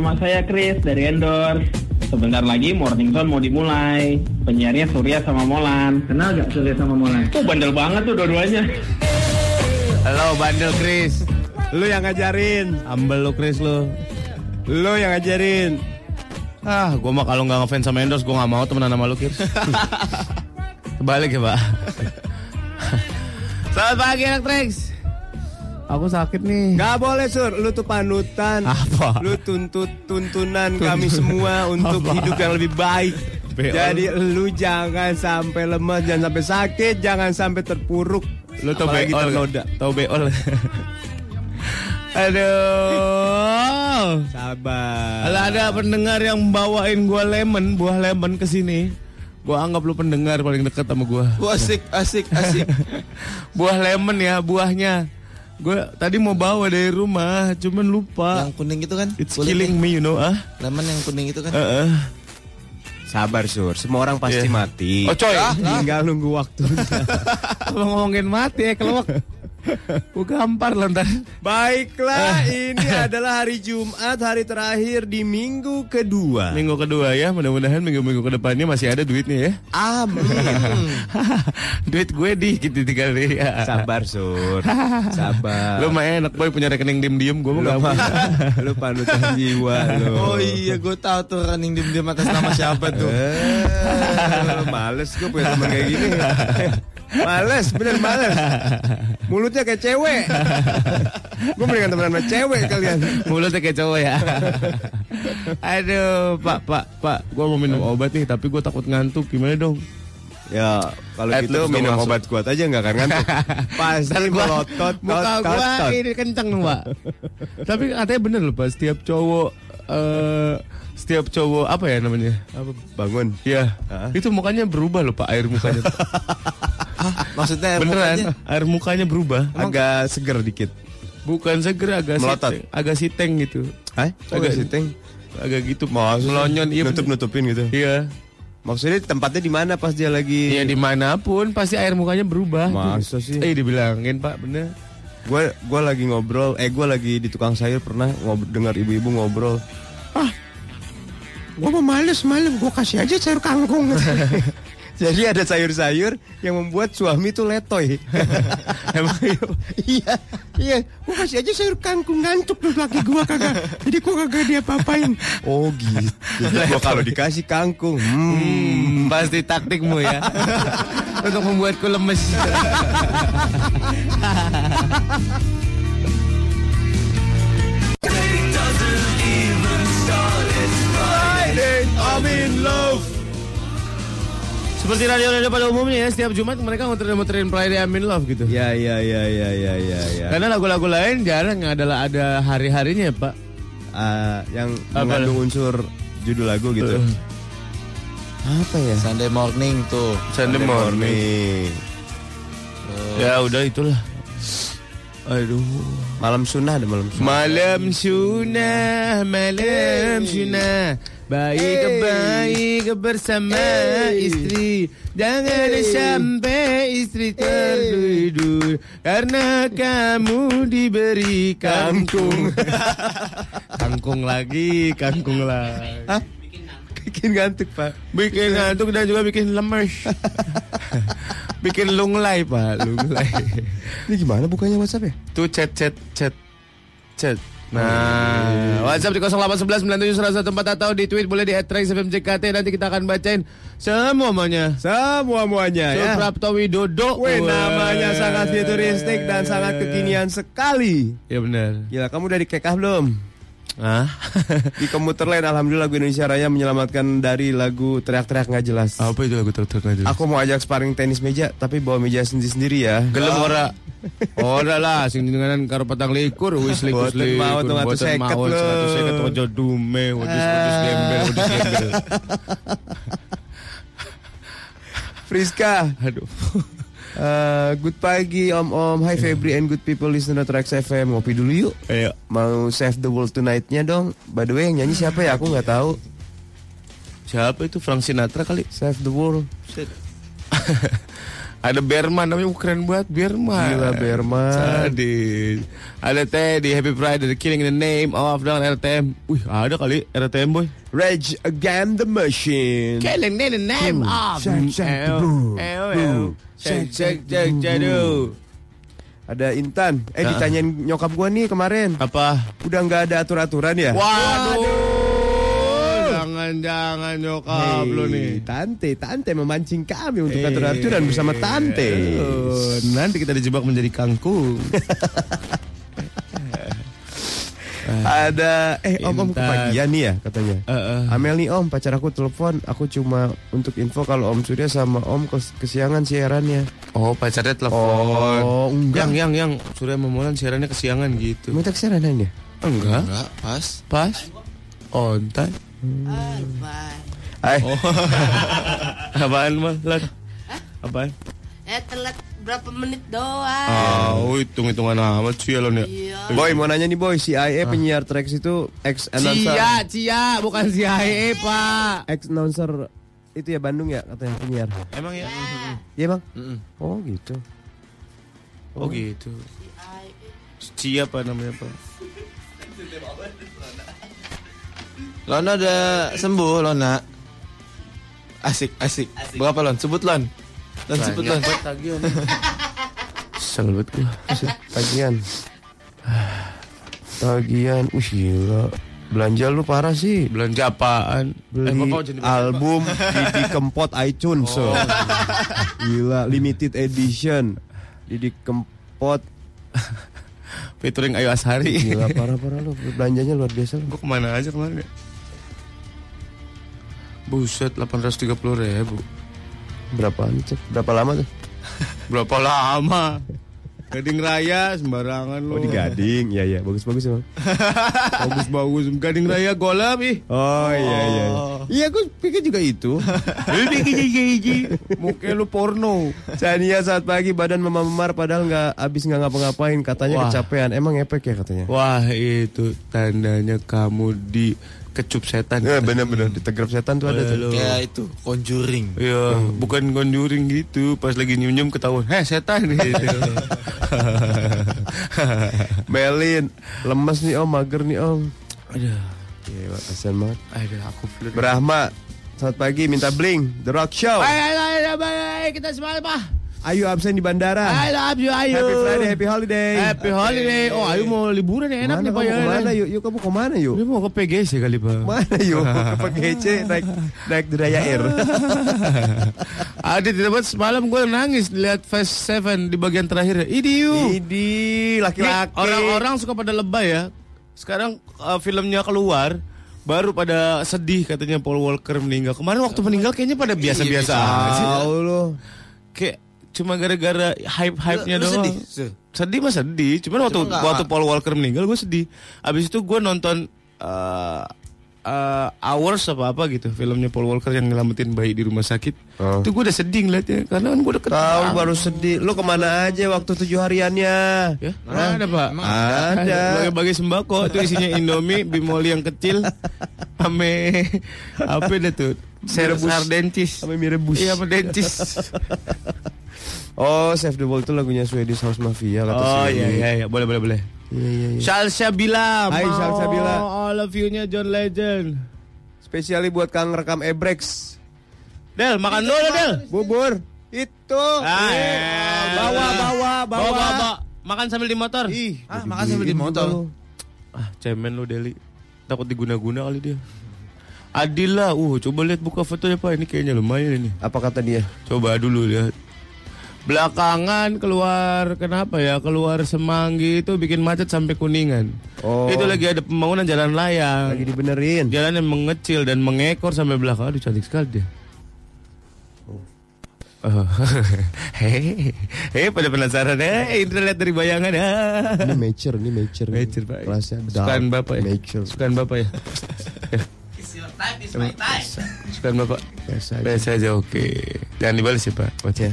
nama saya Chris dari Endorse. Sebentar lagi Morning Zone mau dimulai. Penyiarnya Surya sama Molan. Kenal gak Surya sama Molan? Tuh bandel banget tuh dua-duanya. Halo bandel Chris Lu yang ngajarin Ambel lu Chris lu Lu yang ngajarin Ah gue mah kalau nggak ngefans sama Endorse Gue nggak mau temenan sama lu Chris Kebalik ya pak Selamat pagi anak Trax Aku sakit nih. Gak boleh sur, lu tuh panutan. Apa? Lu tuntut tuntunan kami semua untuk Apa? hidup yang lebih baik. Beol. Jadi lu jangan sampai lemas, jangan sampai sakit, jangan sampai terpuruk. Lu tau Apalagi beol ternoda. Tau beol? Aduh. Sabar. Kalau ada pendengar yang bawain gua lemon, buah lemon ke sini, gua anggap lu pendengar paling dekat sama gua. Asik, asik, asik. Buah lemon ya, buahnya. Gua tadi mau bawa dari rumah, cuman lupa. Yang kuning itu kan? It's Kulitnya. killing me, you know, ah. Lemon yang kuning itu kan? Heeh. Sabar sur, semua orang pasti Iya. mati Oh, coy. Tinggal nunggu waktu Kalau ngomongin mati ya, kelewek. Gua gampar lah ntar. Baiklah, ini adalah hari Jumat, hari terakhir di minggu kedua Minggu kedua ya, mudah-mudahan minggu-minggu ke depannya masih ada duitnya ya. Amin Duit gue dikit tinggal deh ya. Sabar sur, sabar Lu mah enak boy punya rekening diem-diem, gue mah gak punya. lu panutan jiwa lu. Oh iya, gue tahu tuh running dim-dim atas nama siapa tuh. Eh, males gue punya teman kayak gini. Males, bener males. Mulutnya kayak cewek. gue mendingan temenan sama cewek kalian. Mulutnya kayak cowok ya. Aduh, Pak, Pak, Pak, gua mau minum obat nih, tapi gua takut ngantuk. Gimana dong? Ya, kalau At gitu least minum langsung. obat kuat aja nggak akan ngantuk. Pasti gua- melotot, muka tot, gua tot, ini kenceng Pak. tapi katanya bener loh, Pak. Setiap cowok, eh setiap cowok apa ya namanya? Apa, bangun. Ya, Hah? itu mukanya berubah loh, Pak. Air mukanya. Maksudnya air Beneran, mukanya? air mukanya berubah. Agak seger dikit. Bukan seger, agak Melotot. siteng, agak siteng gitu. Hah? Agak Agak- siteng. Agak gitu. Maksudnya melonyon, iya. nutup nutupin gitu. Iya. Maksudnya tempatnya di mana pas dia lagi? Iya di mana pun pasti air mukanya berubah. Masa sih? Eh dibilangin pak bener. Gue gua lagi ngobrol, eh gue lagi di tukang sayur pernah ngob dengar ibu-ibu ngobrol. Ah, gue mau males malam, gue kasih aja sayur kangkung. Jadi ada sayur-sayur yang membuat suami tuh letoy. Emang iya, iya, gue kasih aja sayur kangkung ngantuk tuh laki gue kagak. Jadi gue kagak dia papain. Oh gitu. Gue kalau dikasih kangkung, hmm, Hmm, pasti taktikmu ya. Untuk membuatku lemes. I'm in love. Seperti radio-radio pada umumnya ya, setiap Jumat mereka muterin-muterin Friday I'm in Love gitu. Ya, ya, ya, ya, ya, ya, ya. Karena lagu-lagu lain jarang adalah ada hari-harinya ya pak. Ah, yang Apa? mengandung unsur judul lagu gitu. Uh. Apa ya? Sunday morning tuh. Sunday morning. Ya udah itulah. Aduh. Malam sunnah ada malam sunnah. Malam sunnah, malam sunnah. Baik baik bersama istri. Jangan sampai istri tertidur Karena kamu diberi kangkung. Kangkung lagi, kangkung lagi. Hah? Bikin ngantuk, Pak. Bikin ngantuk dan juga bikin lemes Bikin lunglai pak, lunglai Ini gimana bukanya WhatsApp ya? Tuh chat chat chat chat. Nah, WhatsApp di 0811 97 atau di tweet boleh di @traxfmjkt nanti kita akan bacain semuanya. Semua muanya ya. Suprapto Widodo. Weh, Wah. namanya sangat futuristik dan sangat kekinian sekali. Ya benar. Gila, kamu udah dikekah belum? Ah. Di komuter lain, Alhamdulillah lagu Indonesia Raya menyelamatkan dari lagu teriak-teriak nggak jelas. Apa itu lagu terus aja? Aku mau ajak sparring tenis meja, tapi bawa meja sendiri-sendiri ya. Gelem ora. Ora lah sing denganan karo patang likur wis likur Boten mau, tong atuh seket lho. 150 ojo dume wedus wedus gembel wedus gembel. Friska, Aduh. Eh, good pagi Om Om. Hi Febri and good people listener Trax FM Ngopi dulu yuk. Ayo. Mau save the world tonight-nya dong. By the way yang nyanyi siapa ya? Aku nggak tahu. Siapa itu? Frank Sinatra kali? Save the world Ada Berman namanya keren banget Berman. Gila, Berman. Sadis. Ada Teddy Happy Friday The Killing in the Name of dengan RTM. Wih, ada kali RTM boy. Rage Against the Machine Killing in the name of shake, shake the boom, boom, Shake shake shake jadu. Ada Intan Eh ditanyain nyokap gua nih kemarin Apa? Udah nggak ada atur-aturan ya Waduh. Jangan-jangan nyokap Hey, lo nih. Tante, Tante memancing kami untuk atur-aturan bersama Tante. Oh, nanti kita dijebak menjadi kangkung. Ada eh om om Intan. kepagian nih ya katanya. Eh, eh. Amel nih om pacar aku telepon aku cuma untuk info kalau om Surya sama om kes- kesiangan siarannya. Oh, pacarnya telepon. Oh, enggak. Yang yang yang Surya Momolan siarannya kesiangan gitu. Minta kesiarannya. Enggak. Enggak, pas. Pas. On time. Ay, Apaan mah? Lan? Apaan? Eh telat berapa menit doang. Ah, oh, hitung-hitungan amat sih ya lo nih. Iya. boy mau nanya nih boy, CIA penyiar Trax itu ex announcer. Cia, Cia, bukan CIA, Pak. Ex announcer itu ya Bandung ya katanya penyiar. Emang ya? Iya bang? Oh gitu. Oh gitu. Cia apa namanya, Pak? Lona udah sembuh, Lona. Asik, asik. Berapa, Lon? Sebut, Lon. Lon, sebut, Lon. Kesel banget gua. Tagihan. Tagihan. Wih gila. Belanja lu parah sih. Belanja apaan? Beli Eh, album Didi Kempot iTunes. so. Gila, limited edition. Didi Kempot. Featuring Ayu Ashari. Gila parah-parah lu. Belanjanya luar biasa lu. Gua ke mana aja kemarin ya? Buset, 830 ribu. Berapaan cek? Berapa lama tuh? Berapa lama? Gading Raya sembarangan lo. Oh di Gading. Iya iya, bagus-bagus emang. Bagus-bagus. Gading Raya golap ih. Oh iya iya. Iya, gue pikir juga itu. Muka lu porno. Chania saat pagi badan memar-memar padahal nggak habis nggak ngapa-ngapain katanya Wah. kecapean. Emang efek ya katanya? Wah itu tandanya kamu di kecup setan. Ya bener-bener ditegrap setan tuh ada tuh. Kayak itu, conjuring. Iya, bukan conjuring gitu. Pas lagi nyium-nyium ketahuan, heh setan gitu. Melin, lemes nih om, mager nih om. Aduh, Gila, kasihan banget. aduh aku flu. Brahma, selamat pagi minta bling, The Rock Show. Ayo, ayo, ayo, ayo, kita semangat pak. Ayu absen di bandara. I love you, ayo. Happy Friday, happy holiday. Happy holiday. Oh, ayo mau liburan ya, enak Mana nih pak ya. ke mana yuk? Yuk kamu ke mana yuk? Dia mau ke PGC kali pak. Mana yuk? Ke PGC naik naik Diraya Air. Ada buat semalam gue nangis lihat Fast Seven di bagian terakhir. Idi yuk. Idi laki-laki. Orang-orang suka pada lebay ya. Sekarang uh, filmnya keluar baru pada sedih katanya Paul Walker meninggal. Kemarin waktu meninggal kayaknya pada biasa-biasa aja. Tahu lu. Kayak cuma gara-gara hype-hype-nya doang. sedih? Se- Sedih mah sedih. Cuman waktu Cuma waktu Paul Walker meninggal gue sedih. Abis itu gue nonton uh, uh, Hours apa apa gitu filmnya Paul Walker yang nyelamatin bayi di rumah sakit. Oh. Itu gue udah sedih ngeliatnya karena kan gue udah Tahu baru sedih. Lu ke mana aja waktu tujuh hariannya? Ya, ada pak. Ada. Bagi sembako itu isinya Indomie, bimoli yang kecil, ame apa deh tuh? Mie rebus. sardencis. Sampai mie rebus. Iya, sama dencis. Oh, Save the World itu lagunya Swedish House Mafia kata oh iya iya iya, boleh boleh boleh. Iya iya iya. Salsa Bila. Hai, mau Salsa Bila. All of you-nya John Legend. Spesiali buat Kang rekam Ebrex. Del, makan dulu Del. Bubur. Itu. Ah, Ih, eh. bawa bawa bawa. Bawa, bawa, bawa. Makan sambil di motor. Ih, Ah, makan sambil di motor. Ah, cemen lu Deli. Takut diguna-guna kali dia. Adil lah, uh, coba lihat buka fotonya pak, ini kayaknya lumayan ini. Apa kata dia? Coba dulu lihat. Belakangan keluar kenapa ya? Keluar Semanggi itu bikin macet sampai Kuningan. Oh. Itu lagi ada pembangunan jalan layang. Lagi dibenerin. Jalan yang mengecil dan mengekor sampai belakang. Aduh cantik sekali dia. Oh. Hehehe, Hei, pada penasaran eh Indra lihat dari bayangan ah. Ini mature, ini mature. Mature, Pak. Kelasnya Sukaan bapak ya. Mature. Sukaan bapak ya. Sukaan bapak. Biasa aja. Biasa aja oke. Jangan dibalas ya pak. Baca.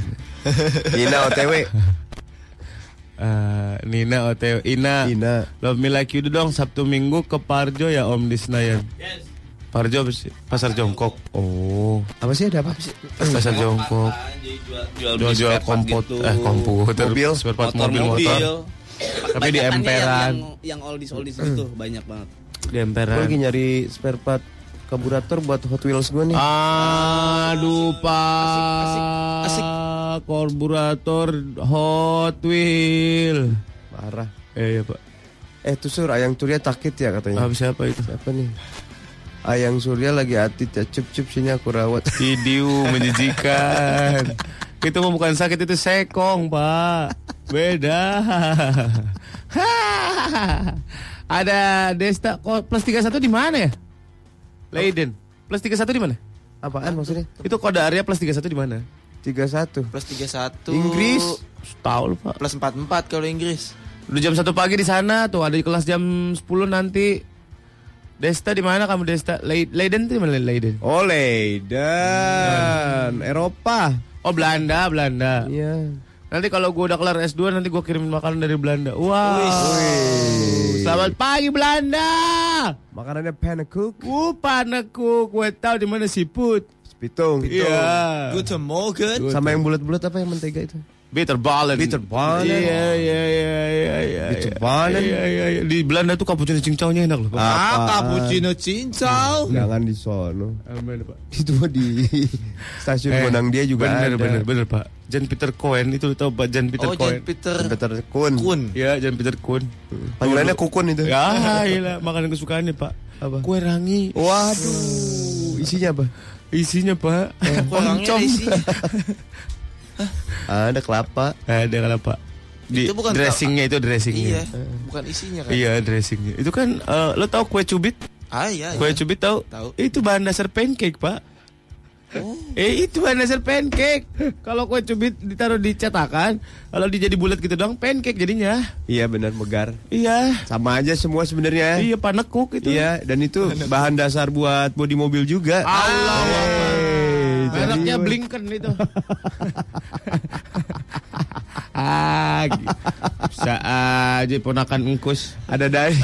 Nina OTW. Eh, Nina OTW Ina Ina. Love Me Like You dong Sabtu Minggu ke Parjo ya Om di Senayan Parjo apa sih? Pasar Jongkok Oh Apa sih ada apa sih? Pasar Jongkok Jual-jual komput Eh komputer Mobil. Spare part motor mobil motor Tapi di emperan yang, yang oldies oldies itu banyak banget Di Gue emperan lagi nyari spare part karburator buat Hot Wheels gue nih. Aduh pak asik, asik. Karburator Hot Wheel Parah. Eh iya pak Eh tuh sur Ayang Surya takit ya katanya. Apa siapa itu? Siapa nih? Ayang Surya lagi atit ya cup cup sini aku rawat. Video menjijikan. itu mah bukan sakit itu sekong, Pak. Beda. Ada Desta plus 31 di mana ya? Leiden. Plus 31 di mana? Apaan maksudnya? Itu kode area plus 31 di mana? 31. Plus 31. Inggris. Tahu lu, Pak. Plus 44 kalau Inggris. Udah jam 1 pagi di sana tuh ada di kelas jam 10 nanti. Desta di mana kamu Desta? Le- Leiden itu di mana Leiden? Oh Leiden. Eropa. Oh Belanda, Belanda. Iya. Nanti kalau gue udah kelar S2 nanti gue kirimin makanan dari Belanda. Wow. Selamat pagi Belanda. Makanannya pannenkoek. Uh, panaku, gue tahu di mana siput. Pitung. Iya. Good morning. Sama yang bulat-bulat apa yang mentega itu? Bitter ballen. Bitter ballen. Iya, iya, iya, iya, iya. Bitter iya. ballen. Iya, iya, iya. Di Belanda tuh cappuccino cincaunya enak loh. Pak. Ah, cappuccino cincau. Jangan di sono. Amin, Pak. Itu di stasiun Bonang dia juga bener, ada. bener, bener, Pak. Jan Peter Cohen itu lu tahu Pak Jan Peter Oh, Cohen. Jan Peter Peter Kun. Kun. Iya, Jan Peter Cohen. Panggilannya Kukun itu. Ya, iya makanan kesukaannya, Pak. Apa? Kue rangi. Waduh. Isinya apa? Isinya, Pak. Kue rangi isinya. Ada kelapa. Ada kalau Pak. Di Itu bukan dressingnya itu Iya, dressingnya. bukan isinya kan. Iya, dressingnya. Itu kan eh, lo tahu kue cubit? Ah iya. Kue iya. cubit tahu? Tahu. Itu bahan dasar pancake, Pak. Eh itu bahan dasar pancake. Kalau kue cubit ditaruh di cetakan, kalau dia jadi bulat gitu dong, pancake jadinya. Iya benar megar. Iya. Sama aja semua sebenarnya. Iya panekuk itu. Iya, dan itu bahan dasar buat bodi mobil juga. Allah. Hey, Mereknya jadi- Blinken itu. ah, bisa aja ponakan engkus. Ada dari.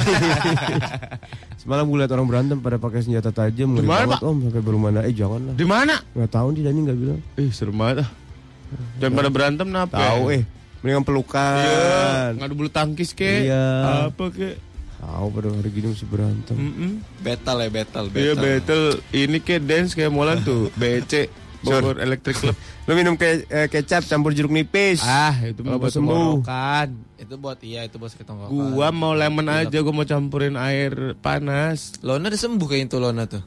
Semalam gue liat orang berantem pada pakai senjata tajam. Gimana, banget Pak? om sampai berumana. Eh jangan lah. Di mana? Nggak tahu nih Dani nggak bilang. Ih, serem banget ah. Dan pada berantem napa? Tahu eh. Mendingan pelukan. Iya, ngadu bulu tangkis ke. Iya. Apa ke? Tahu pada hari gini mesti berantem. Mm-mm. Battle ya battle. Iya, battle. Ini ke dance kayak Molan tuh. BC. Bogor Electric Club. Lu minum ke eh, kecap campur jeruk nipis. Ah, itu buat sembuh? tenggorokan. Itu buat iya itu buat sakit tenggorokan. Gua mau lemon aja, gua mau campurin air panas. Lona udah sembuh kayak itu Lona tuh.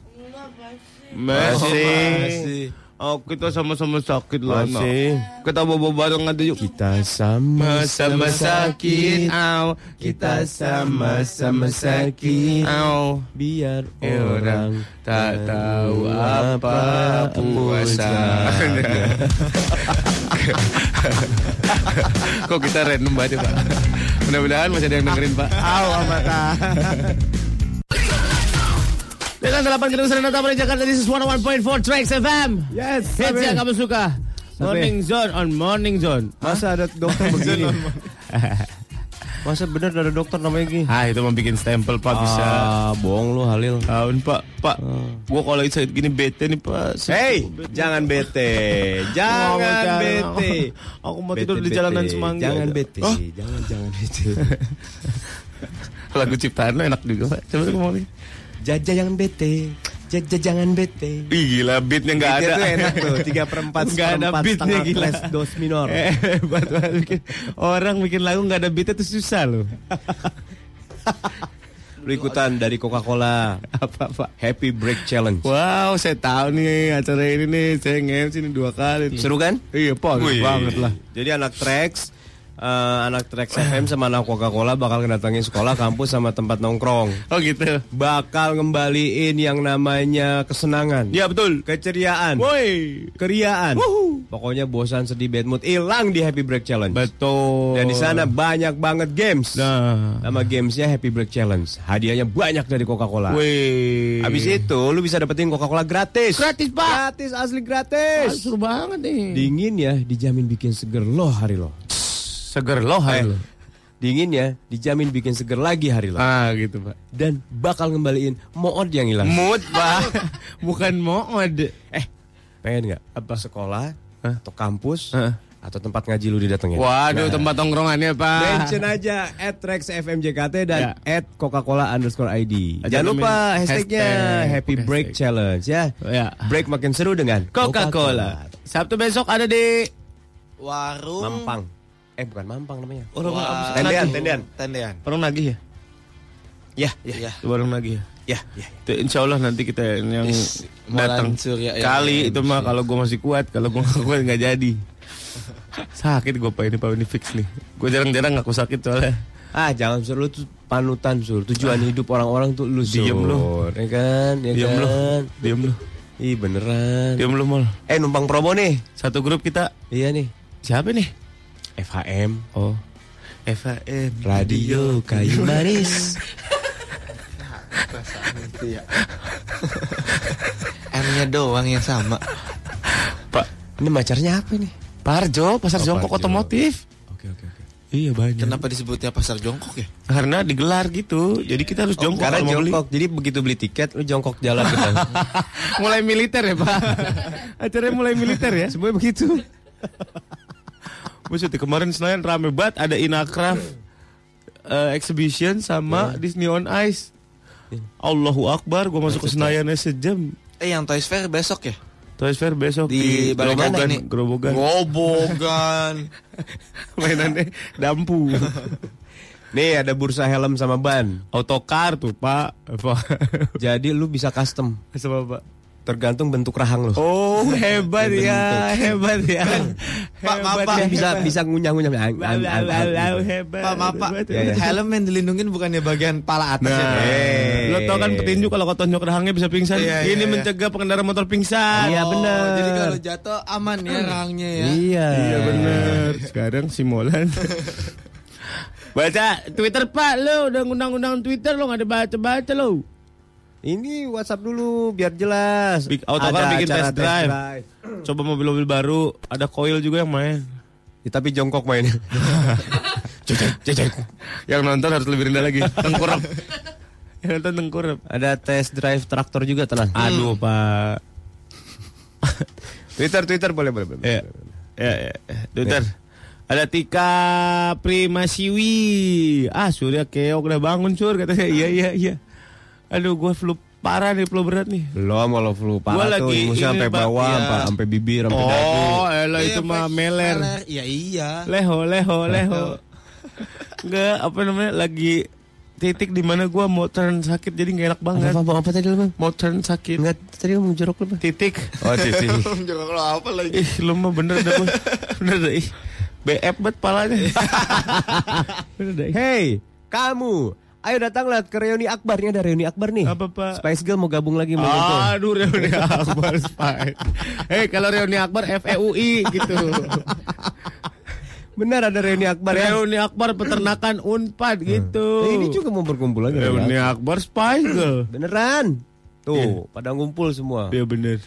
Masih. masih. Oh, kita sama-sama sakit lah. Masih. Kita bawa bareng aja yuk. Kita sama Sama-sama sakit, au. Kita sama-sama sakit, au. biar Orang tak tahu apa puasa. Kok kita random banget ya, Pak? Mudah-mudahan masih ada yang dengerin, Pak. Au amata. Dengan 8 gedung Serena Taman Jakarta di 101.4 Tracks FM. Yes. Hits yang kamu suka. Morning Zone on Morning Zone. Masa ada dokter begini? Masa bener ada dokter namanya gini? Ah, itu mau bikin stempel, Pak, bisa. Ah, bohong lu Halil. Tahun, Pak. Pak, gua kalau sakit gini bete nih, Pak. Hey, jangan bete. Jangan bete. Aku mau tidur di jalanan semangga. Jangan bete. Jangan jangan bete. lagu ciptaan lo enak juga, Pak. Coba lu ngomong nih. Jaja jangan bete. Jaja jangan bete. Ih, gila beatnya nggak ada. Enak tuh. Tiga per empat. Nggak ada beatnya, gila. dos minor. Eh, Hebat banget bikin orang bikin lagu nggak ada beatnya tuh susah loh. Lu ikutan dari Coca-Cola. Apa Pak? Happy Break Challenge. Wow, saya tahu nih acara ini nih. Saya nge-MC nih dua kali. nih. Seru kan? Iya, Pak. Wih. Banget lah. Jadi anak tracks eh, anak Trax FM sama anak Coca-Cola bakal kedatangin sekolah, kampus sama tempat nongkrong. Oh gitu. Bakal ngembaliin yang namanya kesenangan, Ya betul. keceriaan, Woi. keriaan. Pokoknya bosan sedih bad mood hilang di Happy Break Challenge. Betul. Dan di sana banyak banget games. Nah. Nama gamesnya Happy Break Challenge. Hadiahnya banyak dari Coca-Cola. Wih. Habis itu lu bisa dapetin Coca-Cola gratis. Gratis, Pak. Gratis asli gratis. seru banget nih. Dingin ya, dijamin bikin seger lo hari lo. Seger loh Eh, hari lo. Dingin ya, dijamin bikin seger lagi hari lo. Ah gitu pak. Dan bakal ngembaliin mood yang hilang. Mood pak. Bukan mod. Eh, pengen nggak? Apa sekolah Hah? atau kampus Hah? atau tempat ngaji lu didatengin? Waduh Nah, tempat tongkrongannya pak. Mention aja at Rex FMJKT dan Ya. at Coca-Cola underscore ID. Jangan Jangan lupa hashtagnya hashtag, Happy hashtag. Break Challenge ya. Ya. Break makin seru dengan Coca-Cola. Sabtu besok ada di Warung Mampang. Eh bukan Mampang namanya. Oh, Wah, Tendean, Nagih. tendean. Tendean. Warung Nagih ya? Ya, Ya. Itu Warung Nagih ya? ya, ya. Itu insya Allah nanti kita yang Is, datang Molan Surya yang kali MC. itu mah kalau gue masih kuat kalau gue nggak kuat nggak jadi sakit gue pak ini pak ini fix nih gue jarang-jarang ngaku sakit soalnya Ah, jangan sur lu tuh panutan sur. Tujuan hidup orang-orang tuh lu sur. Diem lu. Ya kan? Ya diam lu kan? diam lu Ih beneran. diam lu mal Eh numpang promo nih. satu grup kita Iya nih. siapa nih FHM oh FAM Radio Kayu Manis. M-nya doang yang sama. pak Ini macarnya apa nih? Parjo pasar Oh, jongkok Parjo. otomotif Oke oke oke. iya banyak Kenapa disebutnya pasar jongkok ya? karena digelar gitu jadi kita harus jongkok Karena mau beli. jongkok. Jadi begitu beli tiket lu jongkok jalan kita. mulai militer ya pak acaranya mulai militer ya Semuanya begitu. Maksudnya kemarin Senayan rame banget ada Inacraft eh, exhibition sama Disney on Ice. Allahu Akbar, gue masuk ke Senayannya sejam. Eh yang Toys Fair besok ya? Toys Fair besok Di di, Grobogan, ini? Grobogan. Mainannya dampu. Nih ada bursa helm sama ban. Autocar tuh, Pak. Jadi lu bisa custom. Sama Pak. Tergantung bentuk rahang lu. Oh, hebat ya, hebat ya. Pak, maaf, Hebat Pak. ya. bisa bisa ngunyah-ngunyah. Hebat. Pak, maaf Pak. hebat, Ya, ya. Helm yang dilindungin bukannya bagian pala atas Nah, ya? Lo tau kan petinju kalau kau tonjok rahangnya bisa pingsan. Iya, iya, Ini iya. mencegah pengendara motor pingsan. Iya, bener. Oh, Jadi kalau jatuh aman ya rahangnya ya. Iya. Iya bener. Sekarang si Molan. baca Twitter Pak lo udah undang-undang Twitter lo nggak ada baca-baca lo. Ini WhatsApp dulu biar jelas. Bik- Autocar Ada bikin acara test drive. Coba mobil-mobil baru ada coil juga yang main. Ya, tapi jongkok mainnya. Yang nonton harus lebih rendah lagi. Tengkurap. yang nonton tengkurap. Ada test drive traktor juga tenang. Aduh Pak. Twitter Twitter boleh boleh. boleh. Ya, ya, ya. Twitter. Ada Tika Primasiwi. Ah, Surya keok udah bangun sur katanya. Iya, iya, iya. Aduh, gue flu parah nih, flu berat nih. Belum kalau flu Gua parah tuh lagi ingusnya ini, sampai bawah, Iya. sampai sampai bibir, sampai dagu. Oh, elah Iya, itu mah meler. Iya iya. Leho, leho, leho. Enggak, apa namanya? Lagi titik di mana gua mau turn sakit jadi nggak enak banget. Apa, apa, apa tadi lu bang? Mau turn sakit. Enggak, tadi lu mau jorok lu bang? Titik. Oh titik. Jangan kalau apa lagi. Ih, lu mah bener dah, gua. bener dah. Ih. BF bet palanya. bener dah. ih. Hey, kamu, ayo datanglah ke reuni Akbar. Ini ada reuni Akbar nih. Apa, Pak? Spice Girl mau gabung lagi mau ngumpul. Aduh reuni Akbar Spy. Hei kalau reuni Akbar FEUI gitu. Benar ada reuni Akbar ya. Reuni Akbar peternakan Unpad gitu. Nah, ini juga mau berkumpul lagi. reuni reuni Akbar Spy Girl. Beneran. Tuh, pada ngumpul semua. Iya bener.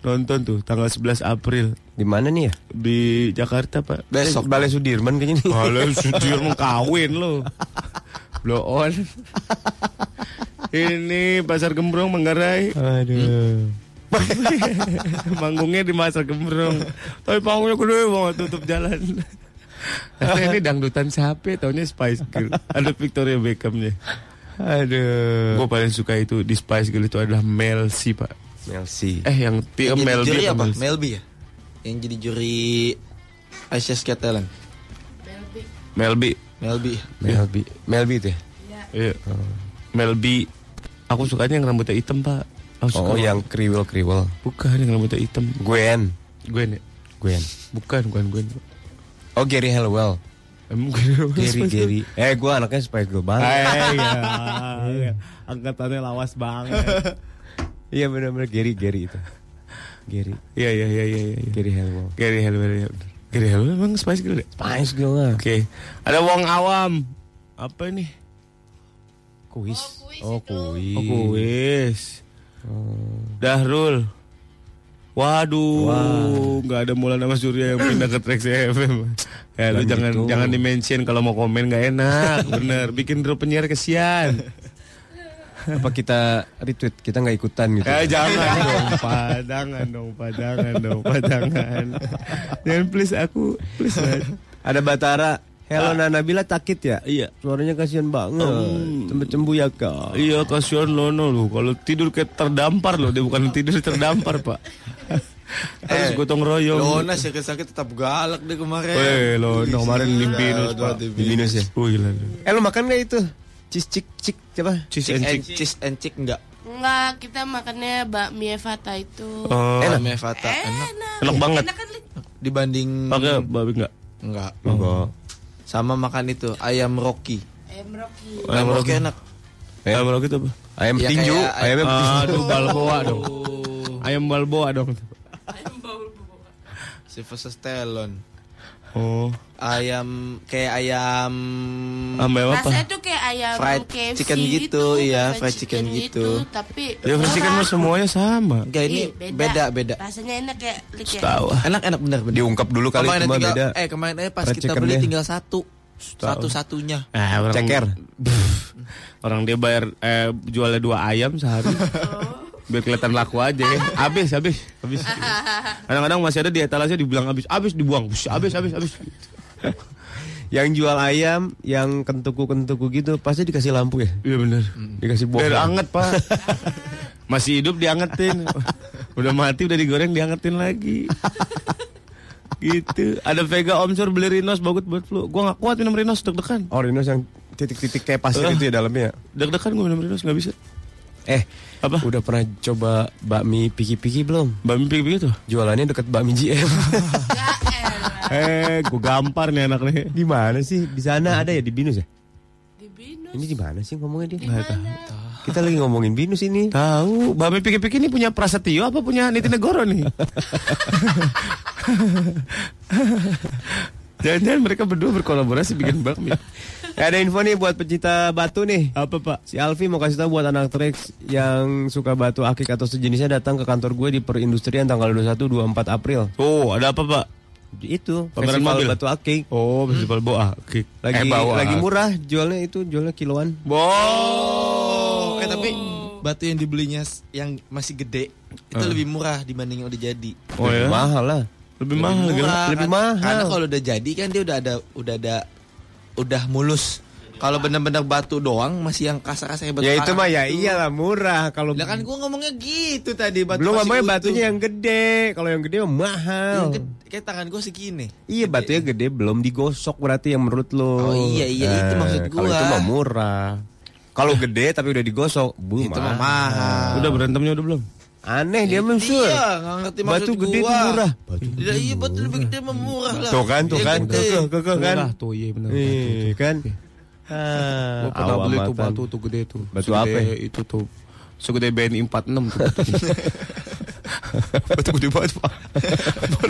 Nonton tuh tanggal 11 April Di mana nih ya? di Jakarta Pak. Besok. Balai Sudirman kayaknya nih. Kalau Sudirman kawin lo. Blow on. Ini Pasar Gembrong Manggarai. Aduh. Manggungnya di Pasar Gembrong. Tapi panggungnya gede banget tutup jalan. Nah, ini dangdutan siapa? Taunya Spice Girl. Ada Victoria Beckhamnya. Aduh. Gue paling suka itu di Spice Girl itu adalah Mel C pak. Melsi. Eh yang jadi Mel B apa? Mel C? Melby ya? Yang jadi juri Asia's Got Talent. Mel B. Melby. Melbi. Melbi itu ya? Iya. Mel B. Aku sukanya yang rambutnya hitam pak. Aku suka Oh, yang kriwel-kriwel. bukan yang rambutnya hitam. Gwen. Gwen ya? Gwen. Bukan, bukan Gwen. Oh, Gary Hallowell. Emang Gary Gary. Eh gue anaknya Spiegel banget. Eh, iya. Angkatannya lawas banget. Iya benar-benar Gary Gary itu. Gary. Iya iya iya iya iya. Gary Helmo. Gary Helmer ya bener. Gary Helmer emang Spice Girl ya? Spice Girl lah. Oke. Ada Wong Awam. Apa ini? Kuis. kuis Oh itu. kuis. Oh, kuis. Dahrul. Waduh, nggak ada Mulan sama Surya yang pindah ke Trax FM. Ya lu jangan gitu. jangan di mention kalau mau komen nggak enak, bener. Bikin drop penyiar kesian. Apa kita retweet? Kita nggak ikutan gitu. Eh jangan dong, Pak. Jangan dong, Pak. Jangan dong, Pak. Jangan. Jangan please aku, please. Pak. Ada Batara. Hello Nana Bila sakit ya? Iya. Suaranya kasihan banget. Hmm. Cembu cembu ya kak. Iya kasihan Lono lu. Kalau tidur kayak terdampar loh. Dia bukan tidur terdampar pak. Harus gotong royong. Lona sakit-sakit tetap galak deh kemarin. Weh Lono kemarin Gila, pak. di minus ya? Oh gila. Eh lu makan gak itu? Cheese cik cik siapa? Cheese Chick and chick. cheese and chick enggak? Enggak, kita makannya bakmi Evata itu. Oh, Enak. Mevata enak. Enak banget. Enak kan? Dibanding Pakai babi enggak? enggak. Enggak. Sama makan itu ayam Rocky. Ayam Rocky. Ayam Rocky enak. Ayam Rocky itu apa? Ayam Ya, tinju. kayak ayam- Ayamnya petinju. Aduh balboa dong. Ayam balboa dong. Sylvester Stallone. Oh, Ayam kayak ayam sama apa? Rasanya tuh kayak ayam Fried KFC chicken gitu, iya, fried chicken gitu. Tapi Ya kan mah semuanya sama. Enggak ini Ih, beda beda. Rasanya enak kayak ya. Tahu. Enak enak bener bener. Diungkap dulu kali kemarin cuma tinggal, beda. Eh kemarin aja pas Fried kita beli chickennya. tinggal satu. Satu satunya. Eh, orang, Ceker. Orang dia bayar eh, jualnya dua ayam sehari. Biar kelihatan laku aja ya. Habis, habis, habis. Kadang-kadang masih ada di etalase dibilang habis, habis dibuang. Habis, habis, habis. Yang jual ayam, yang kentuku-kentuku gitu, pasti dikasih lampu ya? Iya benar. Dikasih buah. Biar anget, Pak. Masih hidup diangetin. Udah mati udah digoreng diangetin lagi. gitu. Ada Vega Omsur beli Rinos bagus buat flu. Gua gak kuat minum Rinos deg-degan. Oh, Rinos yang titik-titik kayak pasir Eh. itu ya dalamnya. Deg-degan gue minum Rinos nggak bisa. Eh, Apa? udah pernah coba bakmi piki-piki belum? Mbak mimpi begitu. Jualannya deket bakmi GM. Eh, gue gampar nih anak nih. di mana sih? Di sana ada ya di Binus ya? Di Binus. Ini di mana sih ngomongnya dia? Di mana? Kita lagi ngomongin Binus ini. Tahu, Mbak Mimpi Piki ini punya Prasetyo apa punya Niti Negoro nih? Jangan-jangan mereka berdua berkolaborasi bikin bakmi. Eh, ada info nih buat pecinta batu nih. Apa pak? Si Alfi mau kasih tahu buat anak Trax yang suka batu akik atau sejenisnya datang ke kantor gue di perindustrian tanggal 21 24 April. Oh, ada apa pak? Itu Pameran festival mobil? batu akik. Oh, festival boa. Oke. Lagi Eh, bawa. lagi murah, jualnya itu jualnya kiloan. Wow. Eh tapi batu yang dibelinya yang masih gede itu lebih murah dibanding yang udah jadi. Oh ya? Mahal lah. Lebih mahal gitu. Murah, Lebih kan- mahal. Karena kalau udah jadi kan dia udah ada udah ada udah mulus. Kalau bener-bener batu doang masih yang kasar-kasar batu Ya itu mah ya gitu. iyalah murah kalau Lah kan gua ngomongnya gitu tadi batu belum ngomongnya utuh. batunya yang gede. Kalau yang gede mah mahal. Yang gede- kayak tangan gua segini. Iya batunya gede belum digosok berarti yang menurut lo. Oh, iya, iya, itu maksud Kalau gua. itu mah murah. Kalau gede tapi udah digosok, bu Itu mah mahal. Udah berantemnya udah belum? Aneh dia mah sur. Iya, ngerti maksud Batu gede gua. tuh murah. Batu Iya, iya batu lebih gede mah murah lah. Tuh kan, tuh Yang kan, kekeh kan. Murah tuh, iya benar. Iya kan. Ah, Gue pernah beli tuh batu tuh gede tuh. Batu apa? Itu tuh. Segede BNI 46 tuh. batu gede banget pak.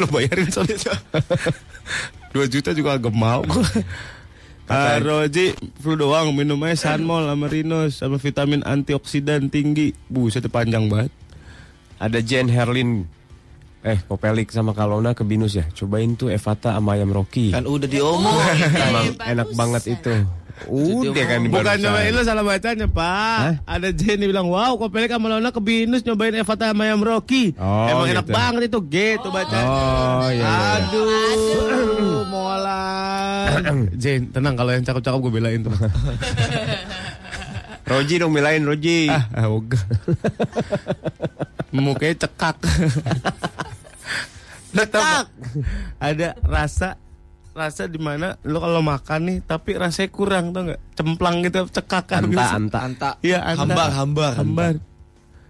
Lo bayarin soalnya. 2 juta juga agak mau gue. Ah, Roji, flu doang minum aja Sanmol sama Rinos sama vitamin antioksidan tinggi. Buset panjang banget. Ada Jen Herlin. Eh, Kopelik sama Kalona ke Binus ya. Cobain tuh Evata sama ayam Rocky. Kan udah diomong. Emang Eh, enak banget itu. Udah kan Bukan nyobain lo salah bacanya pak Hah? Ada Jenny bilang Wow Kopelik sama Lona ke Binus Nyobain Evata sama Ayam Rocky Oh, Emang enak gitu. banget itu Gitu bacanya Oh iya. iya. Aduh, molan. Jen, tenang kalau yang cakep-cakep gue belain tuh. Roji dong belain Roji. ah, ah, ogah. Mukanya cekak. Tetap ada rasa rasa di mana lo kalau makan nih tapi rasanya kurang tau nggak cemplang gitu cekakan Anta gitu. anta. Anta. Iya, anta. Hambar, hambar. hambar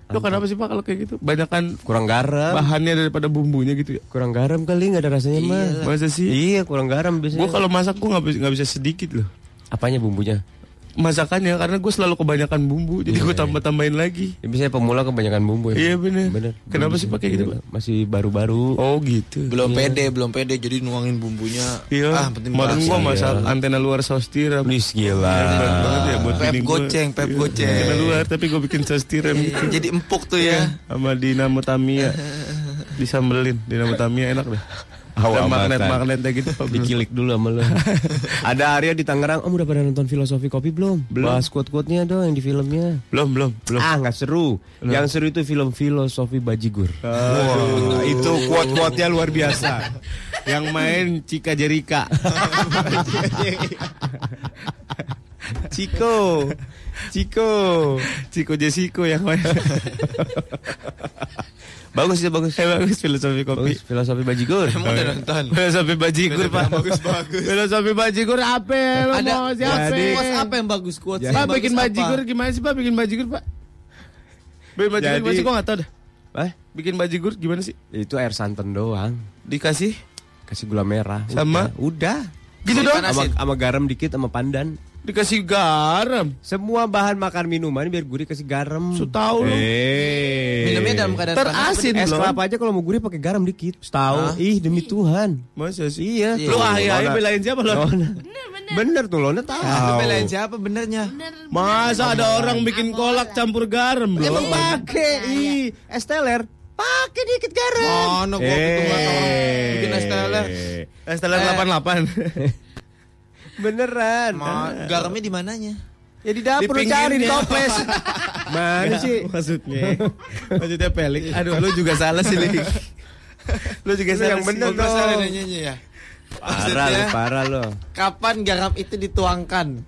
Lo kenapa sih Pak kalau kayak gitu? Banyakan Kurang garam. bahannya daripada bumbunya gitu ya. Kurang garam kali nggak ada rasanya mah. Masa sih? Iya, kurang garam biasanya. Gue kalau masak gue nggak bisa nggak bisa sedikit loh. apanya bumbunya? Masakannya karena gue selalu kebanyakan bumbu, jadi gue tambah tambahin lagi. Ya, biasanya pemula kebanyakan bumbu ya. Iya bener. Bener. Kenapa sih pakai gitu Pak? Masih baru-baru. Oh gitu. Belum pede, belum pede jadi nuangin bumbunya. Iya. Ah, penting Kemarin banget. gue masak antena luar saus tiram. Wis gila. Hebat banget ya buat Pep goceng, pep Iya, goceng. Antena luar tapi gue bikin saus tiram gitu. Jadi empuk tuh ya. Sama Dinamo Tamiya. Disambelin Dinamo Tamiya enak deh. Awal magnet-magnetnya gitu. Dikilik dulu sama lo. Ada Arya di Tangerang. Om udah pada nonton filosofi kopi belum? Belum. Bahas quote-quote-nya dong yang di filmnya. Belum, belum, belum. Ah nggak seru. Yang seru itu film filosofi bajigur. Wah, itu quote-quote-nya luar biasa. Yang main Cika Jerika. Ciko, Ciko. Ciko Jessico yang main. Bagus ya bagus. Eh, bagus filosofi kopi. Bagus filosofi bajigur. Emang udah nonton. Filosofi bajigur, Pak. Bagus bagus. Filosofi bajigur apa? Lu Ada mau siapa? Jadi- quotes apa yang bagus quotes? Pak yang bikin bagus apa? bajigur gimana sih Pak? Bikin bajigur Pak? Bikin bajigur Jadi- gimana sih? Gue gak tau dah. Eh, Bikin bajigur gimana sih? itu air santan doang. Dikasih Kasih gula merah. Sama? Udah. gitu dong? Sama, sama garam dikit sama pandan. Dikasih garam. Semua bahan makan minuman biar gurih kasih garam. Su tahu lu. Eh. Minumnya dalam keadaan Terasin Es belum? kelapa aja kalau mau gurih pakai garam dikit. Tahu. Ih demi Tuhan. Masa sih? Iya. Iya. Lu Lona. belain siapa lo? Bener tuh Lona tahu. Lu belain siapa benernya? Masa ada orang bikin kolak campur garam belum? Emang pakai ih es teler. Pakai dikit garam. Mana gua orang bikin es teler. Es teler Eh. 88. Beneran. Ma, garamnya di mananya? Ya di dapur Di cari di toples. Mana sih? Maksudnya. Maksudnya pelik. Aduh, lu juga salah sih, Lik. Lu juga salah yang sih. bener Gua salah dong. nanyanya ya. Parah lu, parah lu. kapan garam itu dituangkan?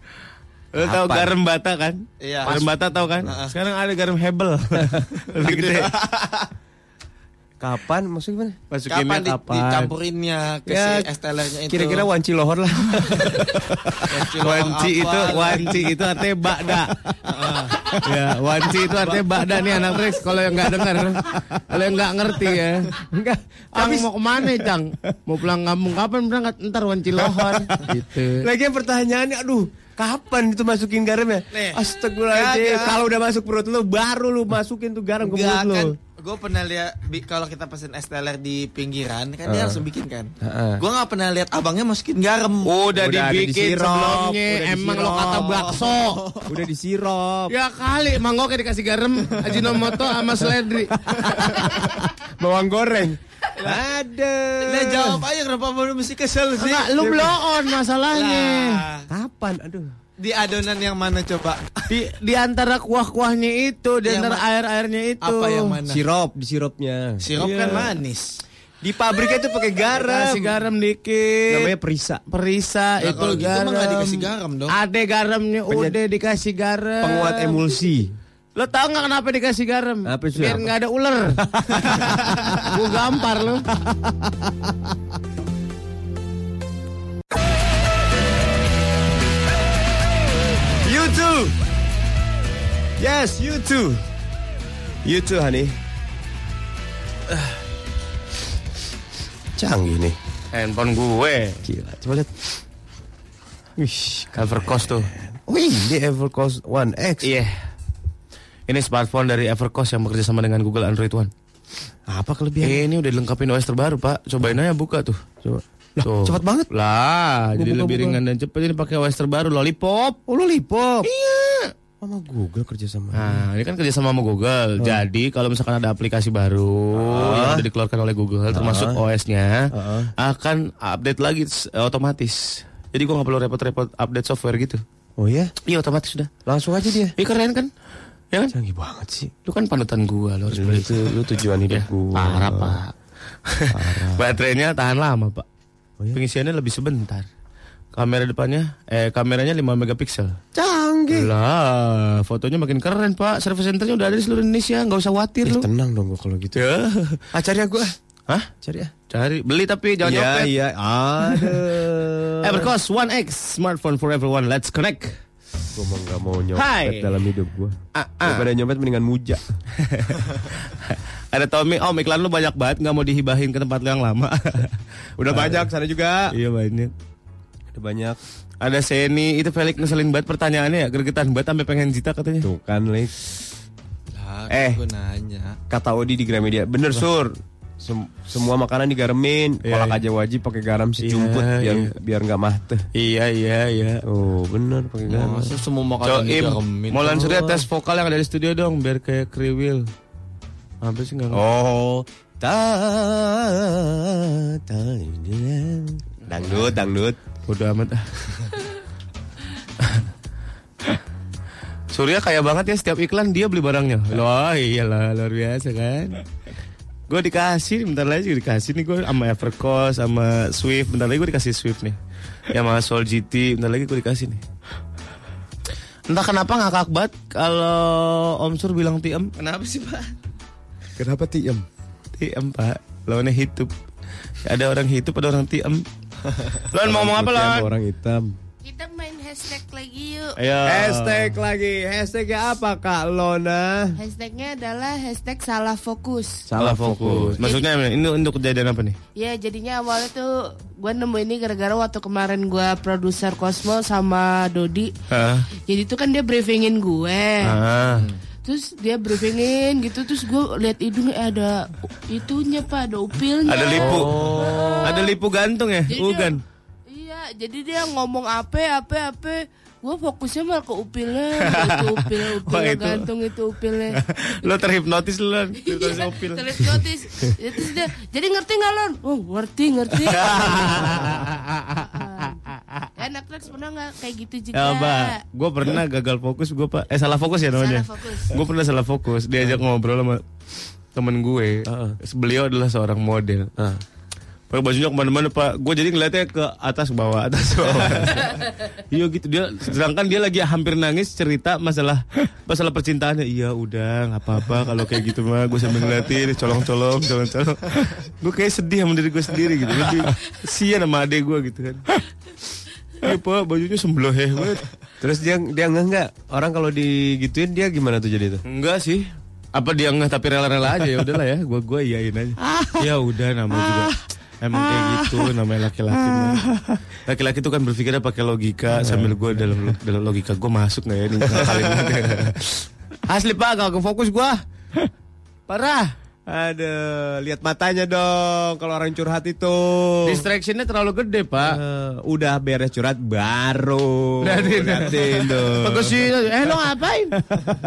Lu tahu Apa? garam bata kan? Iya. Garam bata tahu kan? Sekarang ada garam hebel. Lebih gede. Kapan? Maksudnya gimana? Masukinnya Kapan, di- kapan? dicampurinnya ke Ya, si es telernya itu? Kira-kira wanci lohor lah. Wanci Wanci apa? itu wanci itu artinya bakda. ya, wanci itu artinya bakda nih anak Rex kalau yang nggak dengar. Kalau yang nggak ngerti ya. Enggak. Cang mau ke mana Cang? Mau pulang kampung kapan berangkat? Ntar wanci lohor. gitu. Lagi pertanyaannya, aduh, kapan itu masukin garamnya? Nih. Astagfirullahaladzim. Kalau udah masuk perut lu, baru lu masukin tuh garam ke mulut kan, lu. Gue pernah lihat kalau kita pesen es teler di pinggiran kan dia langsung bikin kan. Heeh. Gue nggak pernah lihat abangnya masukin garam. Udah, Udah dibikin disirop, sebelumnya. udah Emang lo kata bakso. Udah disirop. Ya kali, mangkok kayak dikasih garam, ajinomoto sama seledri. Bawang goreng. Ada. Nah jawab aja kenapa lu mesti kesel sih? Enggak, lu blow on masalahnya. Nah, Kapan? Aduh. Di adonan yang mana coba? Di di antara kuah-kuahnya itu, di Yang antara air-airnya itu. Apa yang mana? Sirop, di sirupnya. Sirup Iya. kan manis. Di pabriknya itu pakai garam. Kasih garam dikit. Namanya perisa. perisa Nah, itu kalau gitu mah garam. nggak dikasih garam dong. Ada garamnya, Penyed- udah dikasih garam. Penguat emulsi. Lo tau nggak kenapa dikasih garam? Apa sih? Biar nggak ada ular. Gua gampar lo. You too. Yes, you too. You too, honey. Canggih nih. Handphone gue. Gila. Coba lihat. Wih, Evercost tuh. Wih, ini Evercost One X. Iya. Ini smartphone dari Evercost yang bekerja sama dengan Google Android One. Apa kelebihan? Eh, ini udah dilengkapin OS terbaru, Pak. Cobain aja buka tuh. Coba. Tuh. cepet banget. Lah, Gua jadi lebih buka. ringan dan cepet ini pakai OS terbaru Lollipop. Oh, lollipop. Iya. Sama Google kerja sama. Nah, ini kan kerja sama sama Google. Jadi kalau misalkan ada aplikasi baru yang udah dikeluarkan oleh Google, termasuk OS-nya, akan update lagi eh, otomatis. Jadi gua nggak perlu repot-repot update software gitu. Oh ya? Iya otomatis sudah. Langsung aja dia. Iya keren kan? Ya kan? Canggih banget sih. Lu kan panutan gua, lu harus Lu itu lu tujuan hidup Ya, gua. parah pak. Baterainya tahan lama pak. Oh, iya? Pengisiannya lebih sebentar. Kamera depannya, eh kameranya 5 megapiksel. Canggih. Lah, fotonya makin keren pak. Service centernya udah ada di seluruh Indonesia, nggak usah khawatir Eh, lu. tenang dong gua kalau gitu. Ya. Ah, cari ya gua. Hah? Cari ya. Cari, beli tapi jangan Iya, nyopet. iya. Aduh. Evercost One X, smartphone for everyone. Let's connect. Gue mau nggak mau nyopet Hai. dalam hidup gue. Ah, ah. Daripada nyopet mendingan muja. Ada Tommy, om iklan lu banyak banget nggak mau dihibahin ke tempat lu yang lama. Udah banyak sana juga. iya banyak. Ada banyak. Ada Seni, itu Felix ngeselin banget pertanyaannya ya, gergetan banget sampai pengen cita katanya. Tuh kan, Lex. Lah, Eh. gue nanya. Kata Odi di Gramedia. Bener, Sur. Sem- semua makanan digaremin. Iya, Kolak iya. aja wajib pakai garam sejumput Iya, biar iya. biar nggak mateh. Iya, iya, iya. Oh, bener pakai garam. Masa semua makanan Coim, digaremin? Molan Surya Oh. tes vokal yang ada di studio dong, biar kayak kriwil. Apa sih nggak? Oh, ta ta dangdut dangdut. Bodo amat ah. Surya kaya banget ya setiap iklan dia beli barangnya. Loh iyalah luar biasa kan. Gue dikasih, bentar lagi juga dikasih nih gue sama Evercost, sama Swift, bentar lagi gue dikasih Swift nih. Ya sama Soul GT, bentar lagi gue dikasih nih. Entah kenapa ngakak banget kalau Om Sur bilang tiem. Kenapa sih pak? Kenapa tiem? Tiem pak, lawannya hidup. Ada orang hidup, ada orang tiem. Lon mau ngomong apa Lon? Orang hitam. Kita main hashtag lagi yuk. Ayo. Hashtag lagi. Hashtagnya apa Kak Lona? Hashtagnya adalah hashtag salah fokus. Salah fokus. Maksudnya ini untuk kejadian apa nih? Ya jadinya awalnya tuh gue nemu ini gara-gara waktu kemarin gue produser Cosmo sama Dodi. Hah? Jadi tuh kan dia briefingin gue. Ah. Terus dia briefingin gitu terus gue lihat hidung eh, ada itunya pak ada upilnya. Ada lipu. Ada lipu gantung ya? Jadi Ugan. dia- Iya, jadi dia ngomong apa apa apa. Gue fokusnya malah ke upilnya, itu upil upil Oh, itu. gantung itu upilnya. Lo terhipnotis Lon. Terhipnotis Iya, opil. terhipnotis. Jadi ngerti nggak lon? Oh ngerti ngerti. Rex pernah nggak kayak gitu juga? Ya, Mbak. Gue pernah gagal fokus gue pak. Eh salah fokus ya namanya. Salah fokus. Gue pernah salah fokus. Diajak ngobrol sama temen gue. Beliau adalah seorang model. Pakai bajunya ke mana-mana pak. Gue jadi ngeliatnya ke atas bawah atas bawah. iya gitu dia. Sedangkan dia lagi hampir nangis cerita masalah masalah percintaannya. Iya udah nggak apa-apa kalau kayak gitu mah. Gue sambil ngeliatin colong-colong, colong-colong. gue kayak sedih sama diri gue sendiri gitu. Jadi sian sama adek gue gitu kan. Iya pak bajunya semblohe banget. Terus dia dia nggak nggak orang kalau digituin dia gimana tuh jadi tuh? Enggak sih. Apa dia nggak tapi rela-rela aja ya udahlah ya. Gua gua iyain aja. ya udah namanya juga. Emang kayak gitu namanya laki-laki. Laki-laki tuh kan berpikirnya pakai logika sambil gua dalam dalam logika gua masuk nggak ya nih kali Asli Pak, gak fokus gua. Parah. Aduh, lihat matanya dong kalau orang curhat itu. Distractionnya terlalu gede Pak. Eh, udah beres curhat baru. Liatin. Liatin tuh. Bagus sih. Eh lo ngapain?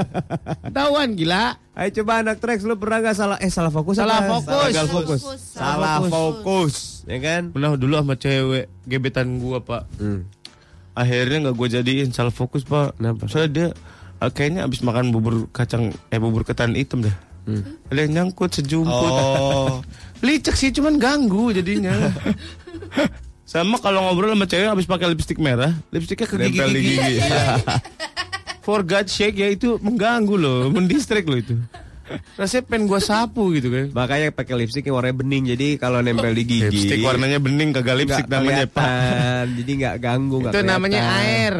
Tahuan gila. Ayo coba anak Trax lu pernah gak salah eh salah fokus Salah apa? fokus. Salah fokus. fokus. Salah fokus. Ya kan? Pernah dulu sama cewek gebetan gua Pak. Hmm. akhirnya nggak gue jadiin salah fokus pak Kenapa? soalnya dia eh, kayaknya abis makan bubur kacang eh bubur ketan hitam dah ada yang nyangkut sejumput Oh. licek sih cuman ganggu jadinya sama kalau ngobrol sama cewek abis pakai lipstik merah lipstiknya ke gigi gigi gigi. for God sake ya itu mengganggu loh mendistrek loh itu rasanya pengen gue sapu gitu kan Makanya pakai lipstik yang warnanya bening jadi kalau nempel di gigi lipstik warnanya bening kagak lipstik nggak namanya pak. Jadi nggak ganggu nggak Itu namanya kelihatan. air.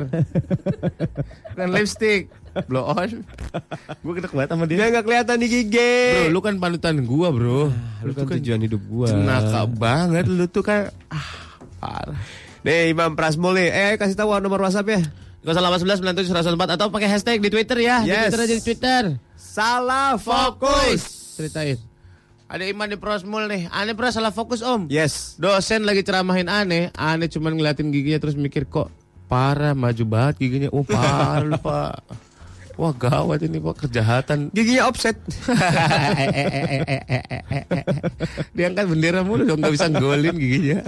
Bukan lipstick. Blow on. Gue kena banget sama Dia dia. nggak kelihatan di gigi. Bro, lu kan panutan gua, Bro. lu kan tujuan hidup gua. Cenaka banget lu tuh kan ah parah. Nih Imam Prasmul nih. Eh kasih tahu nomor WhatsApp ya. 0811 97 104 atau pakai hashtag di Twitter ya. Di Yes. Twitter aja di Twitter. Salah fokus. Ceritain. Ada Iman di Prosmul nih. Aneh pernah salah fokus, Om. Yes. Dosen lagi ceramahin aneh, aneh cuman ngeliatin giginya terus mikir kok parah maju banget giginya. Oh parah lu, Pak. Wah gawat ini Pak kejahatan. Giginya offset. Diangkat bendera mulu dong nggak bisa golin giginya.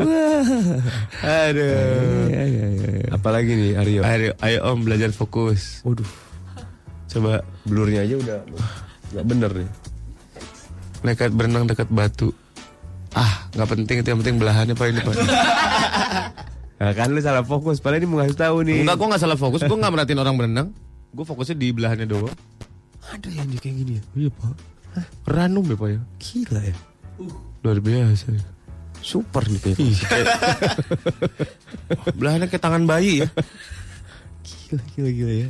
Wah. Aduh. Apalagi nih Aryo. Ayo, ayo Om belajar fokus. Waduh. Coba Blurnya aja udah nggak bener nih. nekat berenang dekat batu. Ah, nggak penting itu yang penting belahannya Pak ini Pak. Nah, kan lu salah fokus. Padahal ini mau ngasih tahu nih. Enggak, gue nggak salah fokus. Gue nggak merhatiin orang berenang. Gue fokusnya di belahannya doang. ada yang kayak gini ya. Iya Pak. Ranum ya Pak ya. Gila ya. Luar biasa. ya. Super nih kayak. Belahannya kayak tangan bayi ya. Gila, gila, gila ya.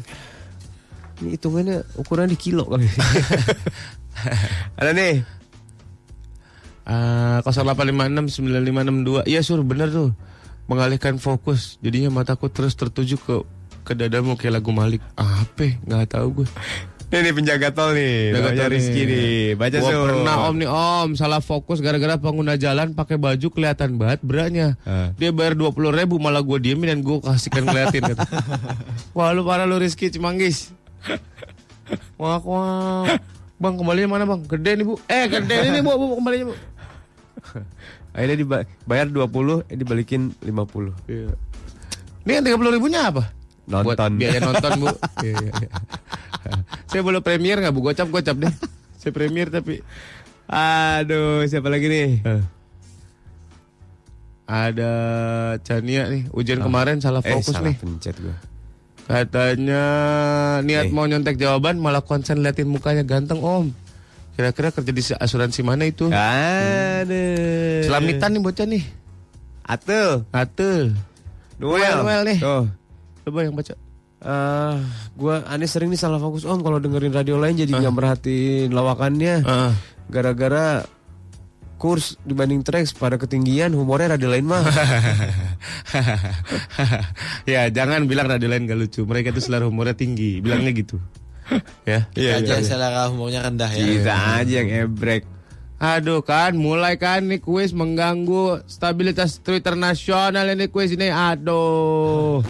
Ini hitungannya ukuran di kilo kali. Ada nih. Ah, 0856 9562. Iya sur bener tuh. Mengalihkan fokus. Jadinya mataku terus tertuju ke ke dadamu kayak lagu Malik. Apa? Nggak tahu gue. Ini nih penjaga tol nih. Penjaga Rizky nih. Baca Sur. pernah om nih om salah fokus gara-gara pengguna jalan pakai baju kelihatan banget beratnya. Ah. Dia bayar dua puluh ribu malah gue diemin dan gue kasihkan ngeliatin. kata. Wah lu parah lu Rizky Cimanggis. Wah wah. Bang kembalinya mana bang? Gede nih bu. Eh gede ini bu, bu kembalinya bu. Akhirnya dibayar 20, eh dibalikin 50. Iya. Ini yang tiga puluh ribunya apa? Buat Nonton. biaya nonton bu. Iya, iya, iya. Saya boleh premier nggak bu? Gocap gocap deh. Saya premier tapi Aduh, siapa lagi nih? Eh. Ada Chania nih, ujian kemarin salah Eh, fokus salah nih. pencet gua. Katanya niat Eh. mau nyontek jawaban malah konsen liatin mukanya ganteng om. Kira-kira kerja di asuransi mana itu? Aduh. Selamitan nih bocah nih. Atul. Atul. Noel. Noel nih. Tuh. Coba yang baca. Eh, gua aneh sering nih salah fokus om kalau dengerin radio lain jadi nggak merhatiin lawakannya. Heeh. Gara-gara kurs dibanding tracks pada ketinggian humornya radio lain mah. ya jangan bilang radio lain gak lucu. Mereka itu selera humornya tinggi. Bilangnya gitu. Ya. Iya, aja selera humornya rendah ya. Kita aja yang ebrek. Aduh kan, mulai kan nih kuis mengganggu stabilitas Twitter nasional ini kuis ini. Aduh.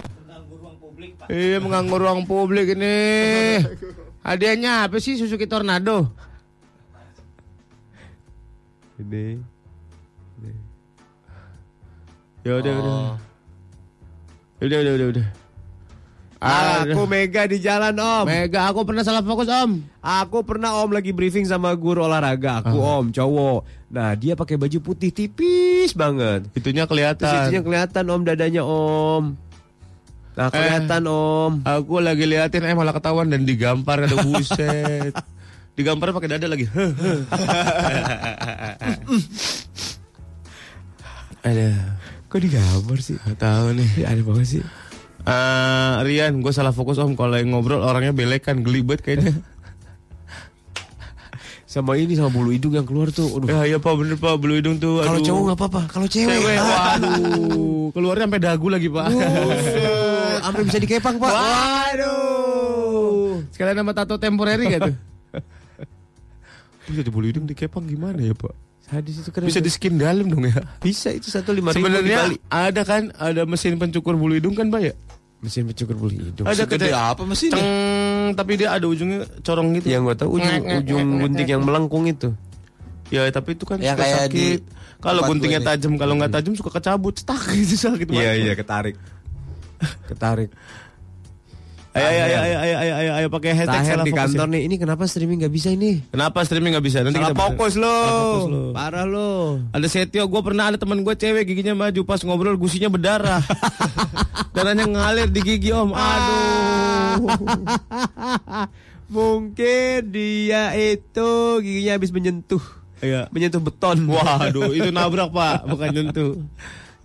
Iya mengganggu ruang publik ini. Hadiahnya apa sih Suzuki Tornado? Ini. Ya udah udah. Udah udah udah udah. Aku Mega di jalan om. Mega aku pernah salah fokus om. Aku pernah om lagi briefing sama guru olahraga. Aku om cowok. Nah dia pakai baju putih tipis banget. Itunya Terus kelihatan. itunya kelihatan om dadanya om. Nah kelihatan om. Aku lagi liatin eh malah ketahuan dan digampar ada buset. Digampar pakai dada lagi. Ada. Kok digambar sih? Gak tahu nih. Aneh banget sih. Eh, Rian, gue salah fokus om kalau yang ngobrol orangnya belekan gelibet kayaknya. Sama ini sama bulu hidung yang keluar tuh. Aduh. ya iya pak bener pak bulu hidung tuh. Kalau cowok nggak apa-apa, kalau cewek, Cewek, waduh, keluarnya sampai dagu lagi pak. Sampai bisa dikepang pak. Waduh. Sekalian nama tato temporary gak tuh? Bisa di bulu hidung dikepang gimana ya pak? Sadis itu keren. Bisa di skin dalam dong ya? bisa itu satu lima ribu Sebenarnya ada kan, ada mesin pencukur bulu hidung kan pak ya? Mesin pencukur bulu hidung. Ada Gede apa mesinnya? Ceng, tapi dia ada ujungnya corong gitu. Yang gue tahu ujung ujung gunting yang melengkung itu. Ya tapi itu kan Yang suka kayak sakit. Kalau guntingnya tajam, kalau nggak tajam suka kecabut, cetak gitu sakit banget. Iya iya ketarik. Ketarik. Ayo ayo ayo ayo ayo ayo, ayo, pakai hashtag salah di kantor ya. nih. Ini kenapa streaming nggak bisa ini? Kenapa streaming nggak bisa? Nanti Salah kita fokus lo. Parah lo. Ada Setio, gue pernah ada teman gue cewek giginya maju pas ngobrol gusinya berdarah. Darahnya ngalir di gigi om. Aduh. Mungkin dia itu giginya habis menyentuh Iya. menyentuh beton. Waduh, itu nabrak pak, bukan nyentuh.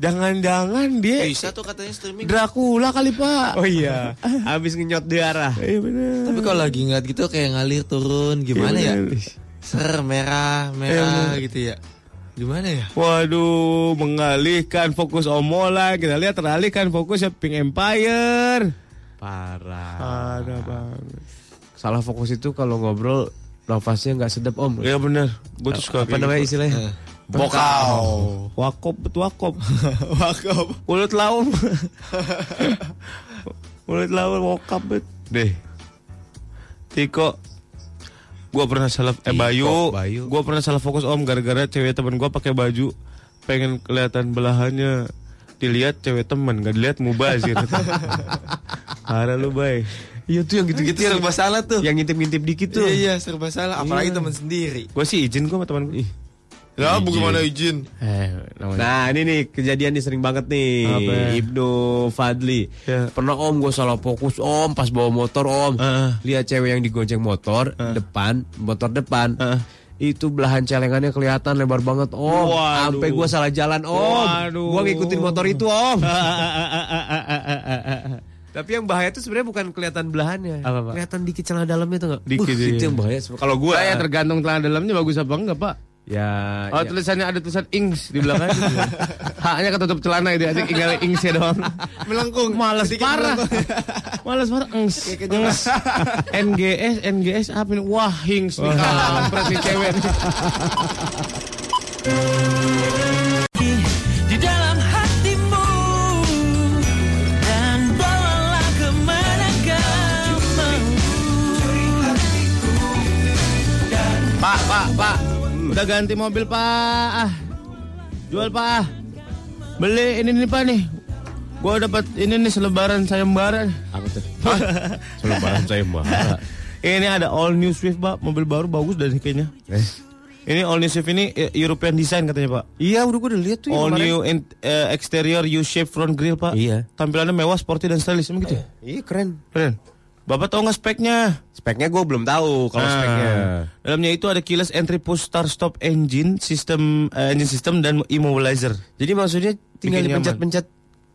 Jangan-jangan dia Bisa tuh katanya streaming. Dracula kali pak. Oh iya, habis ngenyot darah. Iya bener. Tapi kalau lagi ngeliat gitu kayak ngalir turun gimana ya? Iya, bener. Ser merah, merah gitu ya. Gimana ya? Waduh, mengalihkan fokus omolan. Kita lihat teralihkan fokus ya Pink Empire. Parah. Ada banget. Salah fokus itu kalau ngobrol nafasnya nggak sedap om. Iya bener. Gue tuh suka Apa namanya gitu. istilahnya? Eh. Bokau. Wakop, betul wakop. wakop. Mulut laum. Mulut laum wakop bet. Deh. Tiko. Gua pernah salah eh Tiko, Bayu. Bayu. Gua pernah salah fokus Om gara-gara cewek temen gua pakai baju pengen kelihatan belahannya. Dilihat cewek temen, gak dilihat mubazir. Parah lu, Bay. Iya tuh yang gitu-gitu Itu serba salah tuh. yang ngintip-ngintip dikit tuh. Iya iya serba salah. Apalagi teman sendiri. Gua sih izin gua sama temen gua. Ya bagaimana izin? Eh, namanya. Nah ini nih kejadian nih sering banget nih Apa ya? Ibnu Fadli Ya. Pernah om gue salah fokus om pas bawa motor om Heeh. Lihat cewek yang digonceng motor depan Motor depan Heeh. Itu belahan celengannya kelihatan lebar banget om. Waduh. Sampai gua salah jalan om. Waduh. Gua ngikutin motor itu om. Tapi yang bahaya itu sebenarnya bukan kelihatan belahannya. Apa, Pak? Kelihatan dikit celana dalamnya tuh nggak? Dikit, Uh, itu yang bahaya. Kalau gua Saya tergantung celana dalamnya bagus apa enggak, Pak? Ya, Oh, ya. tulisannya ada tulisan ings di belakang. Haknya ketutup celana itu, aja tinggal ingsnya doang. Melengkung. Males Sedikit parah. melengkung. Males parah. Engs. Engs. NGS, NGS apa ini? Wah, hings nih kampret nih cewek. nih. di dalam hatimu dan bawalah ke mana kau mau. Pak, Pak, Pak. Udah ganti mobil, Pak. Ah. Jual, Pak. ah. Beli ini nih, Pak nih. Gua dapat ini nih selebaran sayembara. Apa tuh? Selebaran saya mah. Ini ada all new Swift, Pak. Mobil baru bagus dari kayaknya. Eh. Ini all new Swift ini eh, European design katanya, Pak. Iya, udah gua udah lihat tuh. All kemarin. new in- eh, exterior U-shape front grille, Pak. Iya. Tampilannya mewah, sporty dan stylish, emang gitu. ya? Iya keren. Keren. Bapak tahu nggak speknya? Speknya gue belum tahu kalau Nah, speknya. Dalamnya itu ada keyless entry push start stop engine, sistem eh, engine system dan immobilizer. Jadi maksudnya tinggal dipencet-pencet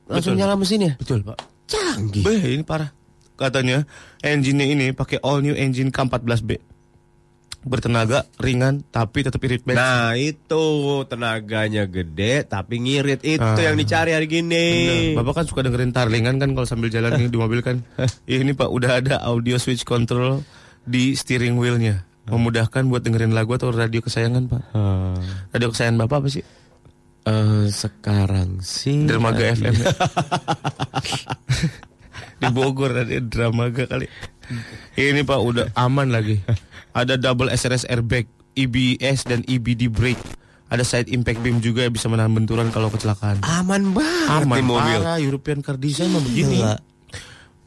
langsung Betul. nyala mesinnya. Betul, Pak. Canggih. Beh, ini parah. Katanya engine-nya ini pakai all new engine K14B. Bertenaga, ringan, tapi tetap irit bensin. Nah itu tenaganya gede tapi ngirit itu Ah. yang dicari hari gini. Bener. Bapak kan suka dengerin tarlingan kan kalau sambil jalan di mobil kan. ini Pak udah ada audio switch control di steering wheelnya. Memudahkan buat dengerin lagu atau radio kesayangan Pak. Radio kesayangan Bapak apa sih? Eh, sekarang sih Dermaga FM. di Bogor ada Dramaga kali. Ini Pak udah aman lagi. Ada double SRS airbag, EBS dan EBD brake. Ada side impact beam juga yang bisa menahan benturan kalau kecelakaan. aman banget Aman mobil. parah European car design mah begini. Gila.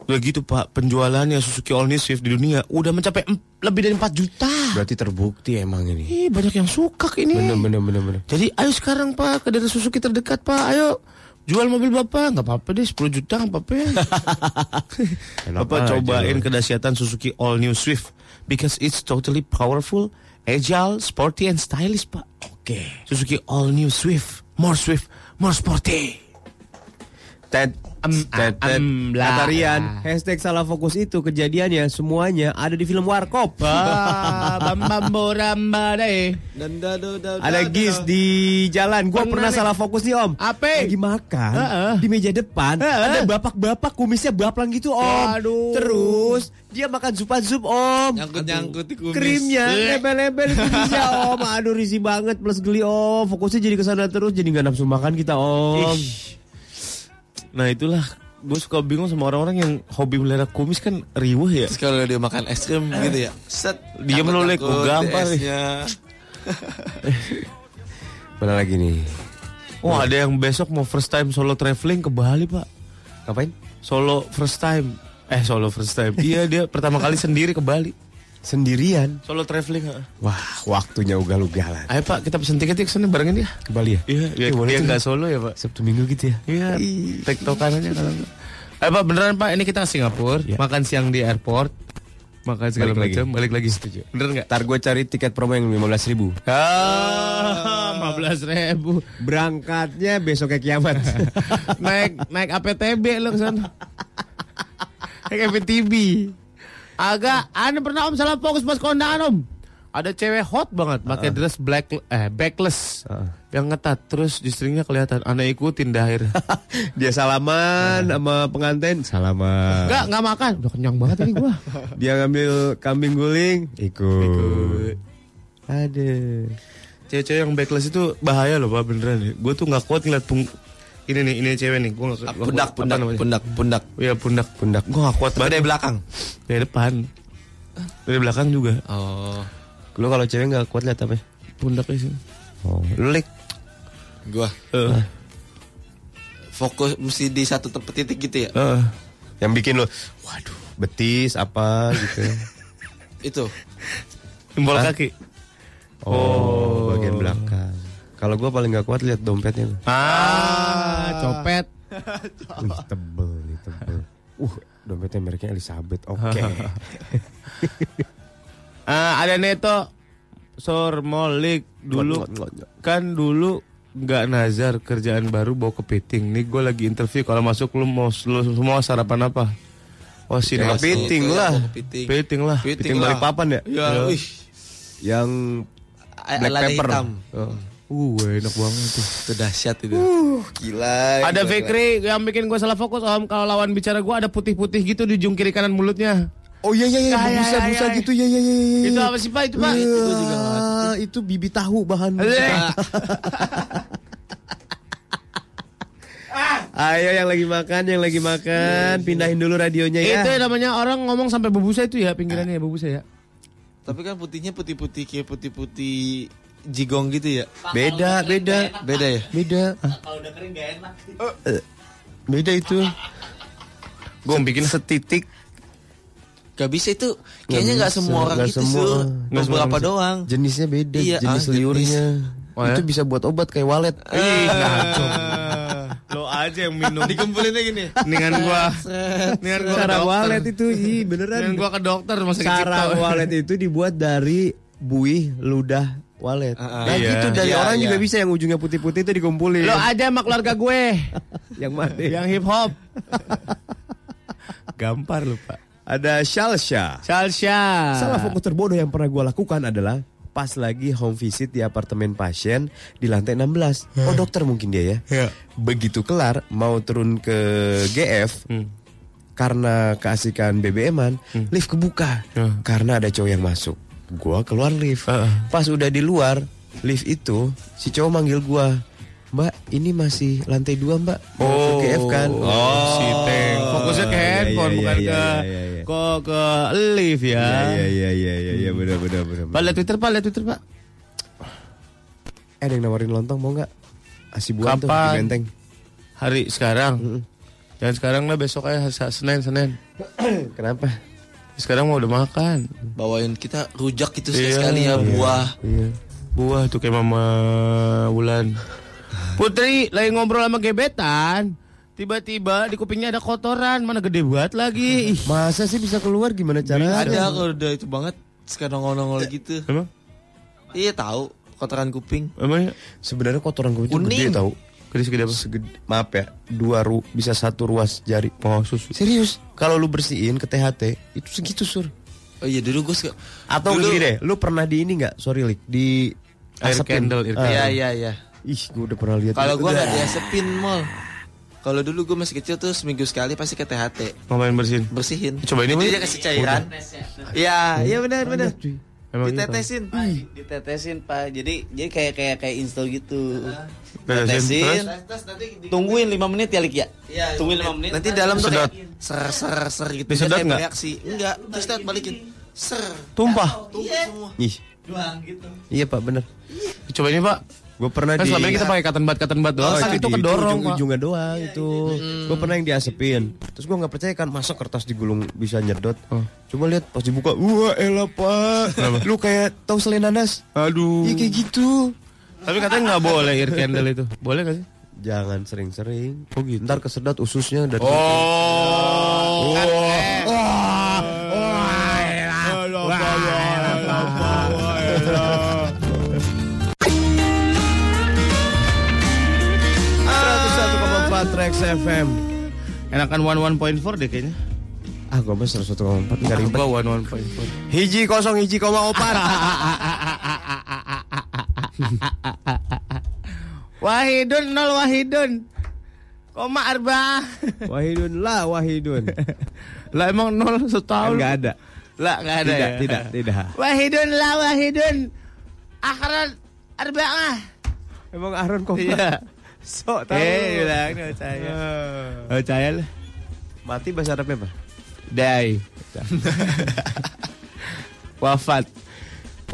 Udah gitu Pak, penjualannya Suzuki All New Swift di dunia udah mencapai lebih dari 4 juta. Berarti terbukti emang ini. Ih, banyak yang suka ini. Bener bener bener bener. Jadi ayo sekarang Pak ke daerah Suzuki terdekat Pak, ayo jual mobil Bapak, nggak apa-apa deh 10 juta nggak apa-apa. ya. Bapak aja cobain kedahsyatan Suzuki All New Swift because it's totally powerful, agile, sporty and stylish Pak. Oke. Suzuki All New Swift, more Swift, more sporty. Ted, ted, ted. am, lah. Kata Rian, hashtag salah fokus itu kejadiannya semuanya ada di film Warkop. Ada gis di jalan. Gua Pernah salah fokus nih om. Apa? Lagi makan Heeh. di meja depan. Heeh. Ada bapak-bapak kumisnya baplang gitu om. Waduh. Terus dia makan zupa zup om. Nyangkut nyangkut di kumis. Krimnya lebel-lebel kumisnya om. Aduh risih banget plus geli om. Fokusnya jadi ke sana terus jadi nggak nafsu makan kita om. Ih. Nah itulah gue suka bingung sama orang-orang yang hobi melihara kumis kan riuh ya. Terus kalau dia makan es krim gitu ya. Set. Dia nyangkut-nyangkut gua gampar. Mana lagi nih? Oh ada yang besok mau first time solo traveling ke Bali pak. Ngapain? Solo first time. Eh solo first time. iya dia pertama kali sendiri ke Bali. Sendirian. Solo traveling. ha. Wah waktunya ugal-ugalan. Ayo pak kita pesen tiket ya ke sana barengin dia. Ke Bali ya? Iya Eh, boleh dia tuh. nggak solo ya pak. Sabtu minggu gitu ya? Iya. Tektokan aja kalau. Ayo pak beneran pak ini kita ke Singapura. Iya. Makan siang di airport. Makan segala Balik lagi. macam. Balik lagi setuju. Bener nggak? Ntar gue cari tiket promo yang 15 ribu. Ah, 15 ribu. Berangkatnya besoknya kiamat. naik naik APTB lo ke sana. naik APTB. Agak, anda pernah om salah fokus pas kondangan om. Ada cewek hot banget, pakai dress black eh backless, yang ngetat, terus istrinya kelihatan. Anda ikutin dah akhirnya. Dia salaman sama pengantin. Salaman. Enggak, enggak makan. Udah kenyang banget ini gua. Dia ngambil kambing guling. Ikut. Aduh. Cewek-cewek yang backless itu bahaya loh, Pak, beneran. Gue tuh nggak kuat ngeliat pung ini nih, ini cewek nih. Gua nggak nggak Pundak, pundak, namanya? pundak, pundak. Iya pundak, Pundak. Gue gak kuat banget. dari belakang. Dari depan. Dari belakang juga. Oh. Lu kalau cewek nggak kuat lihat apa? ya? Pundaknya sih. Oh, lu lik. Gua Eh, fokus mesti di satu tempat titik gitu ya. eh. Yang bikin lu, waduh, betis apa gitu. Itu. Jempol Hah? kaki. Oh, bagian belakang. Kalau gua paling nggak kuat lihat dompetnya. tuh. Ah, copet. Wih, tebel nih, tebel. Uh, dompetnya mereknya Elizabeth. Oke. Ah, ada Neto Sor Molik dulu kan dulu nggak nazar kerjaan baru bawa kepiting. Nih gue lagi interview kalau masuk lu mau lu semua sarapan apa? Oh sini Ya, kepiting Itu ya, lah. kepiting. Kepiting lah. Kepiting lah. Balikpapan ya? Ya, Ya. wih. Yang Black pepper. hitam. Oh. Uh, enak banget tuh. Itu dahsyat itu. gila. Ada gila, Fikri yang bikin gue salah fokus om kalau lawan bicara gue ada putih-putih gitu di ujung kiri kanan mulutnya. gila. Oh iya iya iya, Ya, ya, busa ya, busa ya. gitu ya ya ya. ya, Itu ya. apa sih pak? Itu pak? Itu juga itu bibi tahu bahan. Ayo yang lagi makan, yang lagi makan, pindahin dulu radionya ya. Itu namanya orang ngomong sampai bebusa itu ya pinggirannya ya bebusa ya. Tapi kan putihnya putih-putih kayak putih-putih jigong gitu ya. Beda, beda, Beda ya? beda. Kalau udah kering gak enak. Beda itu. Gue bikin setitik Gak bisa itu. Kayaknya nggak bisa, semua orang nggak gitu semua. sur. Nggak semua Beberapa orang doang. jenisnya beda, Iya, jenis ah, liurnya. Oh, ya? Itu bisa buat obat kayak walet. Ih, kacau. Lo aja yang minum. Dikumpulinnya gini. Ningan gua. Ningan gua ke Cara walet itu, ih beneran. Ningan gua ke dokter sakit Cara Cipto. walet itu dibuat dari buih ludah walet. Ah, ah. Nah, Iya. gitu dari Iya, orang iya. juga bisa yang ujungnya putih-putih itu dikumpulin. Lo aja sama keluarga gue. yang mana? yang hip hop. Gampar lu, Pak. Ada Shalsha. Salsha. Salah fokus terbodoh yang pernah gue lakukan adalah pas lagi home visit di apartemen pasien di lantai 16. Oh dokter mungkin dia ya. Ya. Begitu kelar mau turun ke GF karena keasikan BBM-an, lift kebuka Ya. karena ada cowok yang masuk. Gua keluar lift. Heeh. Pas udah di luar lift itu si cowok manggil gua. Mbak, ini masih lantai dua mbak ke GF kan Oh, si Teng. Fokusnya ke iya, handphone iya, bukan iya, ke iya, iya, iya. kok ke lift ya. Iya iya iya iya iya benar benar benar. Pak lihat Twitter, Pak, lihat Twitter, Pak. Eh, ada yang nawarin lontong mau nggak? Asi buah tuh di benteng. Hari sekarang. Jangan sekarang lah besok aja Senin Senin. Kenapa? Sekarang mau udah makan. Bawain kita rujak gitu Iya. sekali ya buah. Iya. Buah tuh kayak Mama Wulan. Putri lagi ngobrol sama gebetan. Tiba-tiba di kupingnya ada kotoran, mana gede banget lagi. Ih, Masa sih bisa keluar gimana caranya? Ada kalau udah itu banget sekarang nongol-nongol gitu. emang? Iya tahu kotoran kuping. Emang ya? Sebenarnya kotoran gue itu Kuning. gede tau. Gede segede apa? Segede, maaf ya, dua ru bisa satu ruas jari. Oh, susu. Serius? Kalau lu bersihin ke THT itu segitu sur. Oh iya dulu gue suka. Atau Dulu- gini deh, lu pernah di ini nggak? Sorry lik, di Air asepin. candle, air Ah. Iya iya iya. Ih, gue udah pernah lihat. Kalau gue Udah. nggak diasepin mall. Kalau dulu gue masih kecil tuh seminggu sekali pasti ke THT Ngapain bersihin? bersihin. Coba ini, Jadi dia kasih cairan. Iya iya benar benar. Emang iya, Ditetesin. Ditetesin pak. Jadi jadi kayak kayak kayak install gitu. Tetesin, Tetesin. Tungguin 5 menit ya Lik ya. Iya, Tungguin 5 menit. Nanti dalam tuh Sedot. kayak ser ser ser gitu. Disedot Dia kayak nggak? Reaksi. Enggak. Terus kita balikin. Ser. Tumpah. Tumpuk semua. Ih, Doang gitu. iya pak bener. Coba ini, Pak. Gue pernah Kan di. selama ini kita pakai cotton bud, cotton bud doang. kan itu di- kedorong, ujung, ujungnya doang itu. Gue pernah yang diasepin. Terus gue nggak percaya kan masa kertas digulung bisa nyedot. Oh. Coba lihat pas dibuka, wah elah pak. Lu kayak tahu selai nanas? Aduh. Iya kayak gitu. Tapi katanya nggak boleh air candle itu. Boleh nggak sih? Jangan sering-sering. Oh gitu. Ntar kesedot ususnya dari Oh. empat Trax FM. Enakan one one point four deh kayaknya. Ah, gue mah 101,4 nggak ribet. Gua one one point four. Hiji kosong hiji koma opat. Wahidun nol Wahidun. Koma arba. Wahidun lah Wahidun. Lah emang nol setahun. Enggak ada. Lah nggak ada Tidak, ya. tidak, tidak. Wahidun lah Wahidun. Akhiran arba'ah. Emang Aaron kok Iya. Sok tahu. Eh, bilang percaya. Nggak percaya lah. Mati bahasa Arabnya apa? Die. Wafat.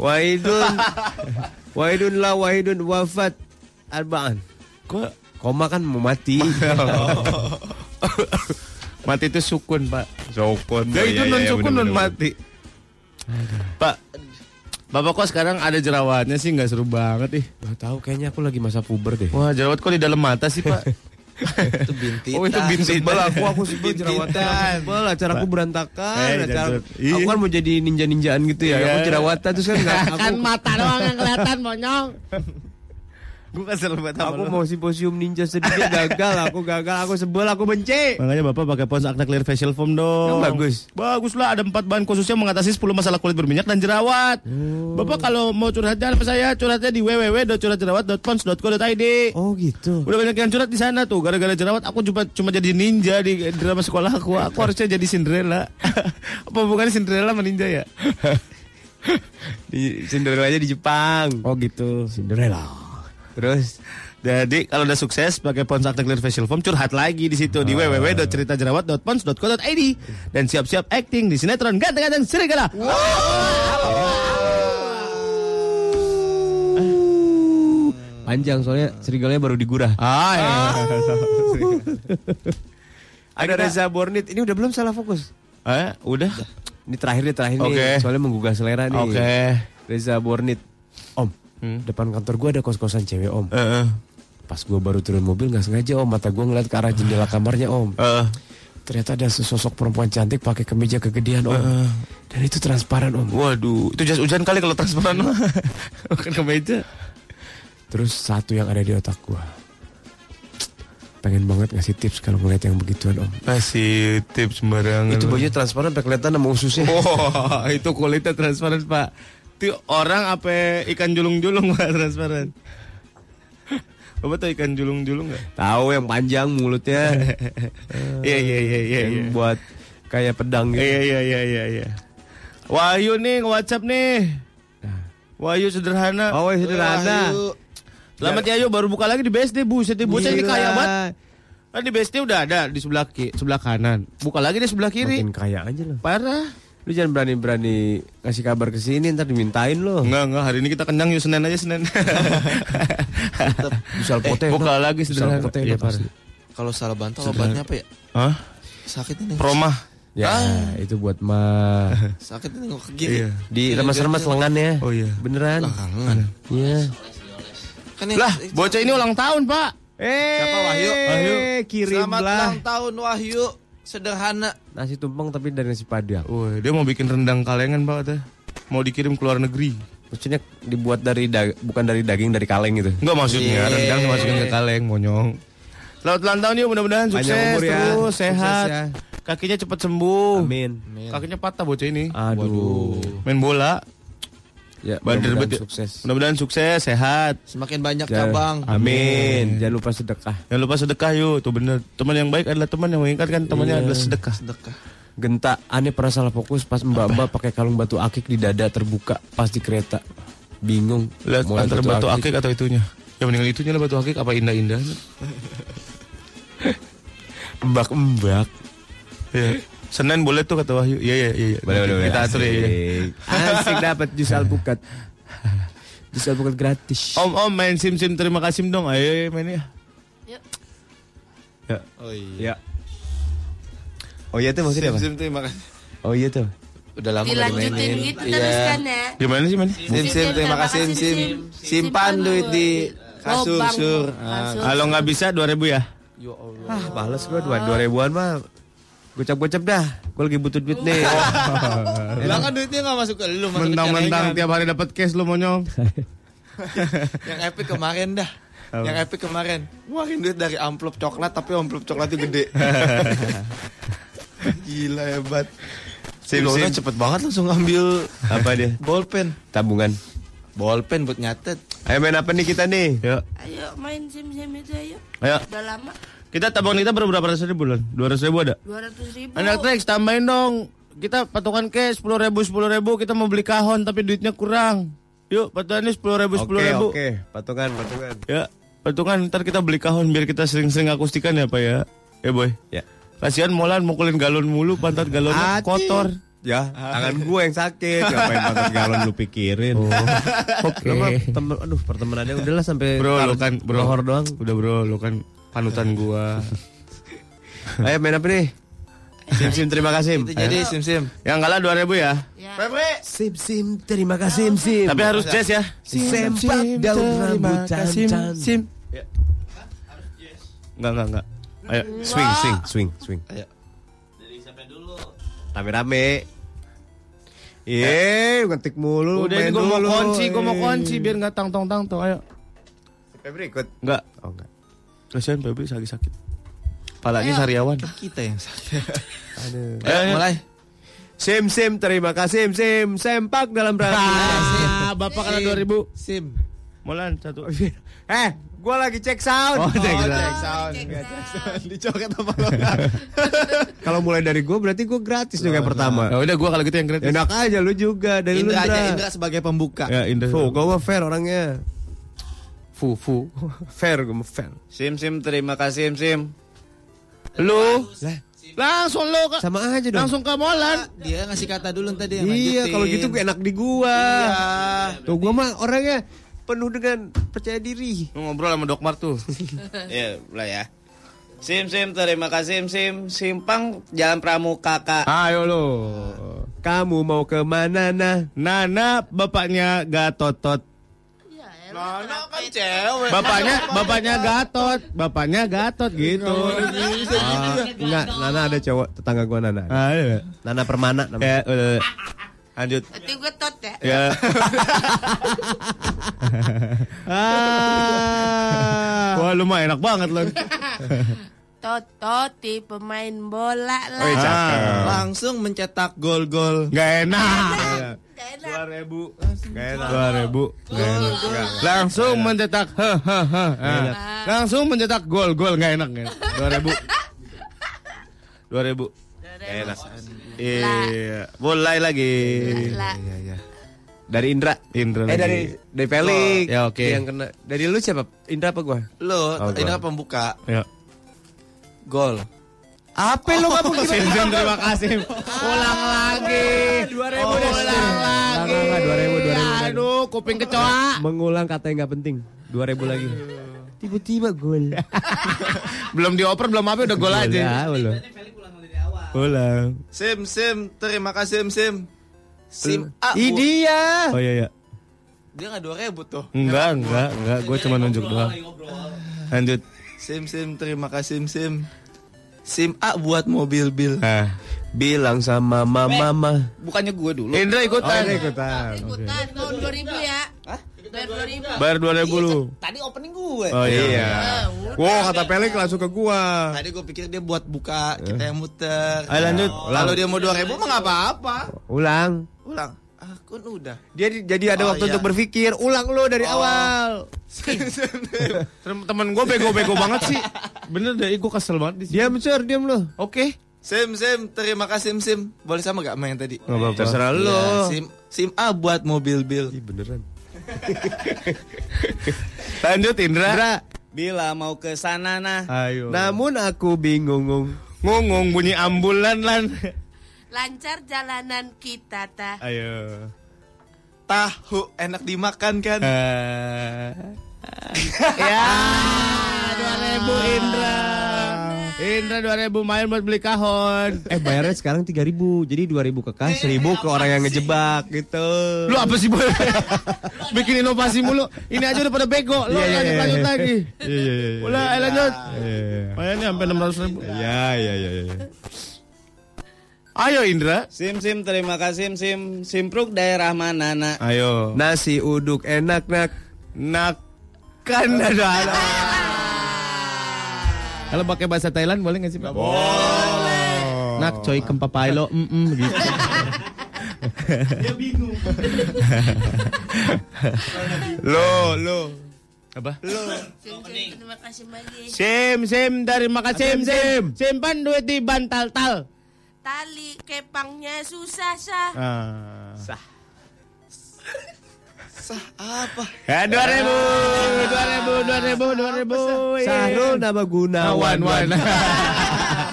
Wahidun. Wahidun lah Wahidun wafat. Arbaan. Kok Koma kan mau mati. mati itu sukun, Pak. Sokon. Ya itu non sukun non mati. Pak, Bapak kok sekarang ada jerawatnya sih nggak seru banget ih. Gak tahu kayaknya aku lagi masa puber deh. Wah jerawat kok di dalam mata sih Pak? itu bintitan. Oh, itu bintitan. Sebel aku, aku sebel jerawatan. Aku sebel, acara aku berantakan. Eh, acara, aku kan mau jadi ninja-ninjaan gitu ya. Iya. Aku jerawatan terus kan nggak- aku, Kan mata doang yang kelihatan monyong. Gue kesel banget sama aku lu. mau simposium ninja sedikit gagal. Aku gagal, aku sebel, aku benci. Makanya Bapak pakai Pons Acne Clear Facial Foam dong. Yang bagus. Bagus lah, ada empat bahan khususnya mengatasi 10 masalah kulit berminyak dan jerawat. Oh. Bapak kalau mau curhat jangan sama saya, curhatnya di www.curhatjerawat.pons.co.id. Oh gitu. Udah banyak yang curhat di sana tuh, gara-gara jerawat aku cuma cuma jadi ninja di drama sekolah aku. Aku harusnya jadi Cinderella. Apa bukan Cinderella sama ninja ya? Di Cinderella aja di Jepang. Oh gitu. Cinderella. Terus Jadi kalau udah sukses pakai Pons Acne Clear Facial Foam curhat lagi di situ di www.ceritajerawat.pons.co.id dan siap-siap acting di sinetron Ganteng-ganteng Serigala. panjang soalnya serigalanya baru digurah. Ah, ya. Ada Reza Bornit. Ini udah belum salah fokus. Eh, udah. Ini terakhir nih terakhir Oke. nih. Soalnya menggugah selera nih. Oke. Reza Bornit. Om, depan kantor gua ada kos-kosan cewek om. Heeh. Pas gua baru turun mobil nggak sengaja om, mata gua ngeliat ke arah jendela kamarnya om. Heeh. Ternyata ada sesosok perempuan cantik pakai kemeja kegedean om. Dan itu transparan om. Waduh, itu jas hujan kali kalau transparan mah. Bukan kemeja. Terus satu yang ada di otak gua. Pengen banget ngasih tips kalau ngeliat yang begituan om. Kasih tips sembarangan. Itu baju transparan kelihatan sama ususnya. Wah, itu kulitnya transparan, Pak. Itu orang apa ikan julung-julung, Pak, transparan. Bapak tahu ikan julung-julung nggak? Tahu yang panjang mulutnya. Iya, iya, iya, iya. yang iya. buat kayak pedang gitu. Iya, iya, iya, iya, iya. Wahyu nih, WhatsApp nih. Wahyu sederhana. Oh, wah, sederhana. Selamat ya, yuk baru buka lagi di BSD, buset di buset ini kaya banget. Kan di BSD udah ada di sebelah ki sebelah kanan. Buka lagi di sebelah kiri. Makin kaya aja loh. Parah. Lu jangan berani-berani kasih kabar ke sini ntar dimintain lo. Enggak, enggak, hari ini kita kenyang yuk Senin aja Senin. Misal pote. buka lagi sederhana. pote Iya, pasti. Kalau salah bantal obatnya apa ya? Hah? Sakit ini. Promah. Ya, itu buat mah. Sakit ini kok gini. Iya. Di remas-remas lengannya. Oh iya. Beneran. Lah, kangen. Iya. Kan ini- Lah, bocah ini ulang tahun, Pak. Eh, Siapa, Wahyu? Wahyu, Selamat kirimlah. ulang tahun Wahyu. Sederhana. Nasi tumpeng tapi dari nasi padang. Wah, dia mau bikin rendang kalengan, Pak. Teh. Mau dikirim ke luar negeri. Maksudnya dibuat dari dag- bukan dari daging dari kaleng gitu. Enggak maksudnya, Iya. rendang dimasukin ke kaleng, monyong. Selamat ulang tahun yuk, mudah-mudahan sukses umur ya. terus, Sukses sehat. ya. Kakinya cepat sembuh. Amin. Kakinya patah bocah ini. Aduh. Main bola. Ya, Bader mudah-mudahan bet- sukses. Mudah-mudahan sukses, sehat. Semakin banyak Ya. cabang. Amin. Jangan lupa sedekah. Jangan lupa sedekah yuk, tuh bener. Teman yang baik adalah teman yang mengingatkan temannya Iya. adalah sedekah. Sedekah. Genta, aneh pernah salah fokus pas mbak-mbak pakai kalung batu akik di dada terbuka pas di kereta. Bingung. Lihat Mau antara batu akik atau itunya. Ya mendingan itunya lah batu akik apa indah-indah. Mbak-mbak. Ya. Senin boleh tuh kata Wahyu. Iya iya iya. Kita atur ya. iya. Asik dapat jus alpukat. Jus alpukat gratis. Om om main sim sim terima kasih dong. Ayo, ayo main ya. Yuk. Ya. Oh iya. Ya. Oh iya tuh maksudnya apa? Sim, terima kasih. Oh iya tuh. Udah lama Dilanjutin gitu Iya. teruskan ya. Gimana sih man? Sim sim terima kasih sim sim. Simpan duit di kasur sur. Kasur. Kalau nggak bisa 2000 ya. Ya Allah. Ah, males gua dua dua ribuan mah. Gocap-gocap dah. Gua lagi butuh duit nih. Lah kan duitnya gak masuk ke lu, masuk Mentang-mentang tiap hari dapat cash lu monyong. Yang epic kemarin dah. Yang epic kemarin. Ngeluarin duit dari amplop coklat tapi amplop coklatnya gede. Gila hebat. Sim, Si sim. cepet banget langsung ngambil apa dia? bolpen. Tabungan. Bolpen buat nyatet. Ayo main apa nih kita nih? Ya. Ayo main sim-sim itu ayo. Ayo. Udah lama. Kita tabungan kita berapa ratus ribu bulan? 200 ribu ada? 200 ribu. Anak Trax tambahin dong. Kita patokan cash 10 ribu 10 ribu kita mau beli kahon tapi duitnya kurang. Yuk patokannya 10 ribu 10 Oke, ribu. oke. Patungan, patungan. Ya patungan ntar kita beli kahon biar kita sering-sering akustikan ya pak ya. Ya boy. Ya. Kasihan Molan mukulin galon mulu pantat galonnya Ati. kotor. Ya, tangan gue yang sakit. Ngapain pantat galon lu pikirin? Oke. Lu mah temen, aduh pertemanannya udahlah sampai Bro, lu kan bro. lohor doang. Udah bro, lu kan panutan gua. Ayo main apa nih? Sim sim terima kasih. Itu jadi sim sim. Yang kalah 2000 ya. Ya. Sim sim terima kasih sim sim. Tapi harus jazz ya. sempak daun rambutan can. Sim. Enggak, enggak, enggak. Ayo. Swing, swing, swing, swing. Ayo. Rame-rame. Iya, ngetik mulu. Udah gue mau dulu. kunci, gue mau Eh. kunci biar nggak tang tong tang tong. Ayo. Febri ikut. Enggak. Oh enggak. Kasihan Febri lagi sakit. Palanya sariawan. Kita yang sakit. Aduh. Ayo, mulai. Sim sim terima kasih sim sim sempak dalam rangka. Ah, Bapak kena 2000. Sim. Mulan satu. eh, gua lagi cek sound. Oh, cek sound. Cek sound. Cek sound. Dicoket apa lo? Kalau mulai dari gua berarti gua gratis dong yang pertama. Ya udah gua kalau gitu yang gratis. Enak aja lu juga dari lu Indra aja, Indra. Sebagai pembuka. Ya, Indra. Fuh, gua mah fair orangnya. Fu fu. Fair, mah fair. Sim sim terima kasih sim sim. Lu Lah, langsung lu ke sama aja dong. langsung ke Molan. Dia ngasih kata dulu tadi yang Iya, kalau gitu gue enak di gua. Iya. Tuh gua mah orangnya penuh dengan percaya diri. Lu ngobrol sama Dokmar tuh. Ya, mulai ya. Sim sim terima kasih sim sim simpang Jalan Pramuka kak. Ayo lu. Kamu mau ke mana nah? Nana bapaknya Gatotot. Nana kan cewek. Bapaknya bapaknya Gatot, bapaknya Gatot gitu. Ah, enggak, Nana ada cowok tetangga gua Nana. Ah, iya. Nana Permana namanya. Ya, udah. Lanjut. Berarti gue tot ya. Ya. ah. Wah, lu mah enak banget lu. Tot Toti pemain bola lah. Oh, iya. Langsung mencetak gol-gol. Gak enak. Gak enak. Dua ribu. Gak enak. Dua ribu. Gak enak. Langsung mencetak. Ah. Langsung mencetak gol gol nggak enak. Dua ribu. Dua ribu. Enak. Iya. Mulai lagi. Lah. Iya, iya. Dari Indra. Indra Eh lagi. dari dari Felix. Ya, oke. Yang kena. Dari lu siapa? Indra apa gua? Lo, Oh, kan pembuka. Ya. Gol. Apa lu kamu Sim Sim terima kasih. Ulang lagi. Dua ribu Oh, deh. Ulang lagi. dua ribu, dua ribu. Aduh, kuping kecoa. Mengulang kata yang nggak penting. Dua ribu lagi. Tiba-tiba gol. Belum dioper, belum apa udah gol aja. Ya, lu. Ulang. Sim, sim, terima kasih sim, sim. Sim A. Ih Bu. dia. Oh iya iya. Dia nggak dua ribu tuh. Enggak, enggak, enggak. Gue cuma nunjuk doang. Lanjut. Sim, sim, terima kasih sim, sim. Sim A buat mobil bil. Nah. Bilang sama mama mama. Bukannya gue dulu. Indra ikutan. Oh, ikutan. Ikutan tahun 2000 ya. Hah? Bayar 2000. Bayar 2000 lu. Tadi opening gue. Oh iya. Iya. Ah, udah. Wow, kata Felix langsung ke gua. Tadi gue pikir dia buat buka, kita yang muter. Ayo lanjut. Kalau dia mau dua ribu mah nggak apa-apa. Ulang. Ulang. Kan udah. Dia di- jadi ada Oh, waktu iya. untuk berpikir. Ulang lu dari Oh. awal. Tem- Temen gue bego-bego banget sih. Bener deh, gue kesel banget di sini. Diam, Sur, diam lu. Oke. Sim, sim, terima kasih sim, sim. Boleh sama gak main tadi? Nggak apa-apa. Terserah lu. Ya, sim, sim A buat mobil bil. Ih, beneran. Lanjut Indra. Indra, Bila mau ke sana nah. Ayo. namun aku bingung. Ngung. Ngungung bunyi ambulan lan. Lancar jalanan kita ta. Ayo. Tahu enak dimakan kan? Eh. ya, 2000 Indra. Indra 2000 main buat beli kahon. Eh bayarnya sekarang 3000 Jadi 2000 ke kas 1000 ke orang yang ngejebak gitu Lu apa sih boy? Bikin inovasi mulu. Ini aja udah pada bego. Lu Iya, iya, lanjut iya, lanjut iya. lagi. Iya iya iya Udah, lanjut. Iya Mainnya sampai 600 ribu. iya iya iya iya. Ayo Indra. Sim sim terima kasih sim sim. Simpruk daerah mana nak? Ayo. Nasi uduk enak nak Nak kan ada. Kalau pakai bahasa Thailand boleh nggak sih Pak? Boleh. Nak coy kempapailo, mm -mm, gitu. lo, lo. Apa? Lo. Sim, sim, terima kasih lagi. Sim, sim, dari makasih, sim, sim. Simpan duit di bantal tal. Tali kepangnya susah sah. Ah. Sah apa? Ya, dua ribu, dua ribu, dua ribu, dua ribu. Sahrul nama Gunawan Wan, wan.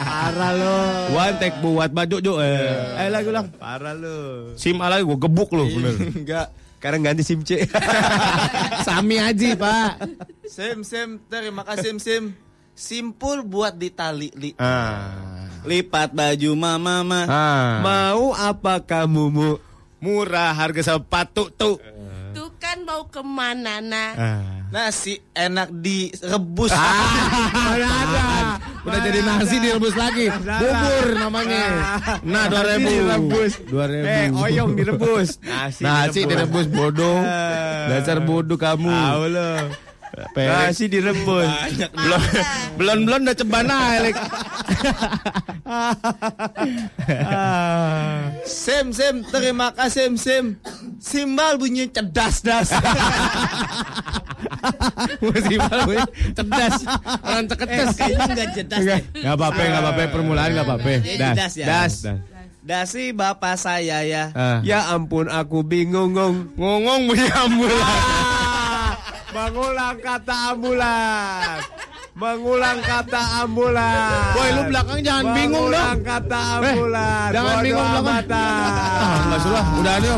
Parah lo One take buat baju jo. Eh, eh lagi ulang. Parah lo Sim A lagi gue gebuk lo, bener. Enggak. Sekarang ganti SIM C Sami aja pak. Sim, sim, terima kasih sim, sim. Simpul buat ditali li. Ah. Lipat baju mama mah. Ah. Mau apa kamu mu Murah harga sepatu tuh. Tuh kan mau ke mana nah? Ah. Nasi enak direbus. Mana ada. Udah jadi nasi direbus lagi. Bubur namanya. Nah, dua ribu. direbus. Dua ribu. Eh, oyong direbus. Nasi, Nasi direbus bodoh. Dasar bodoh kamu. Tahu. Nasi direbus. Belum belum belum udah cebana Elek. Sim, Sim, terima kasih, Sim, Sim. Simbal bunyi cerdas, das. Simbal bunyi cerdas. Orang ceketes. Kayaknya nggak cerdas Enggak, deh. enggak apa-apa, enggak apa-apa. Permulaan enggak apa-apa. Jadi das ya? Das. Dasi bapak saya ya. Ah. Ya ampun aku bingung ngong. Ngomong bunyi ambulan. Mengulang kata ambulan. Mengulang kata ambulan. Boy, lu belakang jangan bingung dong. Mengulang kata ambulan. jangan Bodoh bingung belakang. Ah, enggak suruh. Udah ada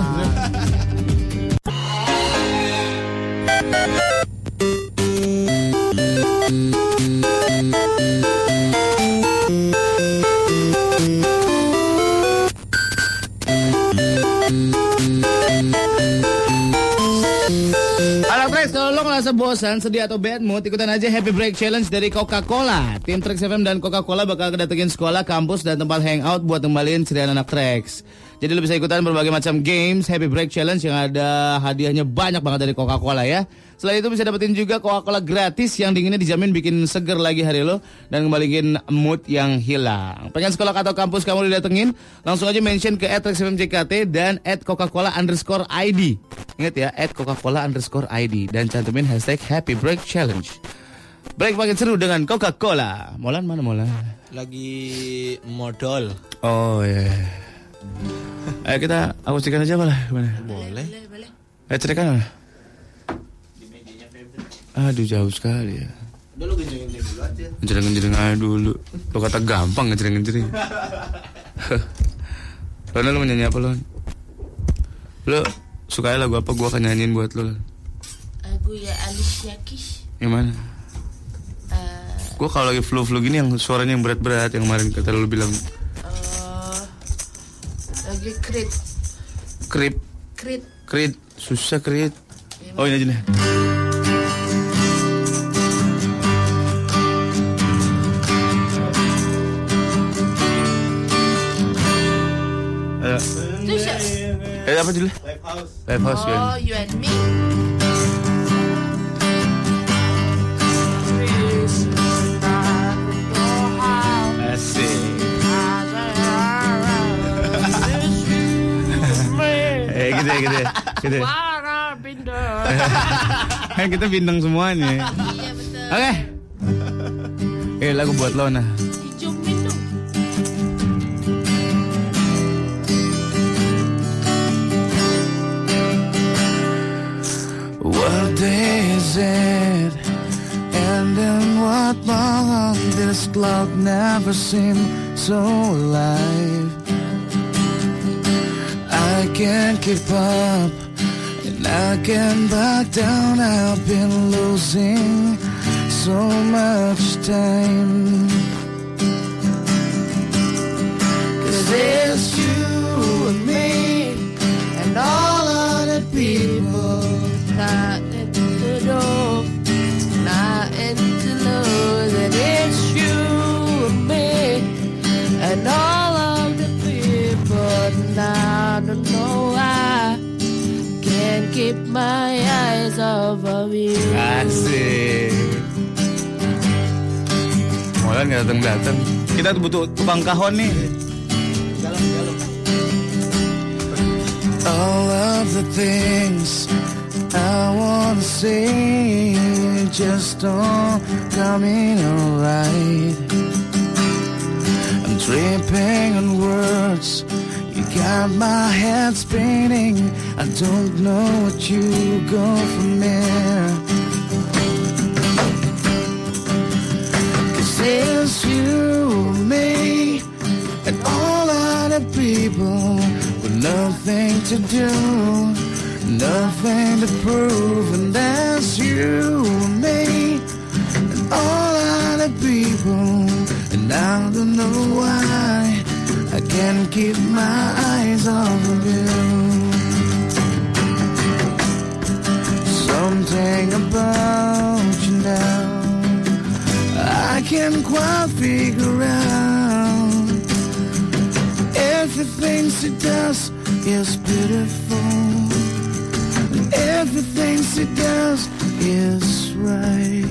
ngerasa bosan, sedih atau bad mood, ikutan aja Happy Break Challenge dari Coca-Cola. Tim Trax FM dan Coca-Cola bakal kedatengin sekolah, kampus, dan tempat hangout buat kembaliin cerian anak Trax. Jadi lo bisa ikutan berbagai macam games Happy Break Challenge yang ada hadiahnya banyak banget dari Coca-Cola ya. Selain itu bisa dapetin juga Coca-Cola gratis yang dinginnya dijamin bikin seger lagi hari lo dan kembaliin mood yang hilang. Pengen sekolah atau kampus kamu didatengin? Langsung aja mention ke @traxfmjkt dan @coca-cola underscore ID. Ingat ya, @coca-cola underscore ID dan cantumin hashtag Happy Break Challenge. Break makin seru dengan Coca-Cola. Molan mana Molan? Lagi modal. Oh iya. Ayo kita akustikan aja malah gimana? Boleh. Ayo cerikan mana? Aduh jauh sekali ya. Udah lu genjeng-genjeng dulu aja. Aja dulu. Lo kata gampang ngejereng-ngejereng. Lon, lo mau nyanyi apa Lon? Lo suka lagu apa gua akan nyanyiin buat lo? Lagu ya Alicia Keys. Yang mana? Eh, Gua kalau lagi flu-flu gini yang suaranya yang berat-berat yang kemarin kata lo bilang eh, lagi Creed. krip, Creed. krit, susah krit. Oh ini aja nih. Eh apa dulu? Live house. Live house. Oh, you and me. Asik. Eh gitu ya gitu ya. Gitu ya. Kan kita bintang semuanya. Iya betul. Oke. Eh lagu buat lo nah. What day is it? And in what month this clock never seemed so alive? I can't keep up and I can't back down. I've been losing so much time. Cause it's you and me and all other people. And all of the people. And I don't know why can't keep my eyes off of you. Asik. Molan nggak datang datang. Kita butuh tukang kahon nih. All of the things I wanna say just don't coming alright. Tripping on words. You got my head spinning. I don't know what you go from there. Cause it's you, me, and all other people with nothing to do, nothing to prove, and that's you, keep my eyes off of you. Something about you now. I can't quite figure out everything she does is beautiful. Everything she does is right.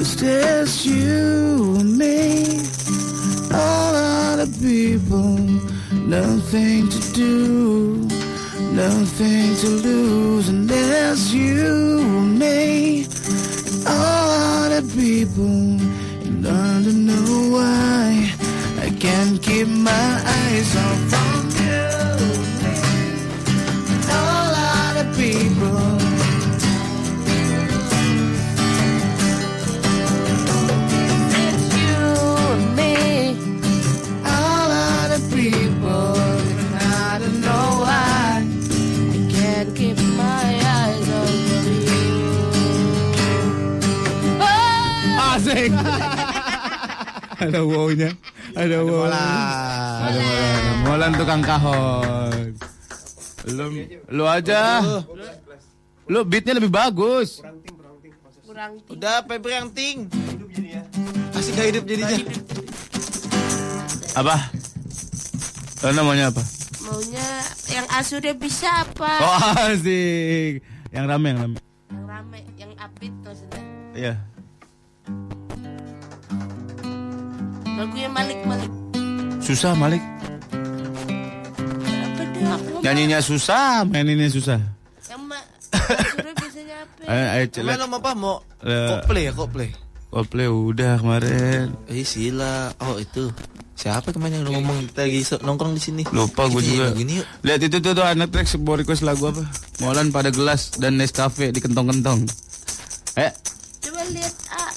It's just you and me, all other people, nothing to do, nothing to lose, and there's you and me, all other people, and I don't know why. I can't keep my eyes off from Ada wow-nya. Ada wow. Ada Molan. Molan tukang kahon. Lu, lu aja. Lu beatnya lebih bagus. Kurang Udah, Febri yang ting. Asik gak hidup jadinya. Apa? Lo namanya apa? maunya yang Asure bisa apa? Oh asik. Yang rame, yang rame. Yang rame, yang upbeat maksudnya. Iya. Lagunya Malik Malik. Susah Malik. Apa Nyanyinya susah, maininnya susah. yang ma Asure biasanya apa? Ayo, ayo celek. sama apa mau? Eh. Coldplay ya, Coldplay. Coldplay udah kemarin. Eh sila. Oh itu. Siapa kemarin yang ngomong kita lagi nongkrong di sini? Lupa gue juga. lagu ini yuk. Lihat itu tuh, tuh anak track sebuah request lagu apa? Molan pada gelas dan Nescafe di kentong-kentong. Eh, Coba lihat ah.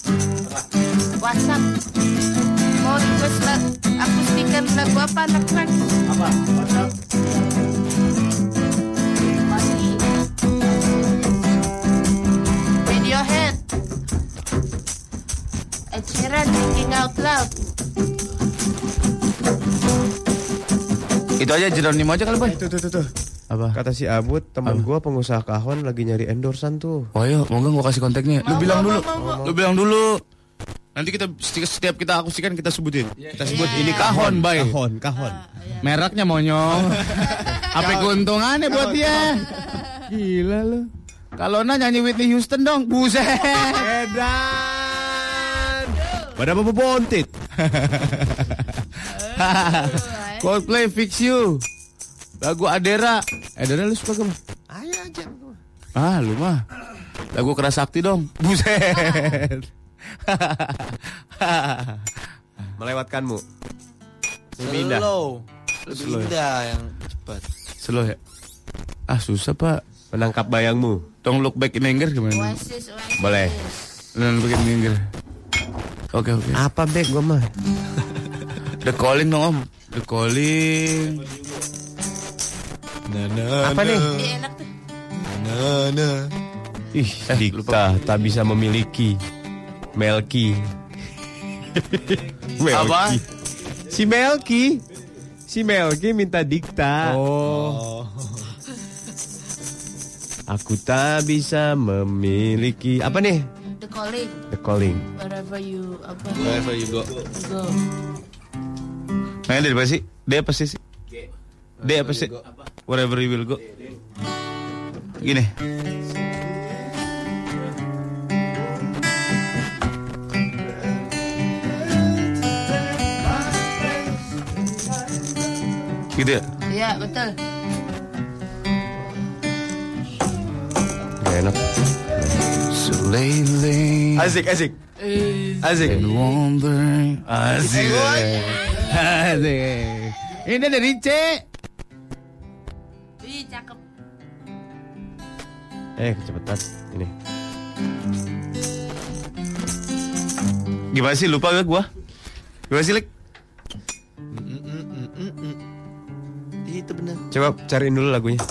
WhatsApp. Mau request lagu akustikan lagu apa anak anak? Apa? WhatsApp. Masih. Radiohead. Ed Sheeran thinking out loud. itu aja Jeronimo aja kali, Boy. Tuh, tuh, tuh, tuh. Apa? Kata si Abut, teman gua pengusaha kahon lagi nyari endorsan tuh. Oh iya, mau gak gua kasih kontaknya? Lu bilang dulu. Lu bilang dulu. Nanti kita setiap, kita akustikan kita sebutin. Kita sebut ini kahon, bay. Kahon, kahon. Mereknya monyong. Apa keuntungannya buat dia? Gila lu. Kalau nah nyanyi Whitney Houston dong, buset. Edan. Pada apa bontit? Coldplay Fix You. Lagu Adera. Adera lu suka gak? Ayo aja. Ah, lu mah. Lagu keras sakti dong. Buset. Melewatkanmu. Lebih indah. Slow. Lebih Slow ya? indah yang cepat. Slow ya? Ah, susah, Pak. Menangkap bayangmu. Don't look back in anger gimana? Oasis, Oasis. Boleh. Don't look back in anger. Oke, oke. Apa bek gua mah? The calling dong, Om. The calling. Nah, nah, Apa nih? Ini enak tuh. Nah, nah. Ih, Dikta tak bisa memiliki Melki. Apa? Si Melki. Si Melki minta Dikta. Oh. Aku tak bisa memiliki apa nih? The calling. The calling. Wherever you apa? Wherever you go. Go. Nah, dari apa sih? D apa sih? D apa sih? Wherever you will go. Gini. Gitu ya? Iya betul. Gak enak. So lately Asik, asik. Asik. and wondering Asik Asik Ini dari C Ih cakep. Eh, kecepatan. Ini. Gimana sih lupa gak gua? Gimana sih Lik? Coba cariin dulu lagunya.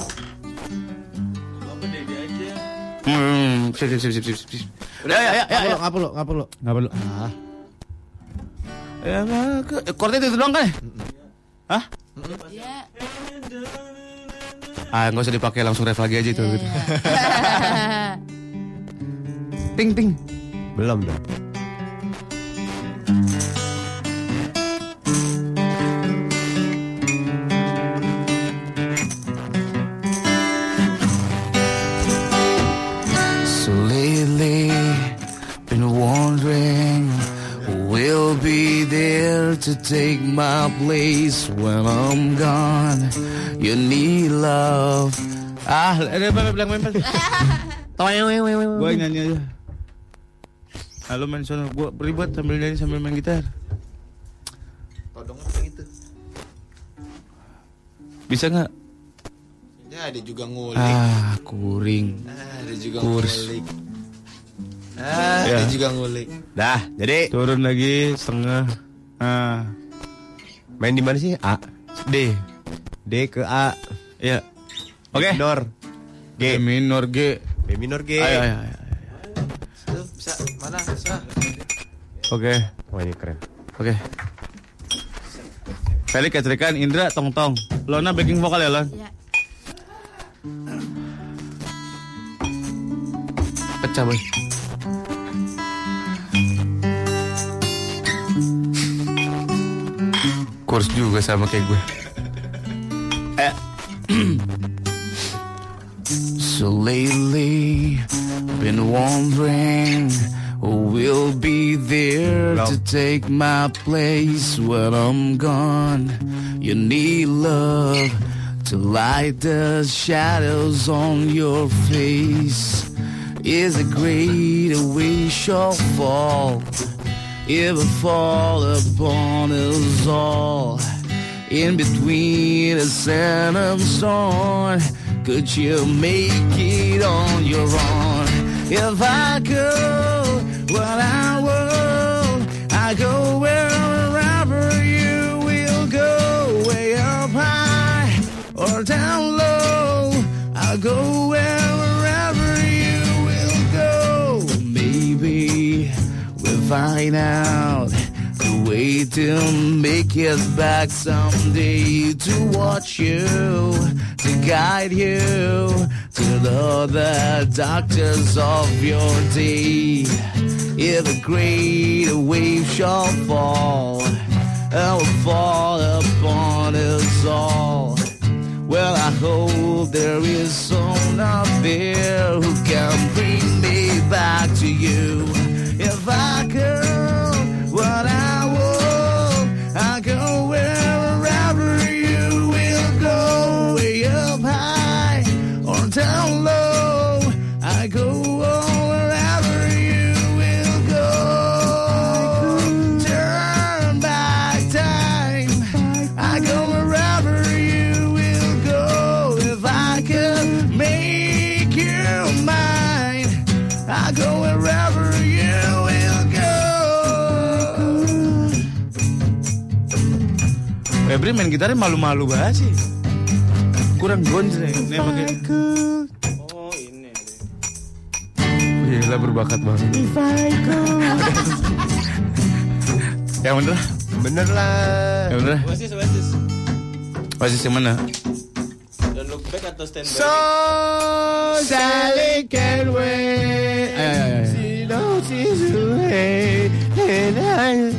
Hmm, sip, sip, sip, sip, sip, sip. Udah, ya, ya, ya, ya. Nggak perlu, nggak perlu. Nggak perlu. Ah. Ya, ke- chordnya itu doang kan ya? Hah? Iya. Ah, nggak usah dipakai langsung ref lagi aja itu. Gitu. ting ting. Belum dong. To take my place when I'm gone. You need love. Ah, ada apa bilang mempel. Gue nyanyi aja. Halo main sono, gue ribet sambil nyanyi sambil main gitar. Todongnya kayak gitu. Bisa nggak? Ya, ada juga ngulik. Ah, kuring. Ah, ada juga Kurs. ngulik. Ah, Ya. ada juga ngulik. Dah, jadi Turun lagi setengah. Ah, main di mana sih? A. D. D ke A. Ya. Oke. Minor. G minor G. B minor G. Ayo, ayo, ayo. Tuh, bisa. Mana? Bisa. Oke, Wah ini keren. oke. Felix Ketrikan, Indra, Tong Tong. Lona backing vokal ya, Lon? Ya. Pecah, boy. Kurs juga sama kayak gue. Eh, So lately, been wondering who will be there to take my place when I'm gone. You need love to light the shadows on your face. Is a great we shall fall. It will fall upon us all. In between the sun and storm, could you make it on your own? If I go where I find out the way to make it back someday to watch you, to guide you to the, doctors of your day. If a great wave shall fall, it will fall upon us all. Well, I hope there is someone out there who can bring me back to you. If I could, Febri main gitarnya malu-malu banget sih. Kurang gondreng. Nih pakai. Oh, ini. Gila berbakat banget. Yang bener? Bener lah. Yang bener? Oasis, Oasis. Oasis yang mana? Don't look back atau stand by? So Sally can wait. Ayo, ayo, ayo. She knows she's away. And I...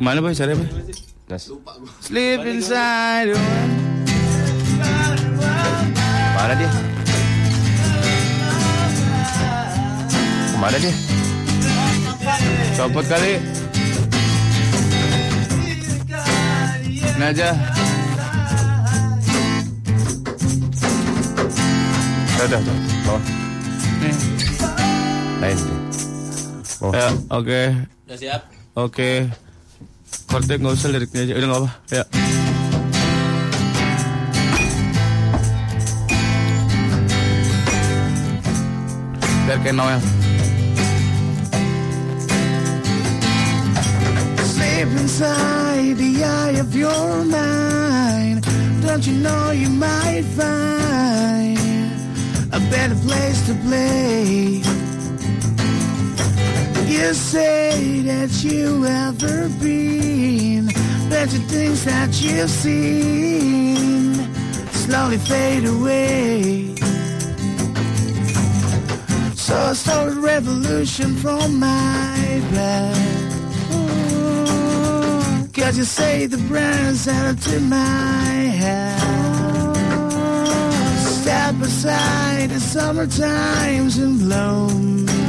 Mana boy? Cari boy? Nas. Sleep inside. Mana dia? Ke mana dia? Copot kali. Ini aja. Udah, udah, bawah. Nih. Lain. Oh. Ya, oke. Udah siap? Oke. Sleep inside the eye of your mind. Don't you know you might find a better place to play? You say that you've ever been, but the things that you've seen slowly fade away. So I started a revolution from my bed. Cause you say the brands out to my head. Step aside the summer times in bloom.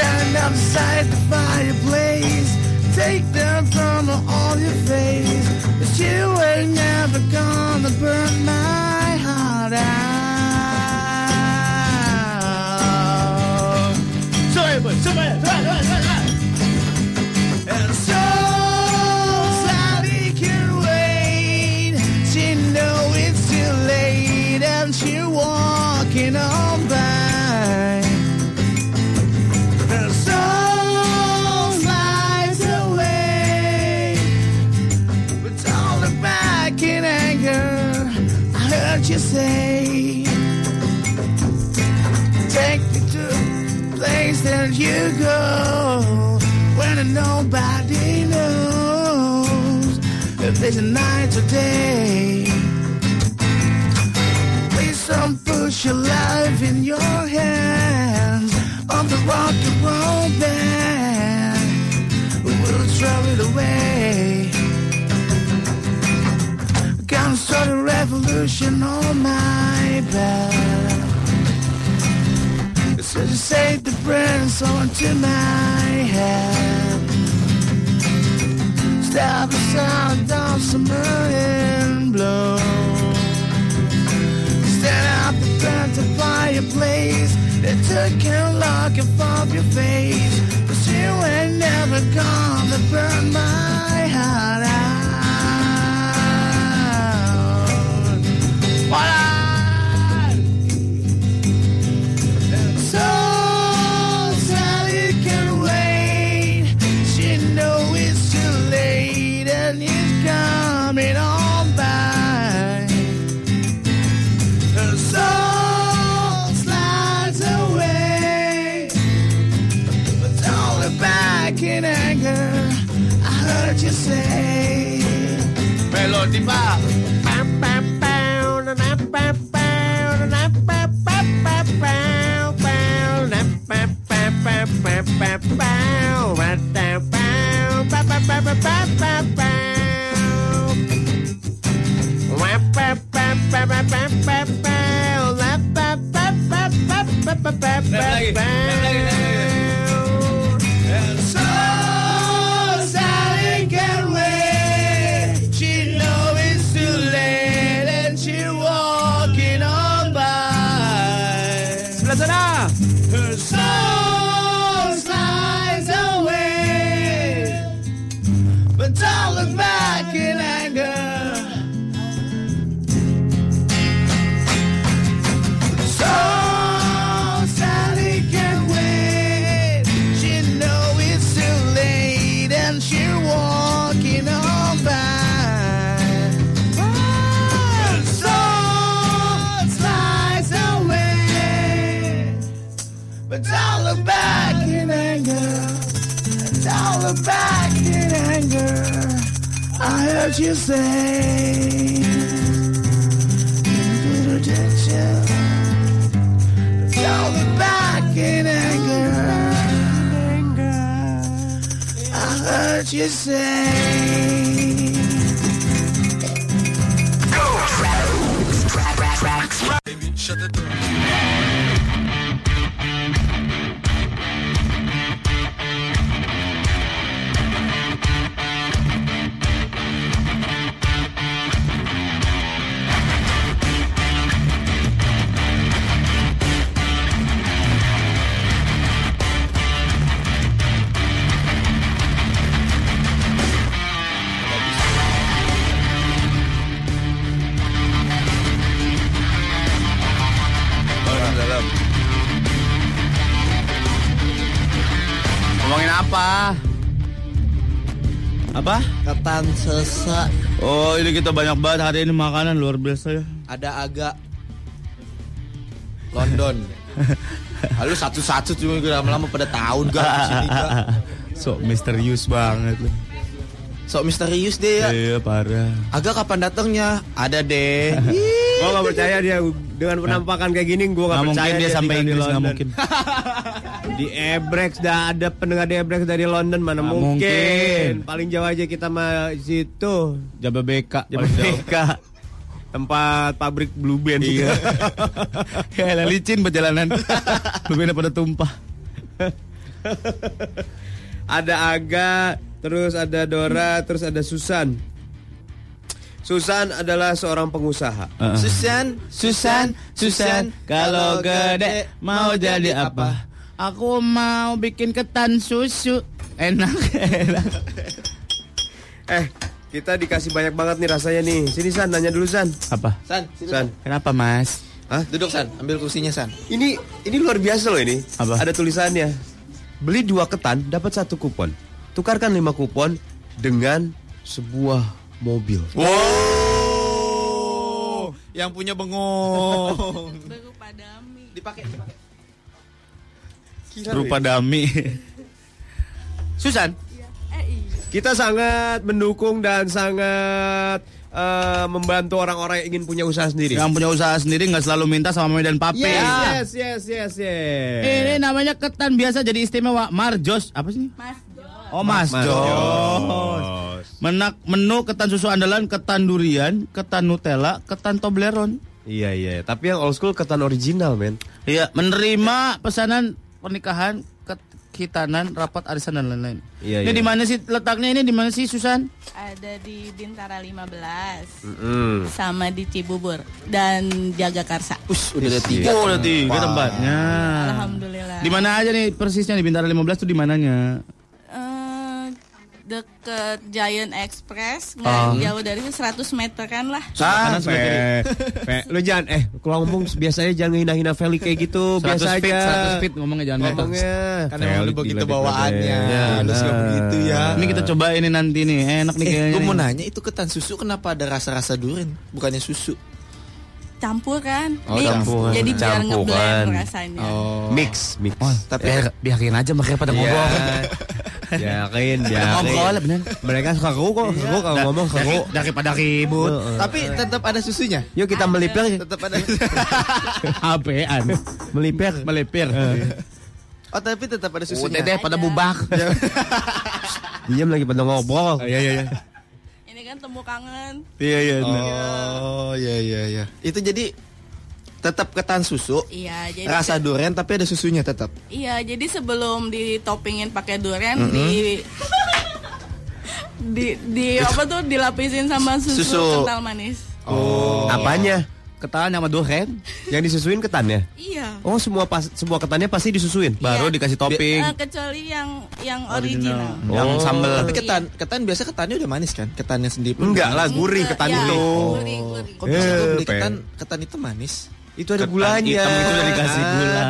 Stand outside the fireplace. Take the thermal on your face. But you ain't never gonna burn my heart out. Sorry, but somebody, And a night day. Please don't push your life in your hands of the rock and roll band. We'll throw it away. Gonna start a revolution on my back. So you say the brands onto my head. Stop the sound of summer and blow. Stand up and burn the fireplace that took you looking off your face. Cause you ain't never gonna burn my heart out. What So I heard you say. Don't look back in anger. I heard you say. Ketan sesak. Oh, ini kita banyak banget hari ini makanan luar biasa ya. Ada agak London. Lalu satu-satu cuma lama-lama pada tahun gak di sini gak. so misterius banget lu. Sok misterius deh ya. Iya parah. Agak kapan datangnya? Ada deh. Gue gak percaya dia dengan penampakan kayak gini gue gak, Nggak percaya mungkin dia sampai tinggal di Inggris nggak London. mungkin. Di Ebrex dah ada pendengar di Ebrex dari London mana Nggak mungkin. mungkin. Paling jauh aja kita mah situ. Jababeka. Jababeka. Tempat pabrik Blue Band. Iya. Kayak licin perjalanan. Lebih pada tumpah. ada Aga, terus ada Dora, terus ada Susan. Susan adalah seorang pengusaha. Susan, Susan, Susan, Kalau gede mau jadi apa? Aku mau bikin ketan susu. Enak, enak. Eh, kita dikasih banyak banget nih rasanya nih. Sini San, nanya dulu San. Apa? San, sini, San. Kenapa, Mas? Hah? Duduk San, ambil kursinya San. Ini ini luar biasa loh ini. Apa? Ada tulisannya. Beli dua ketan dapat satu kupon. Tukarkan lima kupon dengan sebuah mobil. Wow, yang punya bengong. Baru padami. Dipakai, dipakai. Berupa dami. Susan, Eh iya. Kita sangat mendukung dan sangat eh, membantu orang-orang yang ingin punya usaha sendiri. yang punya usaha sendiri nggak selalu minta sama Mami dan Papi. Yes, yes, yes, yes, yes. Ini namanya ketan biasa jadi istimewa. Marjos, apa sih? Mas Jos. Oh, Mas, Mas Jos. Jos. Menak menu ketan susu andalan, ketan durian, ketan Nutella, ketan Toblerone. Iya, iya. Tapi yang old school ketan original, men. Iya, menerima pesanan pernikahan, kehitanan, rapat arisan dan lain-lain. Iya, ini iya. di mana sih letaknya ini di mana sih Susan? Ada di Bintara 15 Mm. sama di Cibubur dan Jagakarsa. Us, udah ada tiga. Oh, udah tiga tempatnya. Alhamdulillah. Di mana aja nih persisnya di Bintara 15 tuh di mananya? Deket Giant Express nggak Ah. jauh dari 100 meteran lah. Sampai. Pe, lu jangan eh kalau ngomong biasanya jangan ngehina-hina Feli kayak gitu, 100 biasa feet, aja. 100 feet ngomongnya jangan ngomong. Ngomongnya. Karena emang Feli udah begitu gila, bawaannya. Ya, Lu suka begitu ya. Ini kita coba ini nanti nih, enak nih Eh, kayaknya. gue mau nanya itu ketan susu kenapa ada rasa-rasa durian, bukannya susu? Campur kan? Oh, Mix. campuran. Jadi biar Campuran. ngeblend rasanya. Oh. Mix, mix. Tapi Biar, biarin aja mereka pada Iya. ngobrol. Yakin, Ngobrol yakin. bener. Mereka suka keru kok, keru kalau ngomong keru. Daripada ribut. tapi tetap ada susunya. Yuk kita melipir, Tetap ada. Apaan? melipir. Melipir. Oh, tapi tetap ada Oh, susunya. teteh pada bubak. Diam lagi pada ngobrol. Iya iya iya. Ini kan temu kangen. Iya iya. Oh, iya iya iya. Itu jadi tetap ketan susu. Iya, jadi Rasa durian tapi ada susunya tetap. Iya, jadi sebelum ditoppingin pakai durian di di di apa tuh dilapisin sama susu, Susu. kental manis. Oh. Apanya? Ketan sama durian. Yang disusuin ketannya? Iya. Oh, semua pas semua ketannya pasti disusuin. Baru Iya. dikasih topping. Eh, kecuali yang yang original. Yang Oh. sambel. Tapi ketan ketan biasa ketannya udah manis kan? Ketannya sendiri pun Enggak lah, manis. gurih Enggak, ketan itu. Gurih, gurih. Kok bisa Eh, beli Pen. ketan ketan itu manis? Itu ada Ketan gulanya. hitam itu udah dikasih gula.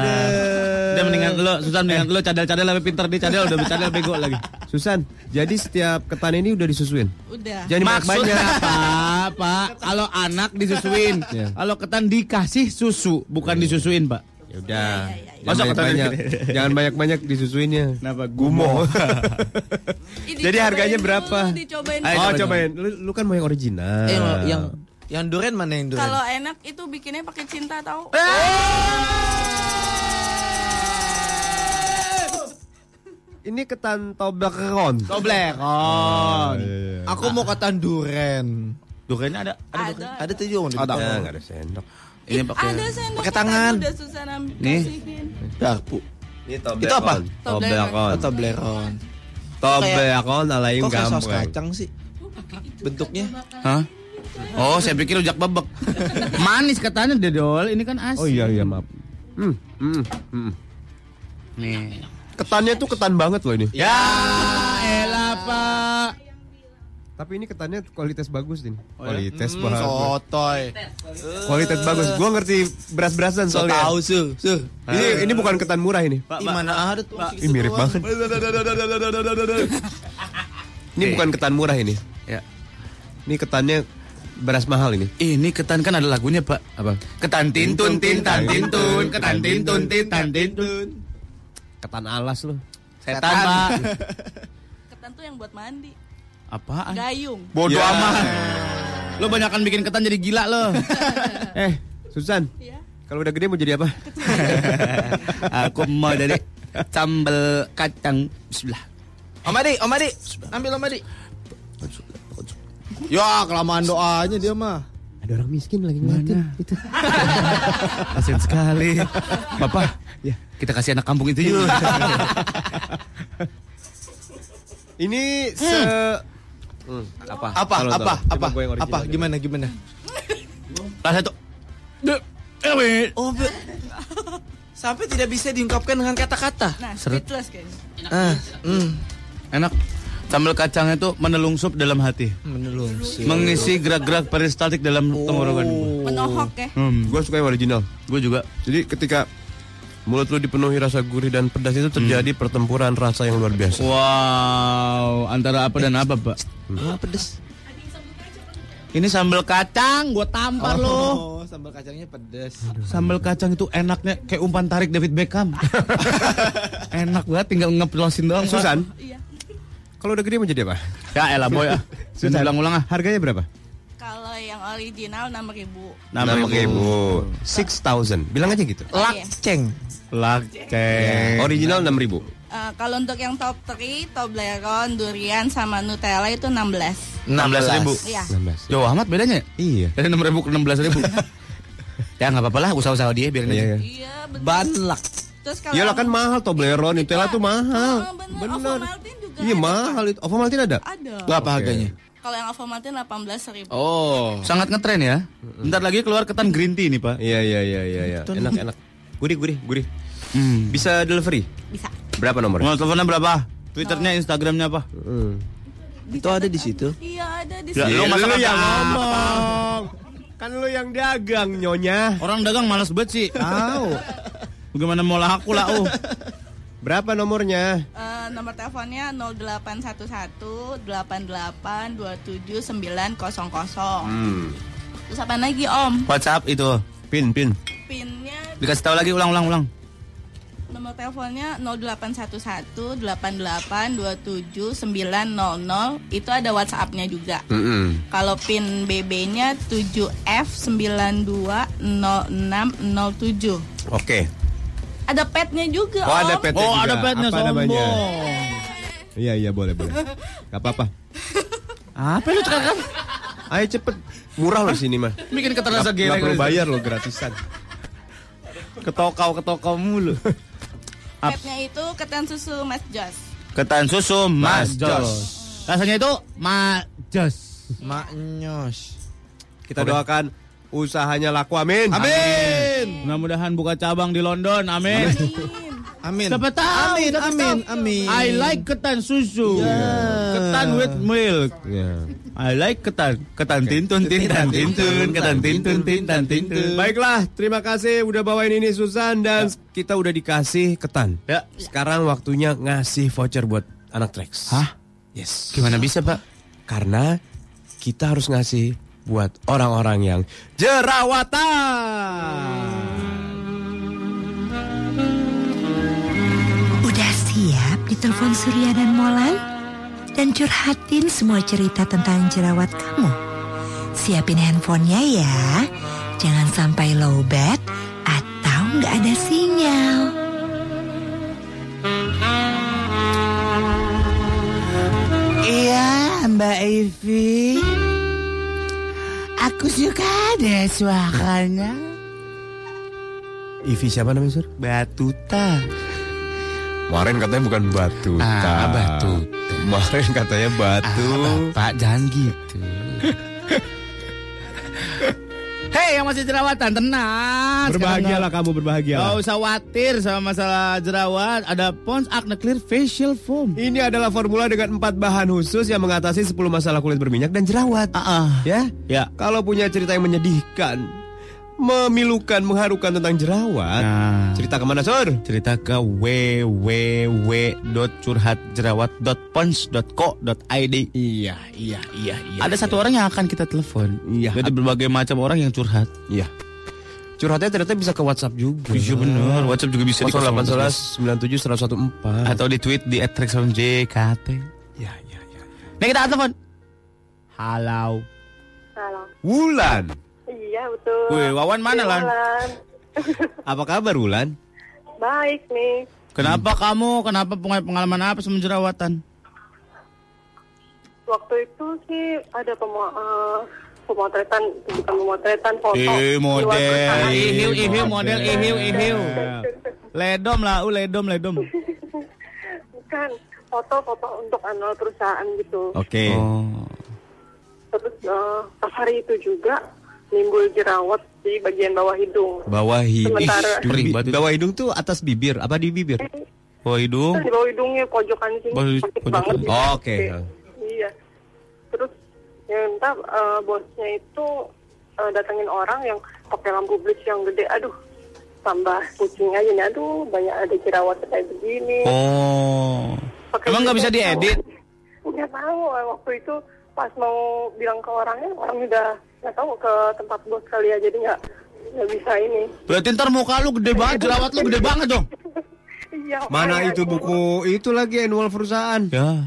Udah mendingan lo, Susan mendingan lo cadel-cadel lebih pinter di cadel udah cadel bego lagi. Susan, jadi setiap ketan ini udah disusuin. Udah. Jangan Maksudnya banyak. apa, Pak? Kalau anak disusuin, Ya. kalau ketan dikasih susu, bukan disusuin, Pak. Ya udah. Iya, iya, iya. Ketan banyak, gede? jangan banyak-banyak disusuinnya. Kenapa? Gumo. Jadi harganya dulu, berapa? Dicobain. Ayo, oh, cobain. cobain. Lu, lu kan mau yang original. Eh, yang yang durian mana yang durian? Kalau enak itu bikinnya pakai cinta tahu. Ini ketan Toblerone. Toblerone. Aku mau ketan durian. Duriannya ada, ada. Ada. Ada tuh juga Ada. Ya, nggak ada sendok. Ini pakai ada sendok pakai tangan. Udah susah nam- Nih. garpu. Ini Itu apa? Toblerone. Atau bleron. Toblerone ala yang Kok kayak saus kacang sih? Bentuknya. Hah? Oh, saya pikir rujak bebek. Manis katanya dedol, ini kan asin. Oh iya iya maaf. Hmm, hmm, hmm. Nih. Ketannya tuh ketan banget loh ini. Ya, elah, Pak. Tapi ini ketannya kualitas bagus nih. ya? Kualitas Hmm, bagus. sotoy. Kualitas bagus. Gua ngerti beras-berasan So soalnya. tahu sur, sur. Ini ini bukan ketan murah ini. Ih, mana ada tuh. Ih, mirip banget. Ini bukan ketan murah ini. Ya. Ini ketannya beras mahal ini. Ini ketan kan ada lagunya, Pak. Apa? Ketan tintun tintan tintun, ketan tintun tintan tintun. Ketan alas loh. Setan, Pak. Ketan tuh yang buat mandi. Apaan? Gayung. Bodoh Ya. amat. Lo banyakan bikin ketan jadi gila lo. Eh, Susan. Iya. Kalau udah gede mau jadi apa? Aku mau jadi sambal kacang. Bismillah. Om Adi, Om Adi, ambil Om Adi. Ya, kelamaan doanya dia mah. Ada orang miskin lagi ngeliatin. Itu. Kasian sekali. Bapak, ya kita kasih anak kampung itu yuk. Ini se Hmm, apa? Apa, Tolong, apa, tolong. apa, Coba gue yang original, apa, gimana, gimana? Salah satu. Eh, Oh, be- sampai tidak bisa diungkapkan dengan kata-kata. Nah, Seret. speechless kayaknya. Ah, hmm, Enak. Sambal kacang itu menelungsup dalam hati. menelung. Mengisi gerak-gerak peristaltik dalam tenggorokan. Menohok ya. Hmm. Gue suka yang original. Gue juga. Jadi ketika mulut lu dipenuhi rasa gurih dan pedas itu terjadi pertempuran rasa yang luar biasa. Wow, antara apa dan apa, Pak? Wah, pedes. Ini sambal kacang, gue tampar lo. Oh, sambal kacangnya pedes. Sambal kacang itu enaknya kayak umpan tarik David Beckham. Enak banget, tinggal ngeplosin doang. Susan, Iya. Kalau udah gede mau jadi apa? Ya elah boy ah. Sudah ulang-ulang ah. Harganya berapa? Kalau yang original 6000. Nama ribu. Six thousand. Bilang aja gitu. Lakceng. Lakceng. Original enam ribu. Eh, kalau untuk yang top 3, Toblerone, durian sama Nutella itu 16. 16 ribu. Iya. Jauh amat bedanya ya? Iya. Dari 6 ribu ke 16 ribu. ya nggak apa-apa lah, usaha-usaha dia biarin Iya, aja. iya. Iya, betul. Banlak. Terus kalau Iyalah kan mahal Toblerone, Nutella tuh mahal. Oh, bener. Ovomaltine Iya ada, mahal itu. Ovomaltine ada? Ada. Berapa Oke. harganya? Kalau yang Ovomaltine 18.000. Oh. Sangat ngetren ya. Bentar lagi keluar ketan green tea nih, Pak. Iya iya iya iya iya. Enak enak. Gurih gurih gurih. Hmm. Bisa delivery? Bisa. Berapa nomornya? Mau teleponnya berapa? Twitternya, Instagramnya apa? Hmm. Itu ada di situ. Iya, ada di Ya, sini. lu lu yang apa? ngomong. Kan lu yang dagang nyonya. Orang dagang malas banget sih. Tahu. Bagaimana mau laku lah, oh. Berapa nomornya? Eh, nomor teleponnya 0811 88 27 900. Hmm. Terus apa lagi Om? WhatsApp itu. Pin pin. Pinnya Dikasih tahu lagi ulang-ulang ulang. nomor teleponnya 0811 88 27 900 itu ada WhatsAppnya juga. Mm-mm. Kalau pin BB-nya 7F920607. Oke. Ada petnya juga Oh ada petnya Oh, juga. ada petnya Apa namanya? sombong. Iya iya boleh boleh. Gak apa-apa. Apa lu sekarang? Ayo cepet. Murah loh sini mah. Bikin keterasa geleng. gak perlu bayar loh gratisan. Ketokau ketokau mulu. Petnya itu ketan susu Mas Jos. Ketan susu Mas Mas Jos. Jos. Rasanya itu Mas Jos. Maknyos. Kita doakan usahanya laku amin. Amin. Mudah-mudahan buka cabang di London. Amin. Amin. Siapa tahu? Amin, siapa amin, tahu. amin. I like ketan susu. Ketan with milk. Ya. I like ketan. Ketan tintun tintan tintun. Ketan tintun tintan tintun. Baiklah, terima kasih udah bawain ini Susan dan kita udah dikasih ketan. Ya. Sekarang waktunya ngasih voucher buat anak Trax. Hah? Yes. Gimana bisa, Pak? Karena kita harus ngasih buat orang-orang yang jerawatan. Udah siap ditelepon Surya dan Molan? Dan curhatin semua cerita tentang jerawat kamu? Siapin handphonenya ya. Jangan sampai lowbat atau nggak ada sinyal. Iya, Mbak Ivi. Aku suka ada suaranya. Ivi siapa namanya Sur? Batuta. Kemarin katanya bukan Batuta. Ah, Batuta. Kemarin katanya Batu. Pak, jangan gitu. Hei yang masih jerawatan, tenang. Berbahagialah kamu Gak berbahagialah. usah khawatir sama masalah jerawat. Ada Pond's Acne Clear Facial Foam. Ini adalah formula dengan empat bahan khusus yang mengatasi 10 masalah kulit berminyak dan jerawat. Ah, ah. Ya, Ya. kalau punya cerita yang menyedihkan, memilukan, mengharukan tentang jerawat, Nah. cerita ke mana Sur? cerita ke www.curhatjerawat.pons.co.id. Iya, iya, iya, iya. Ada satu orang yang akan kita telepon. Iya. Jadi berbagai macam orang yang curhat. Iya. Curhatnya ternyata bisa ke WhatsApp juga. Iya benar. WhatsApp juga bisa di 0811 97 114. atau di tweet di @trexonjkt. Ya, ya, ya. Nih kita telepon. Halo. Halo. Wulan. Iya betul. Wih, Wawan mana, Iya, Lan? Apa kabar Wulan? Baik nih. Kenapa kamu? Kenapa punya pengalaman apa sama jerawatan? Waktu itu sih ada pemo eh, pemotretan, bukan pemotretan foto. Eh, model. Ihiu, ihiu, model, ihiu, ihiu. Ledom lah, uh, ledom, ledom. Bukan foto-foto untuk anal perusahaan gitu. Oke. Oh. Terus eh, pas hari itu juga nimbul jerawat di bagian bawah hidung. Bawah hidung. Sementara- Ih. Bawah hidung tuh atas bibir, apa di bibir? Oh, hidung. Di bawah hidungnya pojokan sini Bawah- sakit pojokan. banget. Oh, oke. Iya. Terus ya entah eh, bosnya itu eh, datengin orang yang pakai lampu blitz yang gede. Aduh, tambah pusing aja nih. Aduh, banyak ada jerawat kayak begini. Oh. Pakai Emang nggak bisa diedit? Nggak tahu. eh, Waktu itu pas mau bilang ke orangnya, orang udah nggak tahu ke tempat bos kali ya. Jadi nggak nggak bisa ini. Berarti ntar muka lu gede banget, jerawat lu gede banget dong. Iya. Mana itu buku itu lagi annual perusahaan? Ya.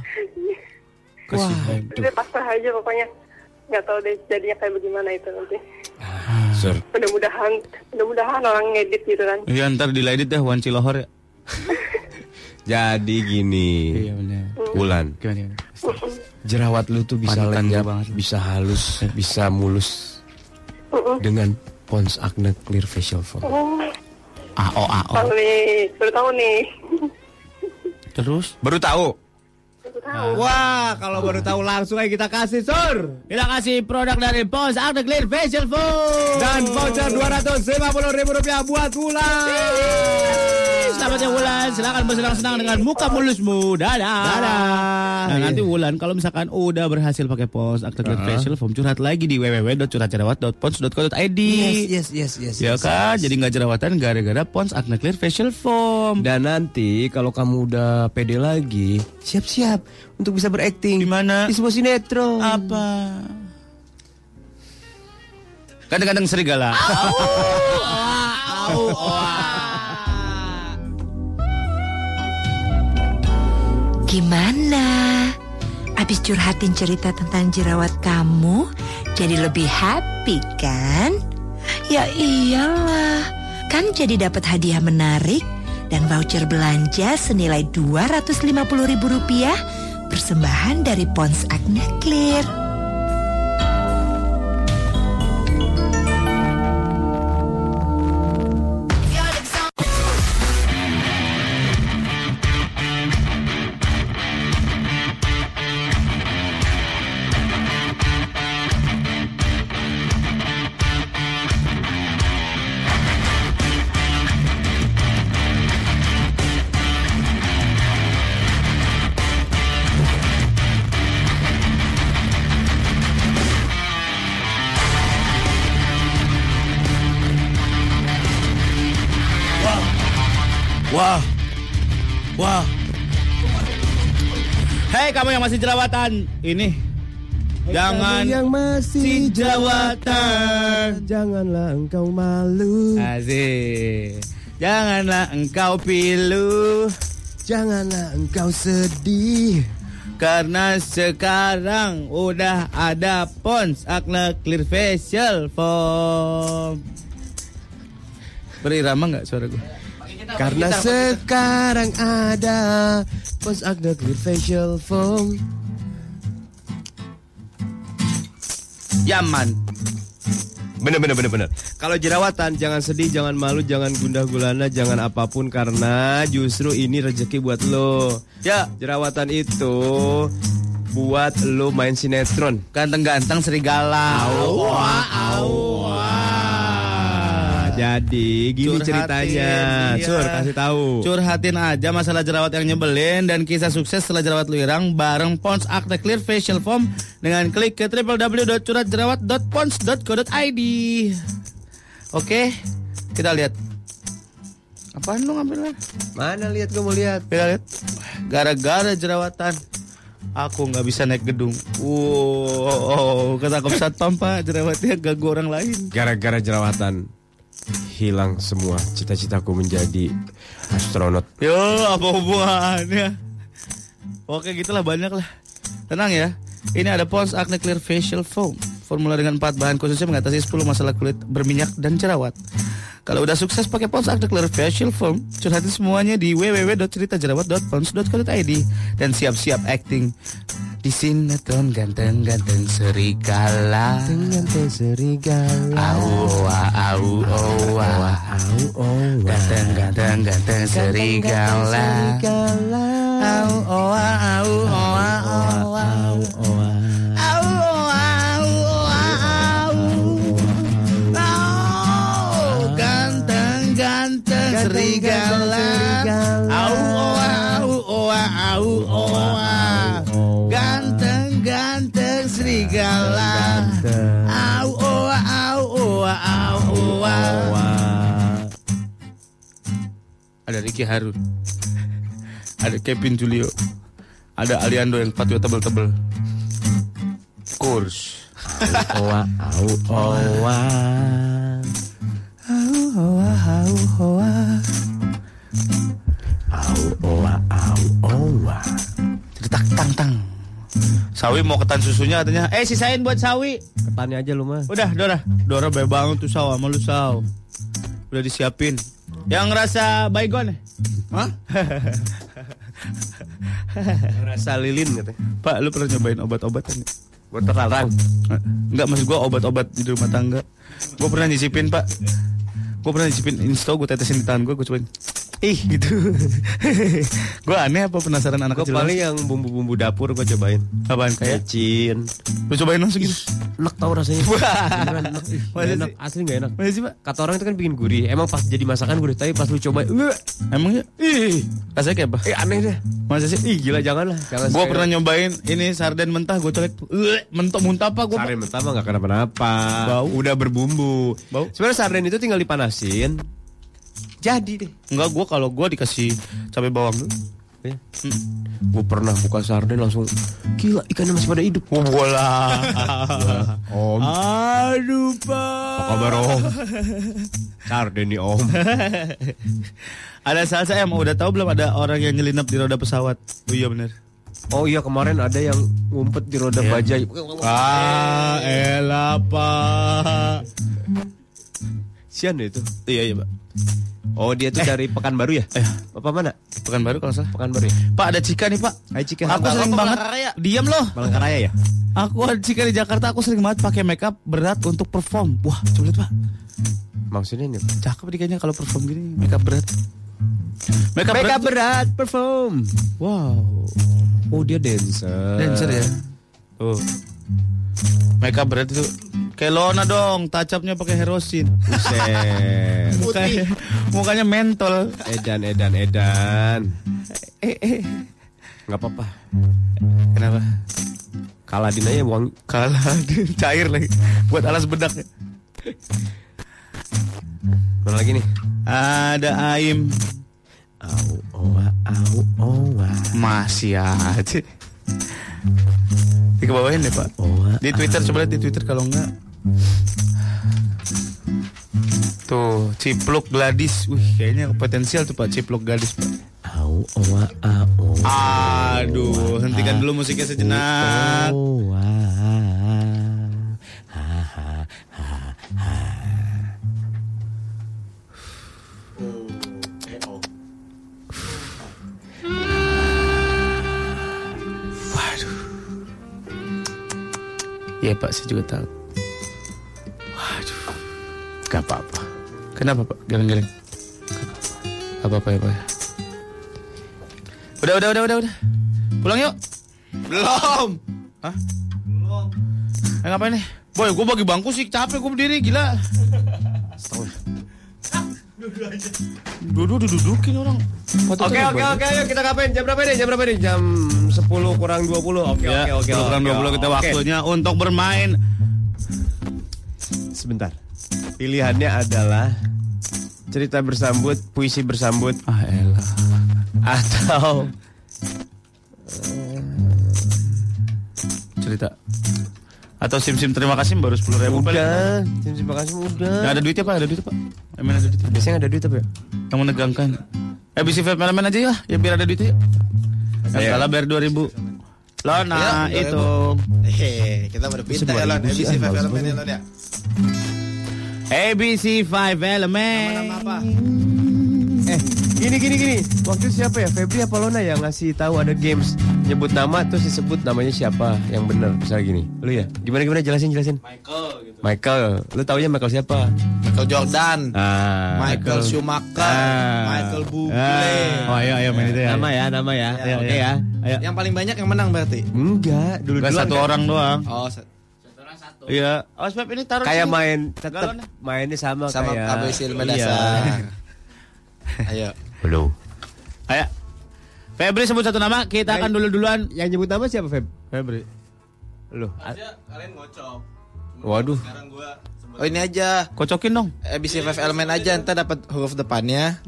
Wah, Udah pasrah aja pokoknya. Nggak tahu deh jadinya kayak bagaimana itu nanti. Sur. Mudah-mudahan, mudah-mudahan orang ngedit gitu kan. Iya, ntar diledit deh Wan Cilohor ya. Jadi gini, Iya. Gimana, gimana? Jerawat lu tuh bisa lenyap, banget. bisa halus, bisa mulus dengan Pond's Acne Clear Facial Foam. Oh, AO, AO. tahu nih, baru tahu nih. Terus? Baru tahu? Baru tahu. Wah, kalau baru tahu langsung aja kita kasih sur. Kita kasih produk dari Pons Acne Clear Facial Foam. Dan voucher 250 ribu rupiah buat Wulan. Selamat ya Wulan, silakan bersenang-senang dengan muka mulusmu. Dadah. Dadah. Nah, nanti Wulan kalau misalkan udah berhasil pakai Pons Acne Clear Facial Foam curhat lagi di www.curhatjerawat.pons.co.id. yes, yes, yes. Ya kan, jadi nggak jerawatan gara-gara Pons Acne Clear Facial Foam. Dan nanti kalau kamu udah pede lagi, siap-siap untuk bisa berakting. Di mana? Di sebuah sinetron. Apa? Kadang-kadang serigala. Gimana? Abis curhatin cerita tentang jerawat kamu, jadi lebih happy kan? Ya iyalah, kan jadi dapat hadiah menarik dan voucher belanja senilai Rp250.000 persembahan dari Pons Acne Clear. Masih jerawatan, ini jangan yang masih jerawatan. janganlah engkau malu. Asik. Janganlah engkau pilu Janganlah engkau sedih. karena sekarang udah ada Pons Acne Clear Facial Foam. Berirama nggak suara gue? Karena sekarang ada Pons Acne Clear Facial Foam. Yaman. Bener bener bener bener. Kalau jerawatan jangan sedih, jangan malu, jangan gundah gulana, jangan apa pun karena justru ini rezeki buat lo. Ya, Jerawatan itu buat lo main sinetron. ganteng-ganteng serigala. Wah, Jadi gini Curhatin, ceritanya. iya. Kasih tahu. Curhatin aja masalah jerawat yang nyebelin dan kisah sukses setelah jerawat lu hilang bareng Pons Acne Clear Facial Foam dengan klik ke www.curhatjerawat.pons.co.id. Oke, kita lihat. Apaan lu ngambil? Mana lihat gue mau lihat. Kita lihat. Gara-gara jerawatan Aku nggak bisa naik gedung. Wow, ketangkep satpam pak, jerawatnya ganggu orang lain. Gara-gara jerawatan hilang semua cita-citaku menjadi astronot. Yo, apa hubungannya? Oke, gitulah banyak lah. Tenang ya. Ini ada Pond's Acne Clear Facial Foam. Formula dengan 4 bahan khususnya mengatasi 10 masalah kulit berminyak dan jerawat. Kalau udah sukses pakai Pond's Acne Clear Facial Foam, curhatin semuanya di www.ceritajerawat.pons.co.id dan siap-siap acting di sinetron ganteng-ganteng serigala. Ganteng serigala. Au au au au Ganteng-ganteng ganteng serigala. Au au au au au Au au au au Ganteng-ganteng serigala. Au au au au au Serigala. Au au au au au Ada Ricky Harun. Ada Kevin Julio. Ada Aliando yang patio tebel-tebel. Kurs. Owa, au, owa. Au oa au oa. Au, owa, au. Cetak tang tang. Sawi mau ketan susunya katanya. Eh sisain buat Sawi. Ketannya aja lu mah. Udah, Dora. Dora baik banget tuh saw sama lu saw. Udah disiapin. Yang ngerasa baygon? Hah? Rasa lilin katanya. Pak, lu pernah nyobain obat-obatan? Buat terlarang. Enggak, maksud gua obat-obat di rumah tangga. Gua pernah nyicipin, Pak. Gua pernah nyicipin insto, gua tetesin di tangan gua, gua cobain. Ih, gitu. gua aneh apa penasaran anak Gue kecil? paling yang bumbu-bumbu dapur gue cobain. Apaan kayak? Mecin. Lu cobain langsung gitu. Enak tau rasanya. Beneran enak. Enak. Asli gak enak. Masa sih, Pak? Kata orang itu kan bikin gurih. Emang pas jadi masakan gurih. Tapi pas lu coba. "Nggak." Emang ya? Ih. Rasanya kayak apa? Eh aneh deh. Masa sih? Ih gila jangan lah. Jangan Gua sekali. pernah nyobain ini sarden mentah, gua colek. Eh, mentok muntah gua. Pak. Sarden mentah mah gak kenapa-napa. Bau. Udah berbumbu. Bau. Sebenarnya sarden itu tinggal dipanasin. Jadi deh. Enggak, gua kalau gua dikasih cabai bawang dulu. Ya. Gue pernah buka sarden langsung gila ikannya masih pada hidup. Oh, bola. Om. Aduh, Pak. Apa kabar om? Sarden nih om. ada salsa em, udah tahu belum ada orang yang nyelinap di roda pesawat? Oh iya bener. Oh iya kemarin ada yang ngumpet di roda Iya. bajai. Ah, elah Pak. Sian deh itu. Iya iya Pak. Oh dia tuh dari Pekanbaru ya? Eh, Apa mana? Pekanbaru kalau salah. Pekanbaru ya? Pak ada Cika nih Pak. Hai Cika. Aku sering banget. Diam loh. Palangkaraya ya? Aku ada Cika di Jakarta. Aku sering banget pakai makeup berat untuk perform. Wah, coba lihat Pak. Maksudnya nih. Cakep nih kayaknya kalau perform gini makeup berat. Makeup, Makeup berat. berat perform. Wow. Oh dia dancer. Dancer ya. Tuh. Makeup berat itu kayak Lona dong, touch-up-nya pakai herosin. Buset. Mukanya, mukanya mentol. Edan, edan, edan. Eh, eh. Gak apa-apa. Kenapa? Kaladin aja uang. Kalah cair lagi. Buat alas bedak. Mana lagi nih? Ada Aim. Au, owa, au, owa. Masih aja. Di kebawahin deh Pak. Di Twitter coba lihat di Twitter kalau enggak. Tuh, Cipluk Gladis. Wih, kayaknya potensial tuh Pak Cipluk Gadis Pak. Au, owa, au, Aduh, hentikan dulu musiknya sejenak. Owa. Ha, ha, ha, ha. Iya Pak, saya juga tahu. Waduh. Gak apa-apa. Kenapa Pak? Geleng-geleng. Gak apa-apa ya Pak. ya? Udah, udah, udah, udah, udah. Pulang yuk. Belum. Hah? Belum. Eh, ngapain nih? Boy, gue bagi bangku sih capek gue berdiri gila. Duduk dudukin orang. Oke oke oke ayo kita ngapain? Jam berapa nih jam berapa nih jam 10 kurang 20 oke Ya, oke oke kurang oke, 20 kita waktunya untuk bermain. sebentar. Pilihannya adalah cerita bersambut puisi bersambut. Ah elah. atau Cerita. Atau sim-sim terima kasih baru 10 ribu udah terima kasih udah Nggak ada duitnya pak, ada duitnya pak. Emang ada duitnya. biasanya nggak ada duit apa ya Yang menegangkan. Eh film elemen aja ya, ya biar ada duitnya. Yang Ayo. kalah bayar 2000. Lona Ayo, itu. Hehe, kita baru pindah ya Lon. 2000 sih, ABC ah, 5 bagus elemen ya banget. Lon ya. ABC 5 Element. Nama apa? Gini gini gini. Waktu siapa ya? Febri apa Lona yang ngasih tahu ada games nyebut nama terus disebut namanya siapa yang benar misalnya gini. Lu ya? Gimana gimana jelasin jelasin. Michael gitu. Michael, lu taunya Michael siapa? Michael Jordan. Ah, Michael Schumacher. Ah. Michael Bublé. Ah. Oh ayo ayo main itu ya. Nama ya, nama ya. Ya, Oke ya. Ayo. Yang paling banyak yang menang berarti. Enggak, dulu Gak satu orang doang. Oh, sa- Iya. Oh sebab ini taruh Kayak main tetap mainnya sama, sama kayak ABC lima Iya. Ayo. Belum. Ayo. Febri sebut satu nama, kita akan dulu duluan. Yang nyebut nama siapa Feb? Febri. Lu. kalian ngocok. Waduh. Sekarang gua Oh ini aja. Kocokin dong. ABC 5 elemen aja entar dapat huruf depannya.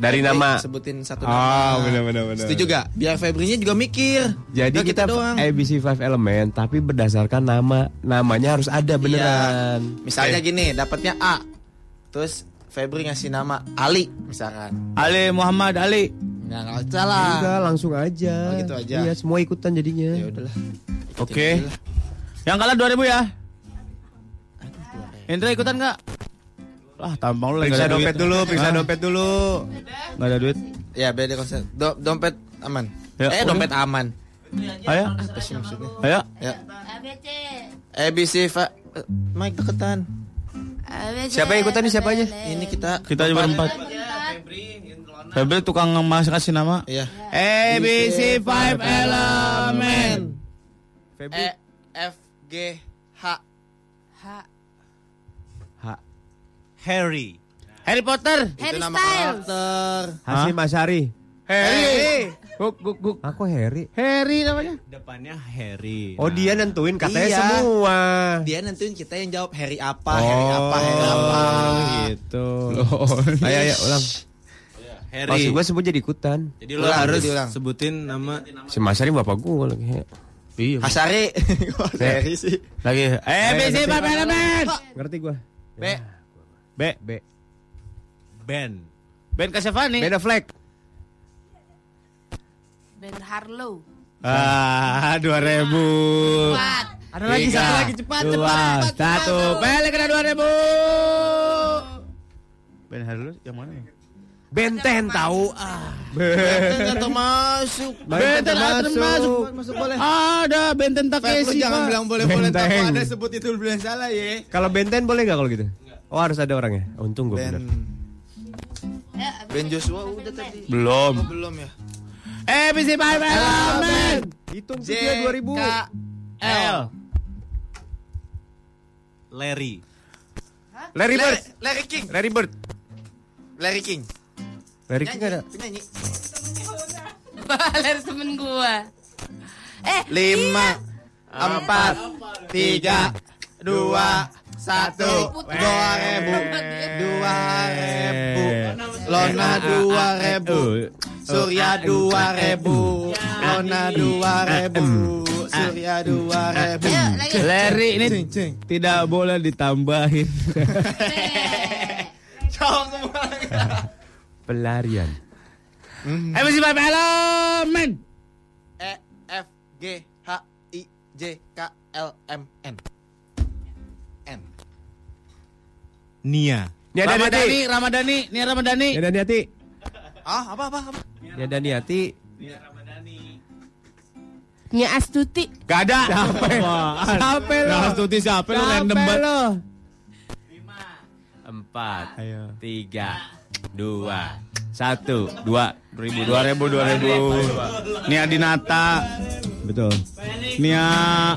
Dari Febri nama. Sebutin satu Ah, nama. benar, benar, benar. Setuju gak? Biar Febrinya juga mikir. Jadi Nggak kita, doang. ABC 5 elemen tapi berdasarkan nama. Namanya harus ada beneran. Misalnya gini, dapatnya A. Terus Febri ngasih nama Ali misalkan. Ali Muhammad Ali. Nggak, nggak usah lah. Udah langsung aja. Oh, gitu aja. Iya, semua ikutan jadinya. Ya udahlah. Oke. Yang kalah 2000 ya. Indra ikutan nggak? Ah, tampang lu lagi Periksa dompet duit. dulu, periksa Hah? dompet dulu. Nggak ada duit. Ya beda konsep. Do- dompet aman. Ya, eh udah. dompet aman. Ayo. Apa sih maksudnya? Ayo. Ya. ABC Fa eh, Mike deketan. Siapa yang ikutan nih siapa aja? Ini kita Kita juga berempat. Febri tukang masih kasih nama. Iya. ABC 5 Element. E F G H Harry. Harry Potter. Itu nama karakter. Hasim Asyari. Harry. Guk, guk, guk. Aku Harry. Harry namanya. Depannya Harry. Oh dia nentuin katanya Iya. semua. Dia nentuin kita yang jawab Harry apa, Harry apa, Harry apa. gitu. Oh, Ayo ayo ulang. Harry. Maksud gue sebut jadi ikutan. Jadi lo harus ulang. sebutin nama Si Masari bapak gue lagi. Iya. Hasari. Harry sih? Lagi. ABC 5 Element. Ngerti gue. B. B. B. Ben. Ben Kasevani. Ben Affleck. Ben Harlow. Ah, 2000. Empat. Ada lagi satu lagi cepat cepat. Satu. Pele kena 2000. Ben Harlow yang mana ya? Benten tahu ah. Benten termasuk. Benten termasuk. masuk. Masuk boleh. Ada Benten Feb, lu Takeshi. jangan bilang boleh-boleh Benteng. Kalau ada sebut itu bilang salah ya. Kalau Benten boleh gak kalau gitu? Oh harus ada orangnya. Untung gue Ben bener. Ben Joshua udah tadi. Belum. Oh, belum ya. ABC 5 Element. Hitung juga 2000. K L. Larry. Larry Bird. Larry, Larry King. Larry Bird. Larry King. Larry King ada. Penyanyi. Baler temen gua. Eh, Lima, empat, tiga, dua, satu, dua ribu, dua ribu, Lona dua ribu, Surya dua ribu, Lona dua ribu, Surya dua ribu. Larry ini tidak boleh ditambahin. Jawab semua. Pelarian. ABC 5 Element. E F G H I J K L M. N. Nia. Nia. Ramadhani, Ramadhani, Nia Ramadhani. Nia Daniati. Ah, apa apa apa? Nia Daniati. Nya Astuti. Gak ada. Siapa lo? Nah, Stuti siapa lu random banget. lo? Empat. Tiga. Dua. Satu. Dua, dua ribu, dua ribu, dua ribu. Nia Dinata, Betul. Nia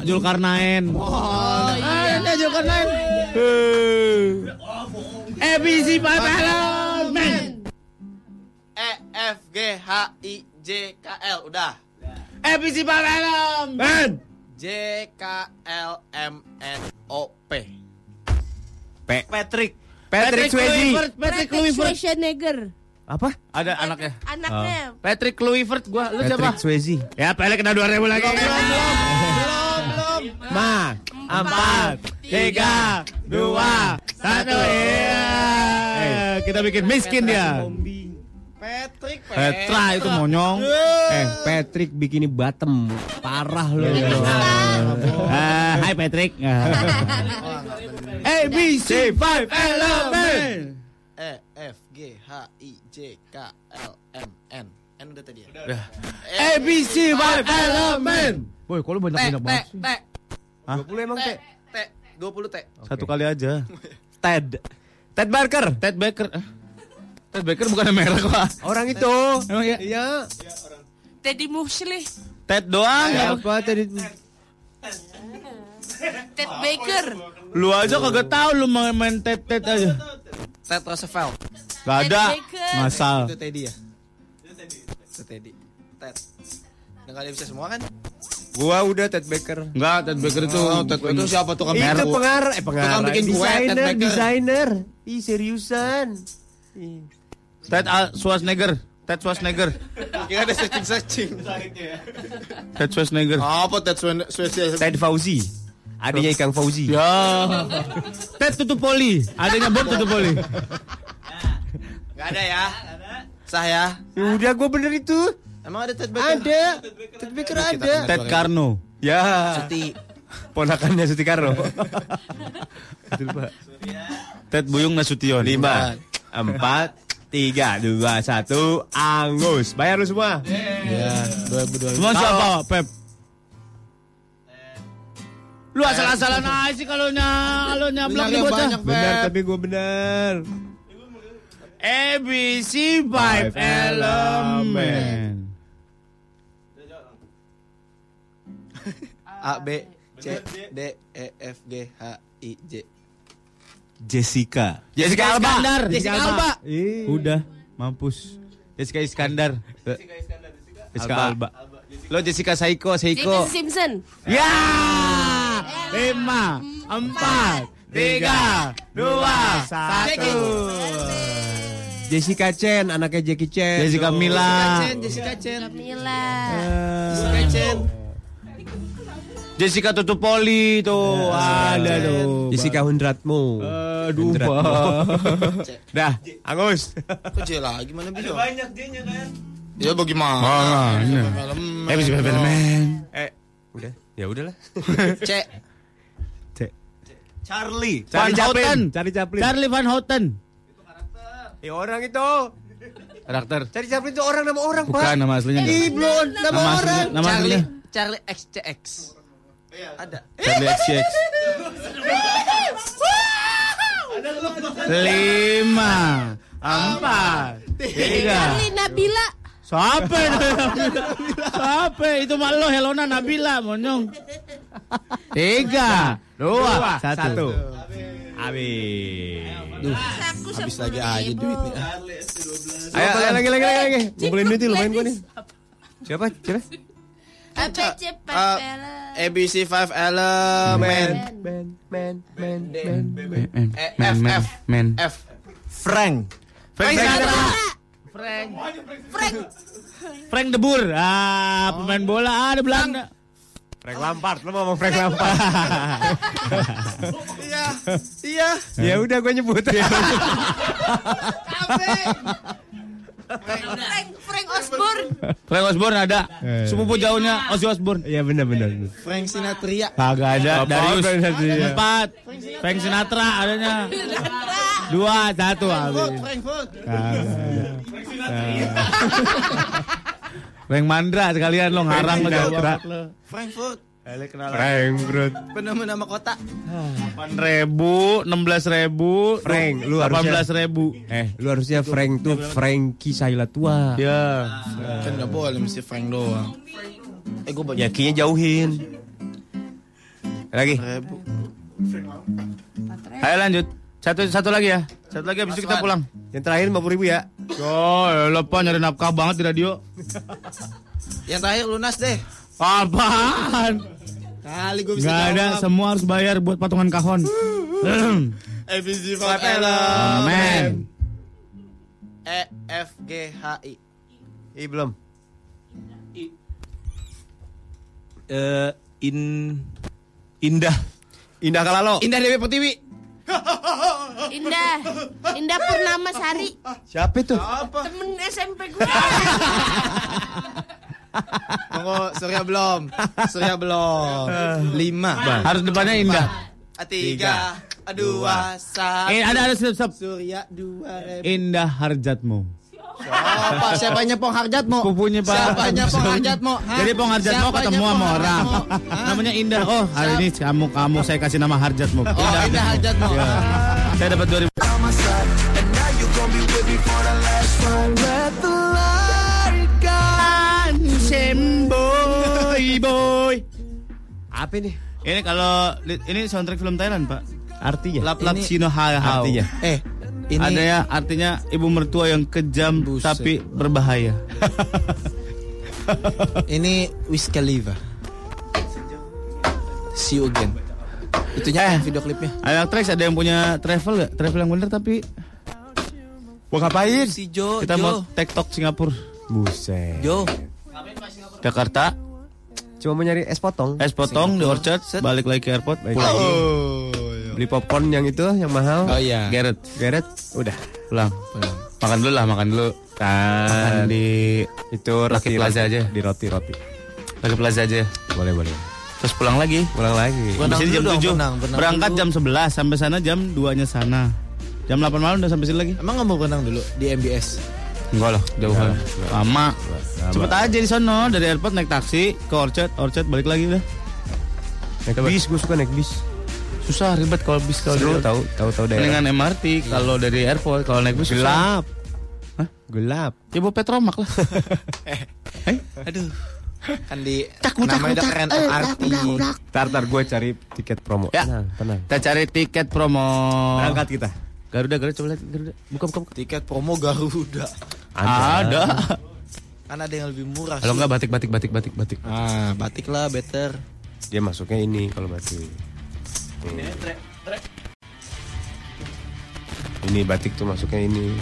Julkarnain. Oh, iya. Nia Julkarnain. ABC Pantalon Men. E F G H I J K L udah. ABC Pantalon Men. J K L M N O P. P. Patrick. Patrick Swayze. Patrick Swayze Neger. Apa? Ada Patrick, anaknya. Anaknya. Oh. Patrick Louisford gua. Lu siapa? Patrick Swayze. Ya, Pele kena 2000 lagi. Belum, belum. Belum, belum. Ma, 4, 3, 2, 1. Kita bikin miskin dia. Patrick, Petra itu monyong. Eh, Patrick bikini bottom. Parah lu itu. Ah, Hai Patrick. A B C five elemen. E F G H I J K L M N. N udah tadi ya? A B C five elemen. Boy, kalau banyak T, banyak T, banget. T. Hah? 20 emang T. T. 20 T. Satu kali aja. Ted. Ted Barker. Ted Baker. Eh, Ted Baker bukan merek pak. Orang itu. Emang ya? Iya. Teddy Muslih, Ted doang ya. Apa tadi? Ted Baker, Lu aja kagak tahu lu main, main Ted Ted aja. Ted Roosevelt. Gak ada. Ted Baker. Ngasal. Itu Teddy ya? Itu Teddy. Ted. Udah gak ada bisa semua kan? Gua udah Ted Baker. Enggak, Ted Baker itu. Oh, Ted Baker siapa tuh Itu pengarah, eh pengarah. Tukang bikin kue, Ted desainer, Baker. desainer. Ih seriusan. Ih. Ted Al- Schwarzenegger. Ted Schwarzenegger. Kira ada searching searching. Ted Schwarzenegger. Apa Ted Schwarzenegger? Ted Fauzi. Adanya Ikang Fauzi. Ya. Ted tutup poli. Adanya Bob tutup poli. Gak ada ya? Sah ya? Ya udah gua bener itu. Emang ada Ted Baker? Ada. Ted Baker ada. Ted Karno. Ya. Suti. Ponakannya Suti Karno. Betul, Pak. Ted Buyung Nasution. Lima, empat, tiga, dua, satu, angus. Bayar lu semua. Ya, 2020. Semua siapa, Pep? Lu asal-asalan aja sih kalau nya kalau nyablak nih yang bocah. banyak, Benar tapi gua benar. A B C five element. A, B, C, D, E, F, G, H, I, J. Jessica. Jessica Alba. Iskandar. Jessica Alba. Ih. Udah, mampus. Jessica Iskandar. Jessica Alba. Lo Jessica Saiko, Saiko. Simpson, Ya. Lima, empat, tiga, dua, satu. Jessica Chen, anaknya Jackie Chan. Jessica Mila. Jessica Chen. Camila, Jessica Chen. Jessica Tutupoli tuh. Ada tuh. Jessica Hundratmu. Aduh, Pak. Dah, Angus. Kok J lagi? Mana bisa? Banyak J-nya kan? Ya bagaimana? Makanya. Film. Eh, bisa Superman. Eh, udah. Ya udahlah. C. Charlie. Van Charlie Chaplin. Houten. Charlie Chaplin. Charlie Van Houten. Ya orang itu. Karakter. Charlie Chaplin itu orang nama orang, Pak. Bukan nama aslinya. Ih, belum nama, Nama orang. aslinya. Nama aslinya. Charlie. Charlie XCX. Ada. Charlie XCX. Lima, empat, tiga. Charlie Nabila, Siapa itu? Siapa itu mak lo Helona Nabila monyong. Tiga, dua, satu. Habis. Duh, habis lagi aja duitnya. Ayo, ayo lagi lagi lagi lagi. Ngumpulin duit lumayan gua nih. Siapa? Siapa? Apa cepat Uh, ABC 5 element. Man, man, man, man, man. E, F, F, man. F. Frank. Frank Sinatra. Frank, Frank de Boer. Ah, pemain bola ah, ada Belanda. Frank Lampard, lu mau ngomong Frank Lampard. Iya, iya. ya udah gua nyebut. Frank, Frank Osborne, Frank Osborne ada. Eh. Sepupu jauhnya Ozzy Osbourne. Iya benar benar. Frank Sinatria. Kagak ada. Darius. Frank Sinatra? Empat. Frank Sinatra adanya. Dua, satu habis. Frankfurt. Kagak ada. Frank Mandra sekalian lo ngarang lo jawab Frank Brut. Penemuan nama kota. Delapan ribu, enam belas ribu, Frank, lu delapan harusnya belas ribu. Eh, lu harusnya Frank tuh Frankie Sailatua. Ya. Kan gak boleh mesti Frank doang. Eh gue banyak Ya kayaknya jauhin. Lagi. ribu. Ayo lanjut. Satu satu lagi ya. Satu lagi habis itu kita pulang. Yang terakhir 50 ribu ya. Oh, lupa nyari nafkah banget di radio. Yang terakhir lunas deh. Apaan? Kali gue bisa Gak ada, jawab. semua harus bayar buat patungan kahon. ABC 5 Amen. E F G H I. Ih belum. Eh, in Indah. Indah Kalalo. Indah Dewi Pertiwi. Indah. Indah Purnama Sari. Siapa itu? Temen SMP gue. Tunggu, Surya belum. Surya belum. Lima. Harus depannya indah. Tiga, dua, satu. Eh, ada ada stop, stop. Surya dua. Indah harjatmu. Apa? Siapanya Pong Harjatmo? Pupunya Pak. Siapanya Pong Harjatmo? Hah? Jadi Pong Harjatmo Siapanya ketemu sama orang. Namanya Indah. Oh, hari ini kamu kamu saya kasih nama Harjatmu. Oh, Indah Harjatmo. Ya. Saya dapat 2000. Apa nih? Ini kalau ini soundtrack film Thailand, Pak. Artinya? Lap lap Ini sino hao. Artinya? Eh, ini Ada ya artinya ibu mertua yang kejam Buset. tapi berbahaya. ini Wiz Khalifa. See you again. Itunya Eh. video klipnya. Anak Trax ada yang punya travel gak? Travel yang bener tapi Mau ngapain? Si Jo, kita Jo. mau TikTok Singapura. Buset. Jo. Jakarta, Cuma mau nyari es potong. es potong di Orchard, balik lagi ke airport, Balik pulang. lagi. Beli popcorn yang itu yang mahal. Oh iya. Garrett, Geret, udah. pulang. Makan dulu lah, makan dulu. Makan Kan di itu Lucky roti Plaza aja. Di roti roti. Lucky Plaza aja. Boleh boleh. Terus pulang lagi. Pulang lagi. Benang Di sini jam dong, 7. benang, benang Berangkat dulu. jam 11 sampai sana jam 2-nya sana. Jam 8 malam udah sampai sini lagi. Emang nggak mau renang dulu di MBS? Enggak lah, jauh enggak. Lama. Cepet aja di sono dari airport naik taksi ke Orchard, Orchard balik lagi udah. Naik bis, gue suka naik bis. Susah ribet kalau bis kalau dari- tahu tahu tahu daerah. Mendingan MRT kalau dari airport kalau naik bis susah. Gelap. Hah? Gelap. Ya bawa Petromak lah. Aduh. Kan di udak, namanya udah keren eh, MRT. Tar tar gue cari tiket promo. Ya. Tenang. Kita cari tiket promo. Berangkat kita. Garuda, Garuda coba lihat Garuda. Buka, buka, buka. Tiket promo Garuda. Ada. Kan ada yang lebih murah. Kalau enggak batik, batik, batik, batik, batik. Ah, batik lah better. Dia masuknya ini kalau batik. Ini. Ini batik tuh masuknya ini.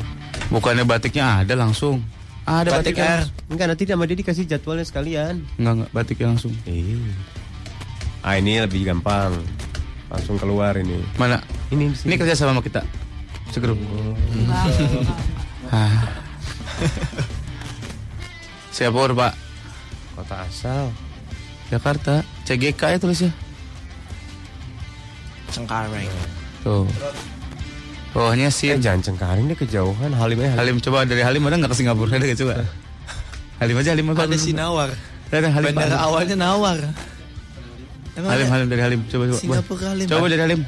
Bukannya batiknya ada langsung. Ada Batik batiknya. Enggak nanti sama dia dikasih jadwalnya sekalian. Enggak, enggak, batiknya langsung. Eh. Ah ini lebih gampang. Langsung keluar ini. Mana? Ini Ini kerja sama sama kita. Segrup. Ah. Singapura, Pak. kota asal. Jakarta. CGK ya tulisnya. Cengkareng. Tuh. Bawahnya Eh sin. jangan cengkaring deh kejauhan. Halim aja. Halim coba dari Halim ada nggak ke Singapura? Ada nggak coba? Halim aja Halim apa? Ada si Nawar. Ada Halim. Bandara Pak. awalnya Nawar. Emang Halim? Halim dari Halim coba coba. Singapura Halim. Coba dari Halim.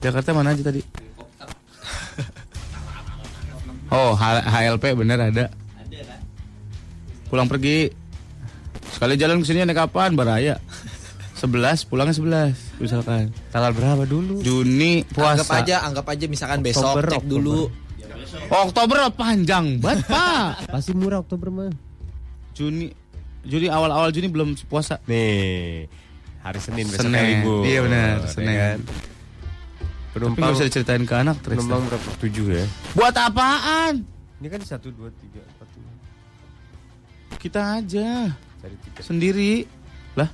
Jakarta mana aja tadi? Oh, H- HLP bener ada. Pulang pergi. Sekali jalan ke sini naik kapan? Baraya. 11, pulangnya 11 misalkan. Tanggal berapa dulu? Juni puasa. Anggap aja, anggap aja misalkan besok Oktober, cek Oktober. dulu. Oktober panjang banget, Pak. Pasti murah Oktober mah. Juni Juni awal-awal Juni belum puasa. Nih. Hari Senin besok Senin. libur. Iya benar, Ya Senin. kan? Tapi Penumpang nggak bisa diceritain ke anak Tristan. penumpang berapa? Tujuh ya. Buat apaan? Ini kan satu dua tiga empat lima. Kita aja Cari tiket. sendiri. Lah,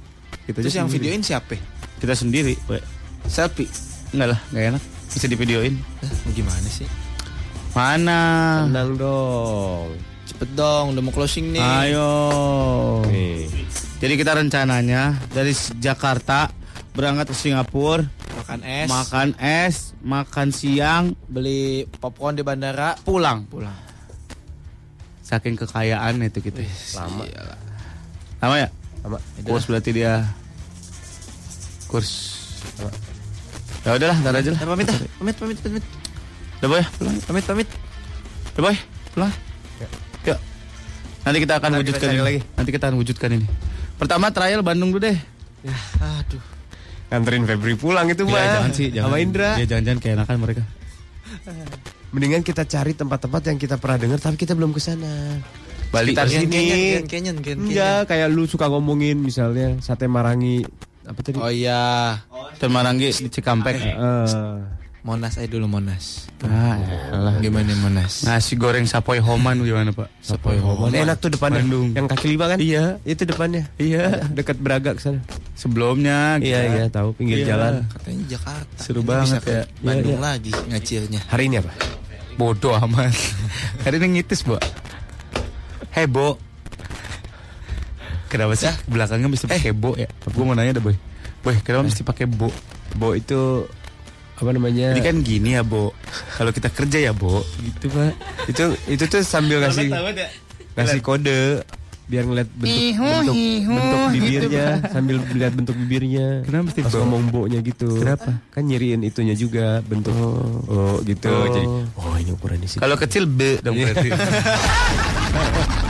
kita Terus aja yang sendiri. videoin siapa? kita sendiri, we. Selfie. Enggak lah, enggak enak. Bisa divideoin. Eh, gimana sih? Mana? Tenang dong. Cepet dong, udah mau closing nih. Ayo. Nih. Jadi kita rencananya dari Jakarta berangkat ke Singapura, Makan es, makan es, makan siang, beli popcorn di bandara, pulang. pulang. Saking kekayaan itu kita. Lama. Lama ya? Lama. Kurs berarti dia kurs. Ya udahlah, ntar aja lah. Pamit pamit, pamit, pamit. Udah boy, pulang. Pamit, pamit. Udah boy, pulang. Yuk. Nanti kita akan kita wujudkan cari ini. lagi. Nanti kita akan wujudkan ini. Pertama trial Bandung dulu deh. Aduh. Nganterin Febri pulang itu mah. Ya, jangan sih, jangan. Sama Indra. Ya jangan-jangan keenakan mereka. Mendingan kita cari tempat-tempat yang kita pernah dengar tapi kita belum ke sana. Bali Sekitar Grand sini. Canyon, Grand Canyon. Enggak, kayak lu suka ngomongin misalnya sate marangi apa tadi? Oh iya, Dan Maranggi di Cikampek. Eh, Monas aja dulu Monas. Ah, elah. Gimana Monas? Nasi goreng sapoy homan gimana pak? Sapoy Homan. enak tuh depannya. Bandung. Yang kaki lima kan? Iya. Itu depannya. Iya. Dekat Braga ke sana. Sebelumnya. Iya iya tahu pinggir Iya. jalan. Katanya Jakarta. Seru Ini banget ya. Bandung Iya, iya. lagi ngacilnya. Hari ini apa? Bodoh amat. Hari ini ngitis, Bo. Hei, Bo. Kenapa sih belakangnya mesti pakai bo ya? Gue mau nanya deh, Boy. Boy, kenapa mesti pakai bo? Bo itu apa namanya? Jadi kan gini ya, Bo. Kalau kita kerja ya, Bo. Gitu, Pak. itu itu tuh sambil ngasih ya? ngasih kode biar ngeliat bentuk Ihu, bentuk, ihu, bentuk gitu, bibirnya Pak. sambil melihat bentuk bibirnya. Kenapa mesti Pas bo? ngomong bo-nya gitu. Kenapa? Kan nyiriin itunya juga bentuk oh, gitu. Oh. Jadi oh ini ukuran di sini. Kalau kecil B dong berarti.